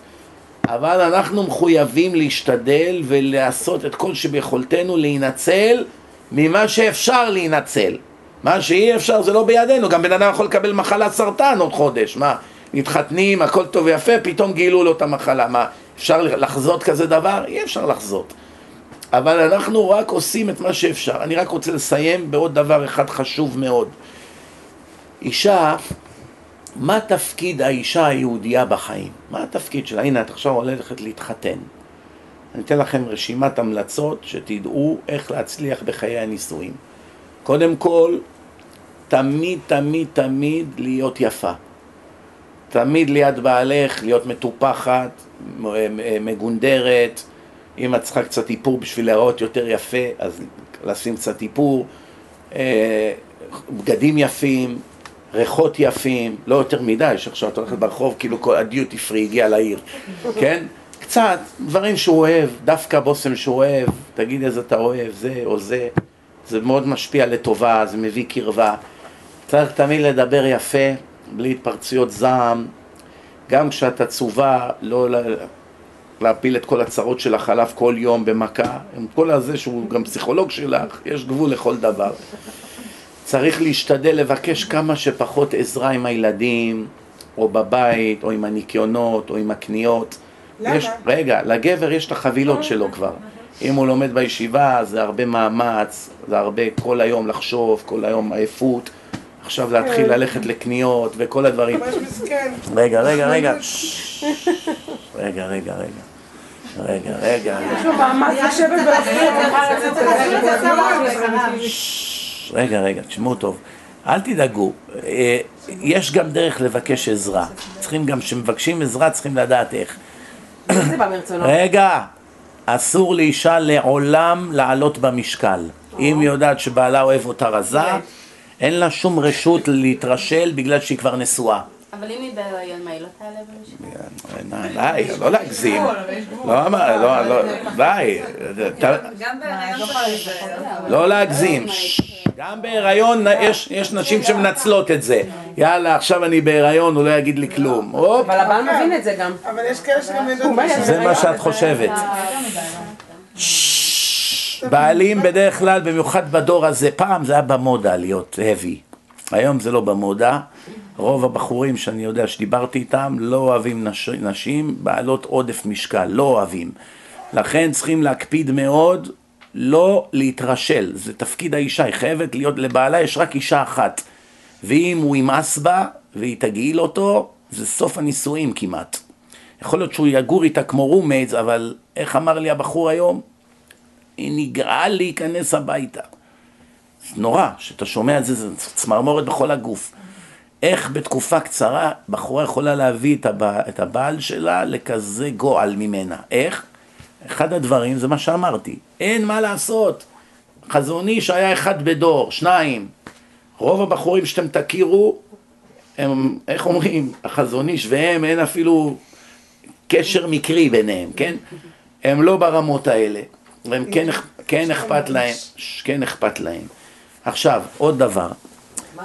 Speaker 1: אבל אנחנו מחויבים להשתדל ולעשות את כל שביכולתנו להינצל ממה שאפשר להינצל. מה שאי אפשר זה לא בידינו, גם בן אדם יכול לקבל מחלת סרטן עוד חודש, מה? מתחתנים, הכל טוב ויפה, פתאום גילו לו את המחלה, מה? אפשר לחזות כזה דבר? אי אפשר לחזות. אבל אנחנו רק עושים את מה שאפשר. אני רק רוצה לסיים בעוד דבר אחד חשוב מאוד. אישה, מה תפקיד האישה היהודייה בחיים? מה התפקיד שלה? הנה, את עכשיו הולכת להתחתן. אני אתן לכם רשימת המלצות שתדעו איך להצליח בחיי הנישואים. קודם כל, תמיד, תמיד, תמיד להיות יפה. תמיד ליד בעלך, להיות מטופחת, מגונדרת. אם את צריכה קצת איפור בשביל להיראות יותר יפה, אז לשים קצת איפור. אה, בגדים יפים, ריחות יפים, לא יותר מדי, שעכשיו את הולכת ברחוב, כאילו כל הדיוטי פרי הגיע לעיר, כן? קצת, דברים שהוא אוהב, דווקא בושם שהוא אוהב, תגיד איזה אתה אוהב, זה או זה, זה מאוד משפיע לטובה, זה מביא קרבה. צריך תמיד לדבר יפה, בלי התפרצויות זעם, גם כשאת עצובה, לא לה- להפיל את כל הצרות של החלב כל יום במכה, עם כל הזה שהוא גם פסיכולוג שלך, יש גבול לכל דבר. צריך להשתדל לבקש כמה שפחות עזרה עם הילדים, או בבית, או עם הניקיונות, או עם הקניות.
Speaker 6: למה?
Speaker 1: יש, רגע, לגבר יש את החבילות שלו כבר. אם הוא לומד בישיבה, זה הרבה מאמץ, זה הרבה כל היום לחשוב, כל היום עייפות. עכשיו להתחיל ללכת לקניות וכל הדברים.
Speaker 6: ממש מסכן.
Speaker 1: רגע, רגע, רגע. רגע, רגע, רגע. רגע, רגע.
Speaker 3: יש לו מאמץ לשבת
Speaker 1: ששש. רגע, רגע, תשמעו טוב. אל תדאגו, אה, יש גם דרך לבקש עזרה. צריכים גם, כשמבקשים עזרה, צריכים לדעת איך. רגע, אסור לאישה לעולם לעלות במשקל. אם היא יודעת שבעלה אוהב אותה רזה, אין לה שום רשות להתרשל בגלל שהיא כבר נשואה.
Speaker 7: אבל אם היא בהיריון, מה, היא לא תעלה במשקל?
Speaker 1: די, לא להגזים. לא, מה, לא, לא, די.
Speaker 8: גם בהיריון.
Speaker 1: לא להגזים. גם בהיריון יש, יש נשים שמנצלות את זה. יאללה, עכשיו אני בהיריון, הוא לא יגיד לי כלום.
Speaker 3: אבל הבעל מבין את זה גם.
Speaker 6: אבל יש כאלה שגם
Speaker 1: זה מה שאת חושבת. בעלים בדרך כלל, במיוחד בדור הזה, פעם זה היה במודה להיות heavy. היום זה לא במודה. רוב הבחורים שאני יודע שדיברתי איתם לא אוהבים נש... נשים בעלות עודף משקל, לא אוהבים. לכן צריכים להקפיד מאוד לא להתרשל, זה תפקיד האישה, היא חייבת להיות, לבעלה יש רק אישה אחת. ואם הוא ימאס בה והיא תגעיל אותו, זה סוף הנישואים כמעט. יכול להיות שהוא יגור איתה כמו roommates, אבל איך אמר לי הבחור היום? היא נגרעה להיכנס הביתה. זה נורא, שאתה שומע את זה, זה צמרמורת בכל הגוף. איך בתקופה קצרה בחורה יכולה להביא את, הבע... את הבעל שלה לכזה גועל ממנה? איך? אחד הדברים זה מה שאמרתי, אין מה לעשות. חזון איש היה אחד בדור, שניים. רוב הבחורים שאתם תכירו, הם, איך אומרים, החזון איש והם, אין אפילו קשר מקרי ביניהם, כן? הם לא ברמות האלה, והם כן, כן אכפת להם, ש- כן אכפת להם. עכשיו, עוד דבר,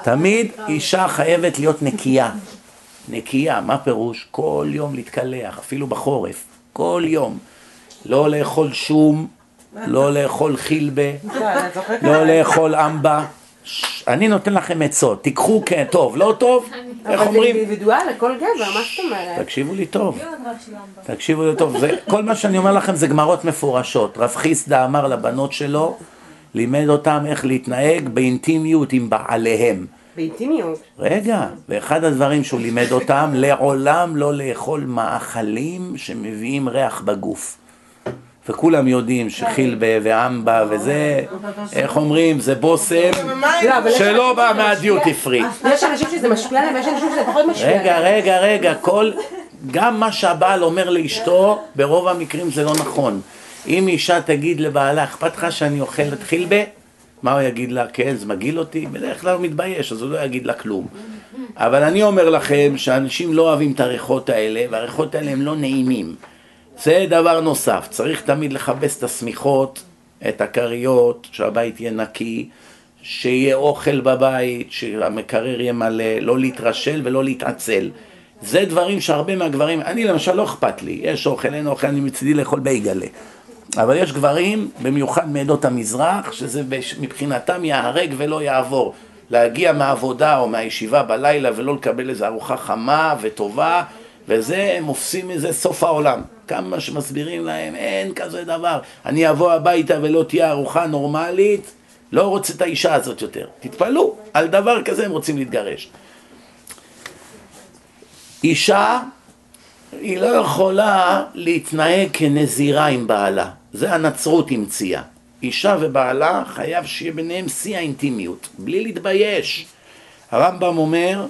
Speaker 1: תמיד אישה חייבת להיות נקייה. נקייה, מה פירוש? כל יום להתקלח, אפילו בחורף, כל יום. לא לאכול שום, לא לאכול חילבה, לא לאכול אמבה. אני נותן לכם עצות, תיקחו כן, טוב, לא טוב, איך
Speaker 3: אבל זה
Speaker 1: אומרים?
Speaker 3: אינדיבידואל לכל גבר, מה זאת אומרת?
Speaker 1: תקשיבו לי טוב, תקשיבו לי טוב, כל מה שאני אומר לכם זה גמרות מפורשות. רב חיסדא אמר לבנות שלו, לימד אותם איך להתנהג באינטימיות עם בעליהם.
Speaker 3: באינטימיות.
Speaker 1: רגע, ואחד הדברים שהוא לימד אותם, לעולם לא לאכול מאכלים שמביאים ריח בגוף. וכולם יודעים שחילבה ואמבה וזה, איך אומרים, זה בושם
Speaker 3: לא, אבל יש-
Speaker 1: שלא בא מהדיוטי פרי.
Speaker 3: יש אנשים שזה משפיע עליהם ויש אנשים שזה פחות משפיע עליהם.
Speaker 1: רגע, רגע, רגע, כל, גם מה שהבעל אומר לאשתו, ברוב המקרים זה לא נכון. אם אישה תגיד לבעלה, אכפת לך שאני אוכלת חילבה? מה הוא יגיד לה? כן, זה מגעיל אותי? בדרך כלל הוא מתבייש, אז הוא לא יגיד לה כלום. אבל אני אומר לכם שאנשים לא אוהבים את הריחות האלה, והריחות האלה הם לא נעימים. זה דבר נוסף, צריך תמיד לכבס את השמיכות, את הכריות, שהבית יהיה נקי, שיהיה אוכל בבית, שהמקרר יהיה מלא, לא להתרשל ולא להתעצל. זה דברים שהרבה מהגברים, אני למשל לא אכפת לי, יש אוכל, אין אוכל, אני מצידי לאכול בייגלה. אבל יש גברים, במיוחד מעדות המזרח, שזה מבחינתם ייהרג ולא יעבור. להגיע מהעבודה או מהישיבה בלילה ולא לקבל איזו ארוחה חמה וטובה, וזה, הם עושים מזה סוף העולם. כמה שמסבירים להם, אין כזה דבר. אני אבוא הביתה ולא תהיה ארוחה נורמלית, לא רוצה את האישה הזאת יותר. תתפלאו, על דבר כזה הם רוצים להתגרש. אישה, היא לא יכולה להתנהג כנזירה עם בעלה. זה הנצרות המציאה. אישה ובעלה חייב שיהיה ביניהם שיא האינטימיות, בלי להתבייש. הרמב"ם אומר,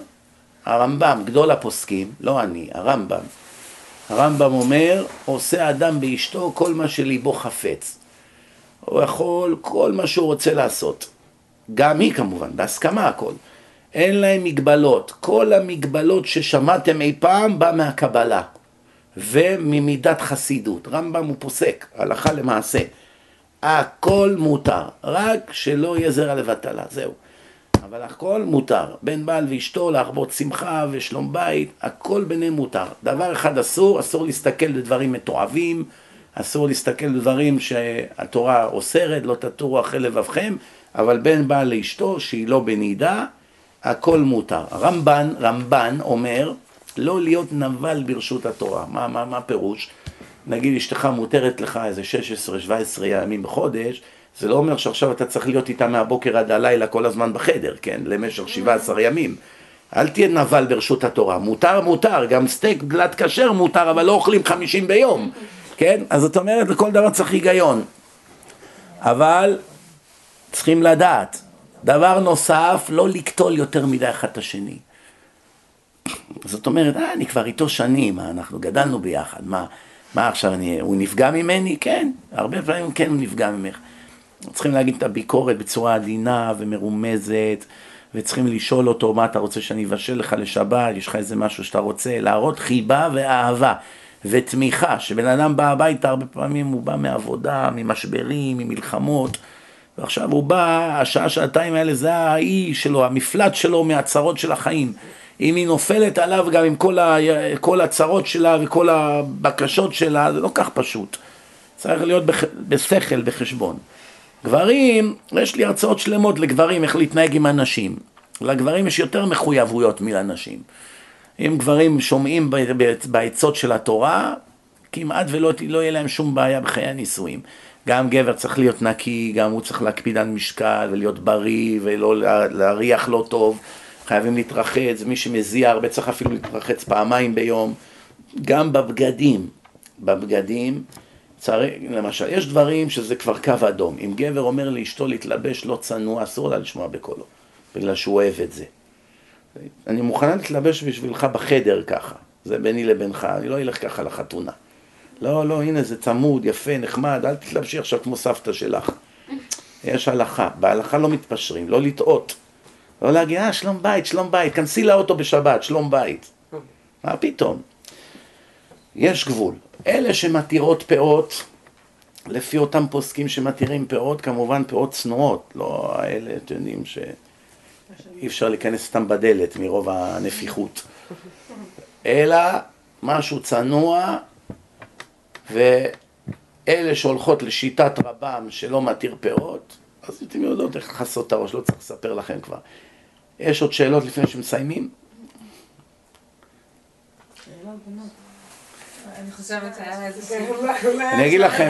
Speaker 1: הרמב"ם, גדול הפוסקים, לא אני, הרמב"ם. הרמב"ם אומר, עושה אדם באשתו כל מה שליבו חפץ. הוא יכול כל מה שהוא רוצה לעשות. גם היא כמובן, בהסכמה הכל. אין להם מגבלות. כל המגבלות ששמעתם אי פעם בא מהקבלה וממידת חסידות. רמב"ם הוא פוסק, הלכה למעשה. הכל מותר, רק שלא יהיה זרע לבטלה, זהו. אבל הכל מותר, בין בעל ואשתו להרבות שמחה ושלום בית, הכל ביניהם מותר. דבר אחד אסור, אסור להסתכל בדברים מתועבים, אסור להסתכל בדברים שהתורה אוסרת, לא תטורו אחרי לבבכם, אבל בין בעל לאשתו שהיא לא בנידה, הכל מותר. רמב"ן, רמב"ן אומר לא להיות נבל ברשות התורה. מה, מה, מה פירוש? נגיד אשתך מותרת לך איזה 16-17 ימים בחודש, זה לא אומר שעכשיו אתה צריך להיות איתה מהבוקר עד הלילה כל הזמן בחדר, כן? למשך 17 ימים. אל תהיה נבל ברשות התורה. מותר, מותר, גם סטייק דלת כשר מותר, אבל לא אוכלים 50 ביום, כן? אז זאת אומרת, לכל דבר צריך היגיון. אבל צריכים לדעת, דבר נוסף, לא לקטול יותר מדי אחד את השני. זאת אומרת, אה, אני כבר איתו שנים, מה, אנחנו גדלנו ביחד, מה, מה עכשיו, אני, הוא נפגע ממני? כן, הרבה פעמים כן הוא נפגע ממך. צריכים להגיד את הביקורת בצורה עדינה ומרומזת, וצריכים לשאול אותו מה אתה רוצה שאני אבשל לך לשבת, יש לך איזה משהו שאתה רוצה, להראות חיבה ואהבה ותמיכה, שבן אדם בא הביתה הרבה פעמים הוא בא מעבודה, ממשברים, ממלחמות, ועכשיו הוא בא, השעה שעתיים האלה זה האי שלו, המפלט שלו מהצרות של החיים. אם היא נופלת עליו גם עם כל, ה, כל הצרות שלה וכל הבקשות שלה, זה לא כך פשוט. צריך להיות בח, בשכל, בחשבון. גברים, יש לי הרצאות שלמות לגברים איך להתנהג עם אנשים. לגברים יש יותר מחויבויות מלנשים. אם גברים שומעים בעצות של התורה, כמעט ולא לא יהיה להם שום בעיה בחיי הנישואים. גם גבר צריך להיות נקי, גם הוא צריך להקפיד על משקל ולהיות בריא ולא להריח לא טוב. חייבים להתרחץ, מי שמזיע הרבה צריך אפילו להתרחץ פעמיים ביום. גם בבגדים, בבגדים צריך, למשל, יש דברים שזה כבר קו אדום. אם גבר אומר לאשתו להתלבש לא צנוע, אסור לה לשמוע בקולו, בגלל שהוא אוהב את זה. אני מוכנה להתלבש בשבילך בחדר ככה, זה ביני לבינך, אני לא אלך ככה לחתונה. לא, לא, הנה זה צמוד, יפה, נחמד, אל תתלבשי עכשיו כמו סבתא שלך. יש הלכה, בהלכה לא מתפשרים, לא לטעות. לא להגיד, אה, שלום בית, שלום בית, כנסי לאוטו בשבת, שלום בית. מה פתאום? יש גבול. אלה שמתירות פאות, לפי אותם פוסקים שמתירים פאות, כמובן פאות צנועות, לא האלה, אתם יודעים, שאי אפשר להיכנס סתם בדלת מרוב הנפיחות. אלא משהו צנוע, ואלה שהולכות לשיטת רבם שלא מתיר פאות, אז אתם יודעות איך לכסות את הראש, לא צריך לספר לכם כבר. יש עוד שאלות לפני שמסיימים?
Speaker 2: אני חושבת שהיה איזה
Speaker 1: אני אגיד לכם,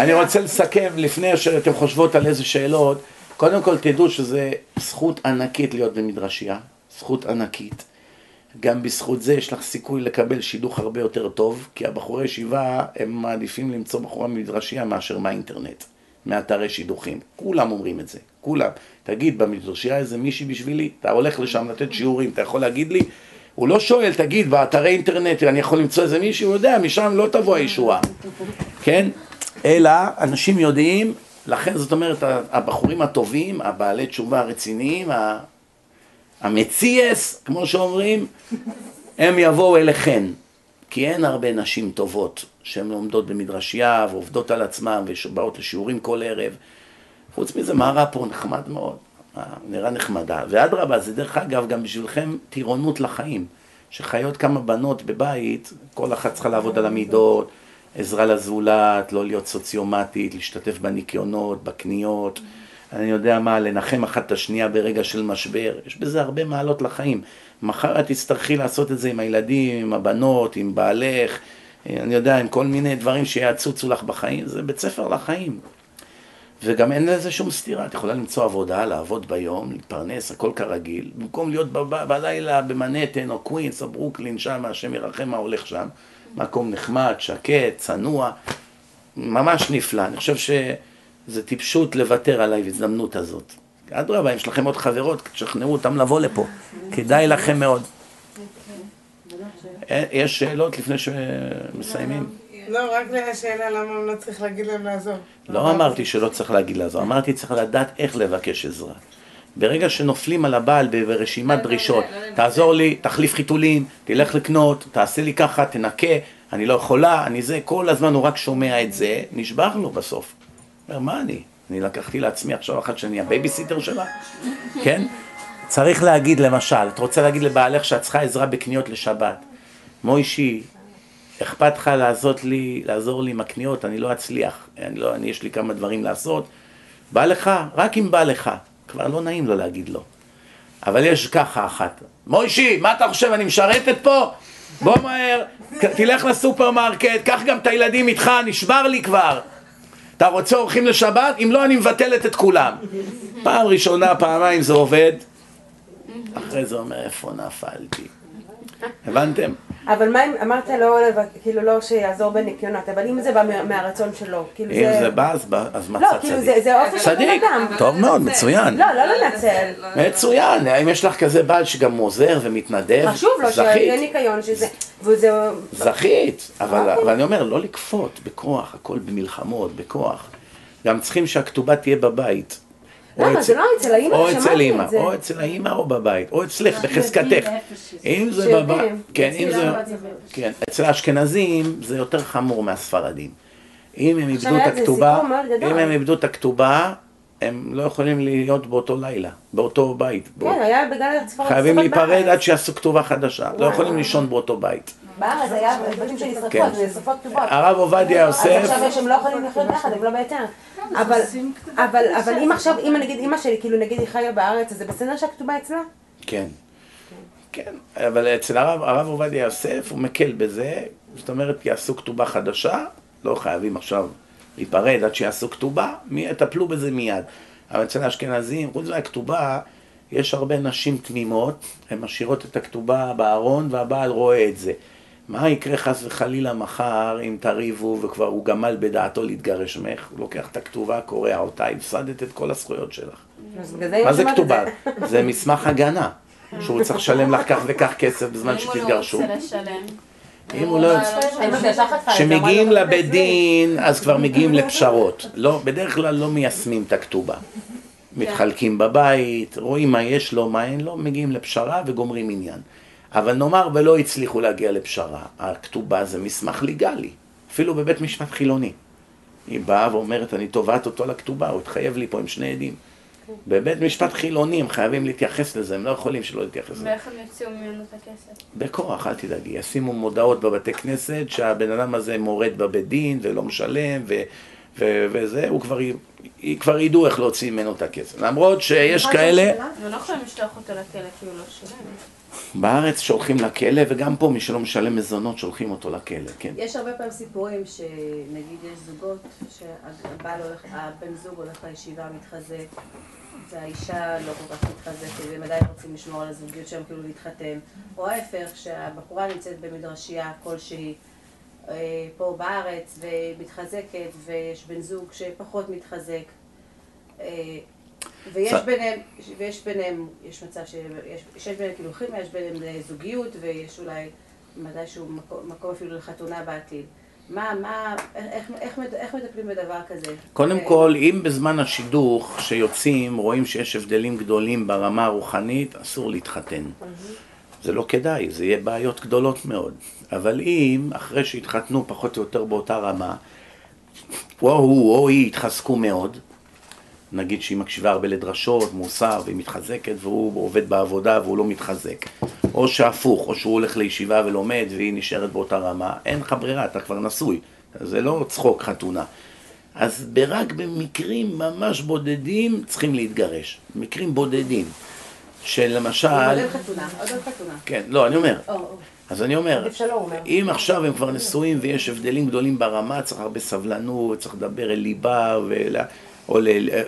Speaker 1: אני רוצה לסכם לפני שאתם חושבות על איזה שאלות. קודם כל תדעו שזה זכות ענקית להיות במדרשייה, זכות ענקית. גם בזכות זה יש לך סיכוי לקבל שידוך הרבה יותר טוב, כי הבחורי ישיבה הם מעדיפים למצוא בחורה ממדרשייה מאשר מהאינטרנט, מאתרי שידוכים. כולם אומרים את זה, כולם. תגיד, במדרשייה איזה מישהי בשבילי? אתה הולך לשם לתת שיעורים, אתה יכול להגיד לי? הוא לא שואל, תגיד, באתרי אינטרנט אני יכול למצוא איזה מישהו, הוא יודע, משם לא תבוא הישועה, כן? אלא אנשים יודעים, לכן זאת אומרת, הבחורים הטובים, הבעלי תשובה הרציניים, המציאס, כמו שאומרים, הם יבואו אליכן. כי אין הרבה נשים טובות שהן לומדות במדרשייה ועובדות על עצמן ובאות לשיעורים כל ערב. חוץ מזה, מה רע פה? נחמד מאוד. נראה נחמדה. ואדרבה, זה דרך אגב גם בשבילכם טירונות לחיים. שחיות כמה בנות בבית, כל אחת צריכה לעבוד על המידות, עזרה לזולת, לא להיות סוציומטית, להשתתף בניקיונות, בקניות, אני יודע מה, לנחם אחת את השנייה ברגע של משבר. יש בזה הרבה מעלות לחיים. מחר את תצטרכי לעשות את זה עם הילדים, עם הבנות, עם בעלך, אני יודע, עם כל מיני דברים שיעצוצו לך בחיים. זה בית ספר לחיים. וגם אין לזה שום סתירה, את יכולה למצוא עבודה, לעבוד ביום, להתפרנס, הכל כרגיל, במקום להיות ב- בלילה במנהטן או קווינס או ברוקלין, שם, השם ירחם מה הולך שם, מקום נחמד, שקט, צנוע, ממש נפלא. אני חושב שזה טיפשות לוותר על ההזדמנות הזאת. אדרבה, אם יש לכם עוד חברות, תשכנעו אותם לבוא לפה, כדאי לכם מאוד. אה, יש שאלות לפני שמסיימים?
Speaker 6: לא, רק לשאלה למה לא צריך להגיד להם לעזור.
Speaker 1: לא אמרתי שלא צריך להגיד לעזור, אמרתי צריך לדעת איך לבקש עזרה. ברגע שנופלים על הבעל ברשימת דרישות, תעזור לי, תחליף חיתולים, תלך לקנות, תעשה לי ככה, תנקה, אני לא יכולה, אני זה, כל הזמן הוא רק שומע את זה, נשבר לו בסוף. אומר, מה אני? אני לקחתי לעצמי עכשיו אחת שאני הבייביסיטר שלה? כן? צריך להגיד למשל, את רוצה להגיד לבעלך שאת צריכה עזרה בקניות לשבת. מוישי, אכפת לך לעזור לי, לעזור לי עם הקניות, אני לא אצליח, אני לא, אני, יש לי כמה דברים לעשות. בא לך, רק אם בא לך. כבר לא נעים לו להגיד לא. אבל יש ככה אחת, מוישי, מה אתה חושב, אני משרתת פה? בוא מהר, תלך לסופרמרקט, קח גם את הילדים איתך, נשבר לי כבר. אתה רוצה אורחים לשבת? אם לא, אני מבטלת את כולם. פעם ראשונה, פעמיים זה עובד, אחרי זה אומר, איפה נפלתי? הבנתם?
Speaker 3: אבל מה אם אמרת לא, כאילו לא שיעזור בניקיונות, אבל אם זה בא מה- מהרצון שלו, כאילו
Speaker 1: אם זה בא, אז בא- אז
Speaker 3: לא,
Speaker 1: מצא
Speaker 3: כאילו
Speaker 1: צדיק.
Speaker 3: זה, זה אופי של בן
Speaker 1: צדיק,
Speaker 3: אדם.
Speaker 1: טוב מאוד, מצוין.
Speaker 3: לא, לא לנצל.
Speaker 1: מצוין, אם יש לך כזה בעל שגם עוזר ומתנדב,
Speaker 3: חשוב לו שיהיה ניקיון, שזה, וזה,
Speaker 1: זכית, אבל
Speaker 3: אוקיי.
Speaker 1: אבל אני אומר, לא לכפות בכוח, הכל במלחמות, בכוח. גם צריכים שהכתובה תהיה בבית.
Speaker 3: למה? זה לא אצל האמא,
Speaker 1: או אצל
Speaker 3: שמעתי
Speaker 1: אימא,
Speaker 3: את זה.
Speaker 1: או אצל האימא או בבית, או אצלך, בחזקתך. אם זה. בבית, כן, אם זה, כן, אצל האשכנזים זה יותר חמור מהספרדים. אם הם איבדו את הכתובה. אם הם איבדו את הכתובה, הם לא יכולים להיות באותו לילה, באותו בית.
Speaker 3: כן, היה בגלל הצפרות.
Speaker 1: חייבים להיפרד. עד שיעשו כתובה חדשה, לא. יכולים לישון באותו בית.
Speaker 3: בארץ היה בתים שנשרפות,
Speaker 1: כן.
Speaker 3: זה שרפות כתובות.
Speaker 1: הרב עובדיה
Speaker 3: אז
Speaker 1: יוסף,
Speaker 3: עכשיו יש- הם לא יכולים לחיות ביחד, הם לא בהיתר. אבל, אבל, אבל אם עכשיו, אם נגיד אימא שלי, כאילו נגיד היא חיה בארץ, אז זה בסדר שהכתובה אצלה?
Speaker 1: כן, כן, אבל אצל הרב, הרב עובדיה יוסף הוא מקל בזה, זאת אומרת יעשו כתובה חדשה, לא חייבים עכשיו להיפרד עד שיעשו כתובה, מי- יטפלו בזה מיד. אבל אצל האשכנזים, חוץ מהכתובה, יש הרבה נשים תמימות, הן משאירות את הכתובה בארון והבעל רואה את זה. מה יקרה חס וחלילה מחר אם תריבו וכבר הוא גמל בדעתו להתגרש ממך, הוא לוקח את הכתובה, קורע אותה, הפסדת את כל הזכויות שלך. מה זה כתובה? זה מסמך הגנה, שהוא צריך לשלם לך כך וכך כסף בזמן
Speaker 7: אם הוא לא
Speaker 1: שתתגרשו.
Speaker 7: רוצה לשלם.
Speaker 1: אם הוא לא...
Speaker 3: זה,
Speaker 1: כשמגיעים לבית דין, אז כבר מגיעים לפשרות. לא, בדרך כלל לא מיישמים את הכתובה. מתחלקים בבית, רואים מה יש לו, מה אין לו, מגיעים לפשרה וגומרים עניין. אבל נאמר ולא הצליחו להגיע לפשרה, הכתובה זה מסמך ליגלי, אפילו בבית משפט חילוני. היא באה ואומרת, אני תובעת אותו לכתובה, הוא התחייב לי פה עם שני עדים. בבית משפט חילוני הם חייבים להתייחס לזה, הם לא יכולים שלא להתייחס לזה.
Speaker 7: ואיך הם יוציאו ממנו את הכסף?
Speaker 1: בכוח, אל תדאגי, ישימו מודעות בבתי כנסת שהבן אדם הזה מורד בבית דין ולא משלם ו, ו, וזה, הוא כבר, י- כבר ידעו איך להוציא ממנו את הכסף. למרות שיש כאלה,
Speaker 7: הם לא יכולים לשלוח אותו לכלא כי הוא לא שילם.
Speaker 1: בארץ שולחים לכלא וגם פה מי שלא משלם מזונות שולחים אותו לכלא, כן.
Speaker 5: יש הרבה פעמים סיפורים שנגיד יש זוגות שהבעל הולך, הבן זוג הולך לישיבה, מתחזק, והאישה לא כל כך מתחזקת, והם עדיין רוצים לשמור על הזוגיות שלהם, כאילו להתחתן, או ההפך, שהבחורה נמצאת במדרשייה כלשהי אה, פה בארץ ומתחזקת, ויש בן זוג שפחות מתחזק. ויש ביניהם, ויש ביניהם, יש מצב שיש שיש ביניהם כאילו כימיה, יש ביניהם אה, זוגיות, ויש אולי מתישהו מקום, מקום אפילו לחתונה בעתיד. מה, מה, איך, איך, איך, איך מטפלים בדבר כזה?
Speaker 1: קודם
Speaker 5: אה,
Speaker 1: כל, אם בזמן השידוך שיוצאים רואים שיש הבדלים גדולים ברמה הרוחנית, אסור להתחתן. זה לא כדאי, זה יהיה בעיות גדולות מאוד. אבל אם אחרי שהתחתנו פחות או יותר באותה רמה, או הוא או היא התחזקו מאוד, נגיד שהיא מקשיבה הרבה לדרשות, מוסר, והיא מתחזקת, והוא עובד בעבודה והוא לא מתחזק. או שהפוך, או שהוא הולך לישיבה ולומד והיא נשארת באותה רמה, אין לך ברירה, אתה כבר נשוי. זה לא צחוק חתונה. אז רק במקרים ממש בודדים צריכים להתגרש. מקרים בודדים. של למשל...
Speaker 5: עוד אין חתונה, עוד אין חתונה.
Speaker 1: כן, לא, אני אומר.
Speaker 5: או, או.
Speaker 1: אז אני אומר. אם עכשיו הם כבר נשואים ויש הבדלים גדולים ברמה, צריך הרבה סבלנות, צריך לדבר אל ליבה, ולה, או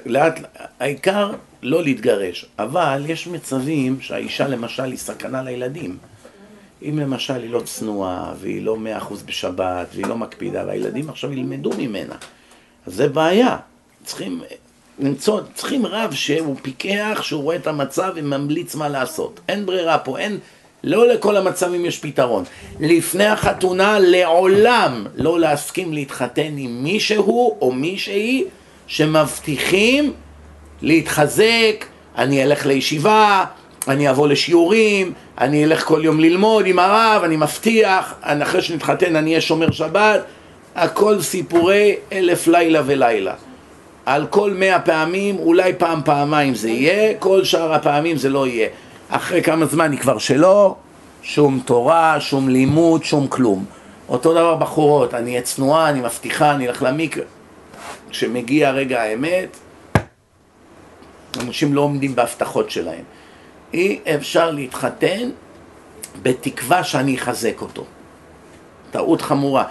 Speaker 1: לאט, העיקר לא להתגרש. אבל יש מצבים שהאישה למשל היא סכנה לילדים. אם למשל היא לא צנועה, והיא לא מאה אחוז בשבת, והיא לא מקפידה, והילדים עכשיו ילמדו ממנה, אז זה בעיה. צריכים למצוא, צריכים רב שהוא פיקח, שהוא רואה את המצב וממליץ מה לעשות. אין ברירה פה, אין, לא לכל המצבים יש פתרון. לפני החתונה לעולם לא להסכים להתחתן עם מישהו או מישהי שמבטיחים להתחזק, אני אלך לישיבה, אני אבוא לשיעורים, אני אלך כל יום ללמוד עם הרב, אני מבטיח, אני- אחרי שנתחתן אני אהיה שומר שבת, הכל סיפורי אלף לילה ולילה. על כל מאה פעמים, אולי פעם, פעמיים זה יהיה, כל שאר הפעמים זה לא יהיה. אחרי כמה זמן היא כבר שלא, שום תורה, שום לימוד, שום כלום. אותו דבר בחורות, אני אהיה צנועה, אני מבטיחה, אני אלך למקווה. כשמגיע רגע האמת, אנשים לא עומדים בהבטחות שלהם. אי אפשר להתחתן בתקווה שאני אחזק אותו. טעות חמורה.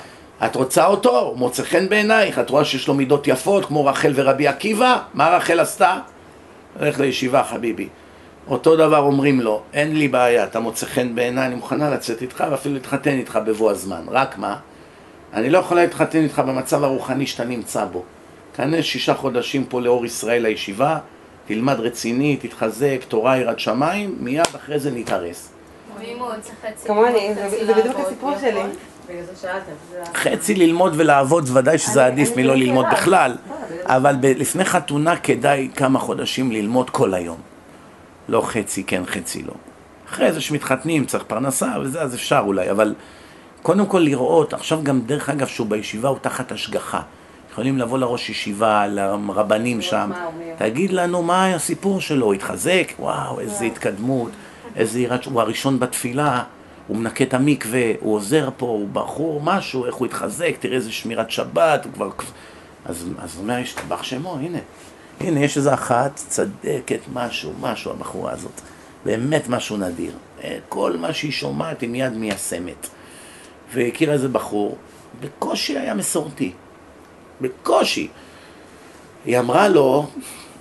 Speaker 1: את רוצה אותו? הוא מוצא חן בעינייך? את רואה שיש לו מידות יפות כמו רחל ורבי עקיבא? מה רחל עשתה? הולך לישיבה חביבי. אותו דבר אומרים לו, אין לי בעיה, אתה מוצא חן בעיניי, אני מוכנה לצאת איתך ואפילו להתחתן איתך בבוא הזמן. רק מה? אני לא יכולה להתחתן איתך במצב הרוחני שאתה נמצא בו. כנס שישה חודשים פה לאור ישראל לישיבה, תלמד רציני, תתחזק, תורה יראת שמיים, מיד אחרי זה נתארס.
Speaker 7: חצי
Speaker 3: כמוני,
Speaker 7: ללמוד,
Speaker 3: זה- בדיוק הסיפור? שלי.
Speaker 1: חצי ולעבוד, ודאי שזה עדיף מלא. ללמוד בכלל,
Speaker 5: אה,
Speaker 1: אבל ב- לפני חתונה כדאי כמה חודשים ללמוד כל היום. לא חצי כן, חצי לא. אחרי זה שמתחתנים, צריך פרנסה וזה, אז אפשר אולי, אבל קודם כל לראות, עכשיו גם דרך אגב שהוא בישיבה הוא תחת השגחה. יכולים לבוא לראש ישיבה, לרבנים שם? תגיד לנו מה הסיפור שלו, התחזק, וואו, איזה התקדמות, איזה יראת, הוא הראשון בתפילה, הוא מנקה את המקווה, הוא עוזר פה, הוא בחור משהו, איך הוא התחזק, תראה איזה שמירת שבת, הוא כבר... אז, הוא אומר, ישתבח שמו, הנה. הנה, יש איזה אחת צדקת משהו, משהו הבחורה הזאת. באמת משהו נדיר. אה, כל מה שהיא שומעת היא מיד מיישמת. והכירה איזה בחור, בקושי היה מסורתי. בקושי. היא אמרה לו,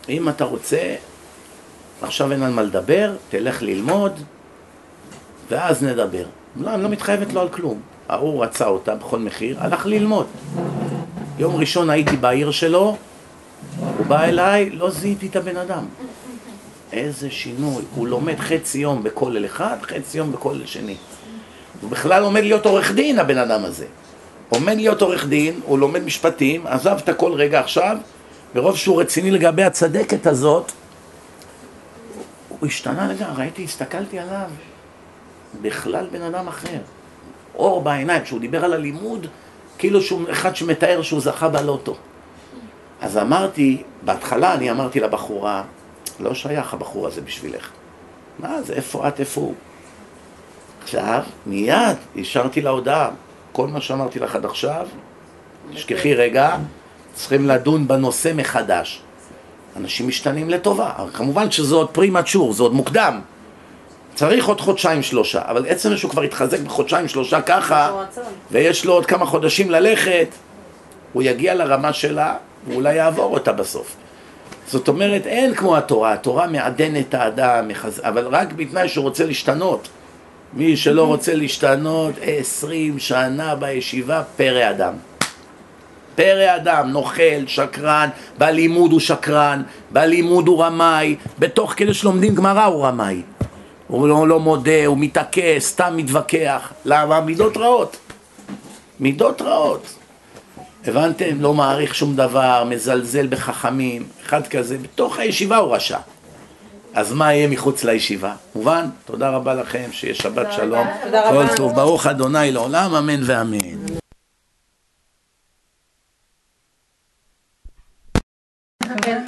Speaker 1: אם אתה רוצה, עכשיו אין על מה לדבר, תלך ללמוד, ואז נדבר. לא, אני לא מתחייבת לו על כלום. ההוא רצה אותה בכל מחיר, הלך ללמוד. יום ראשון הייתי בעיר שלו, הוא בא אליי, לא זיהיתי את הבן אדם. איזה שינוי. הוא לומד חצי יום בכולל אחד, חצי יום בכולל שני. הוא בכלל עומד להיות עורך דין, הבן אדם הזה. עומד להיות עורך דין, הוא לומד משפטים, עזב את הכל רגע עכשיו, ברוב שהוא רציני לגבי הצדקת הזאת, הוא השתנה לגמרי, ראיתי, הסתכלתי עליו, בכלל בן אדם אחר. אור בעיניים, כשהוא דיבר על הלימוד, כאילו שהוא אחד שמתאר שהוא זכה בלוטו. אז אמרתי, בהתחלה אני אמרתי לבחורה, לא שייך הבחור הזה בשבילך. מה זה, איפה את, איפה הוא? עכשיו, מיד השארתי לה הודעה. כל מה שאמרתי לך עד עכשיו, תשכחי רגע, צריכים לדון בנושא מחדש. אנשים משתנים לטובה, כמובן שזה עוד פרימצ'ור, זה עוד מוקדם. צריך עוד חודשיים שלושה, אבל עצם זה שהוא כבר התחזק בחודשיים שלושה ככה. ויש לו עוד כמה חודשים ללכת, הוא יגיע לרמה שלה, ואולי יעבור אותה בסוף. זאת אומרת, אין כמו התורה, התורה מעדנת את האדם, מחז... אבל רק בתנאי שהוא רוצה להשתנות. מי שלא רוצה להשתנות, עשרים שנה בישיבה, פרא אדם. פרא אדם, נוכל, שקרן, בלימוד הוא שקרן, בלימוד הוא רמאי, בתוך כדי שלומדים גמרא הוא רמאי. הוא לא, לא מודה, הוא מתעקש, סתם מתווכח. למה? מידות רעות. מידות רעות. הבנתם? לא מעריך שום דבר, מזלזל בחכמים. אחד כזה, בתוך הישיבה הוא רשע. אז מה יהיה מחוץ לישיבה? מובן? תודה רבה לכם, שיהיה שבת שלום. כל טוב, ברוך אדוני לעולם, אמן ואמן. Okay.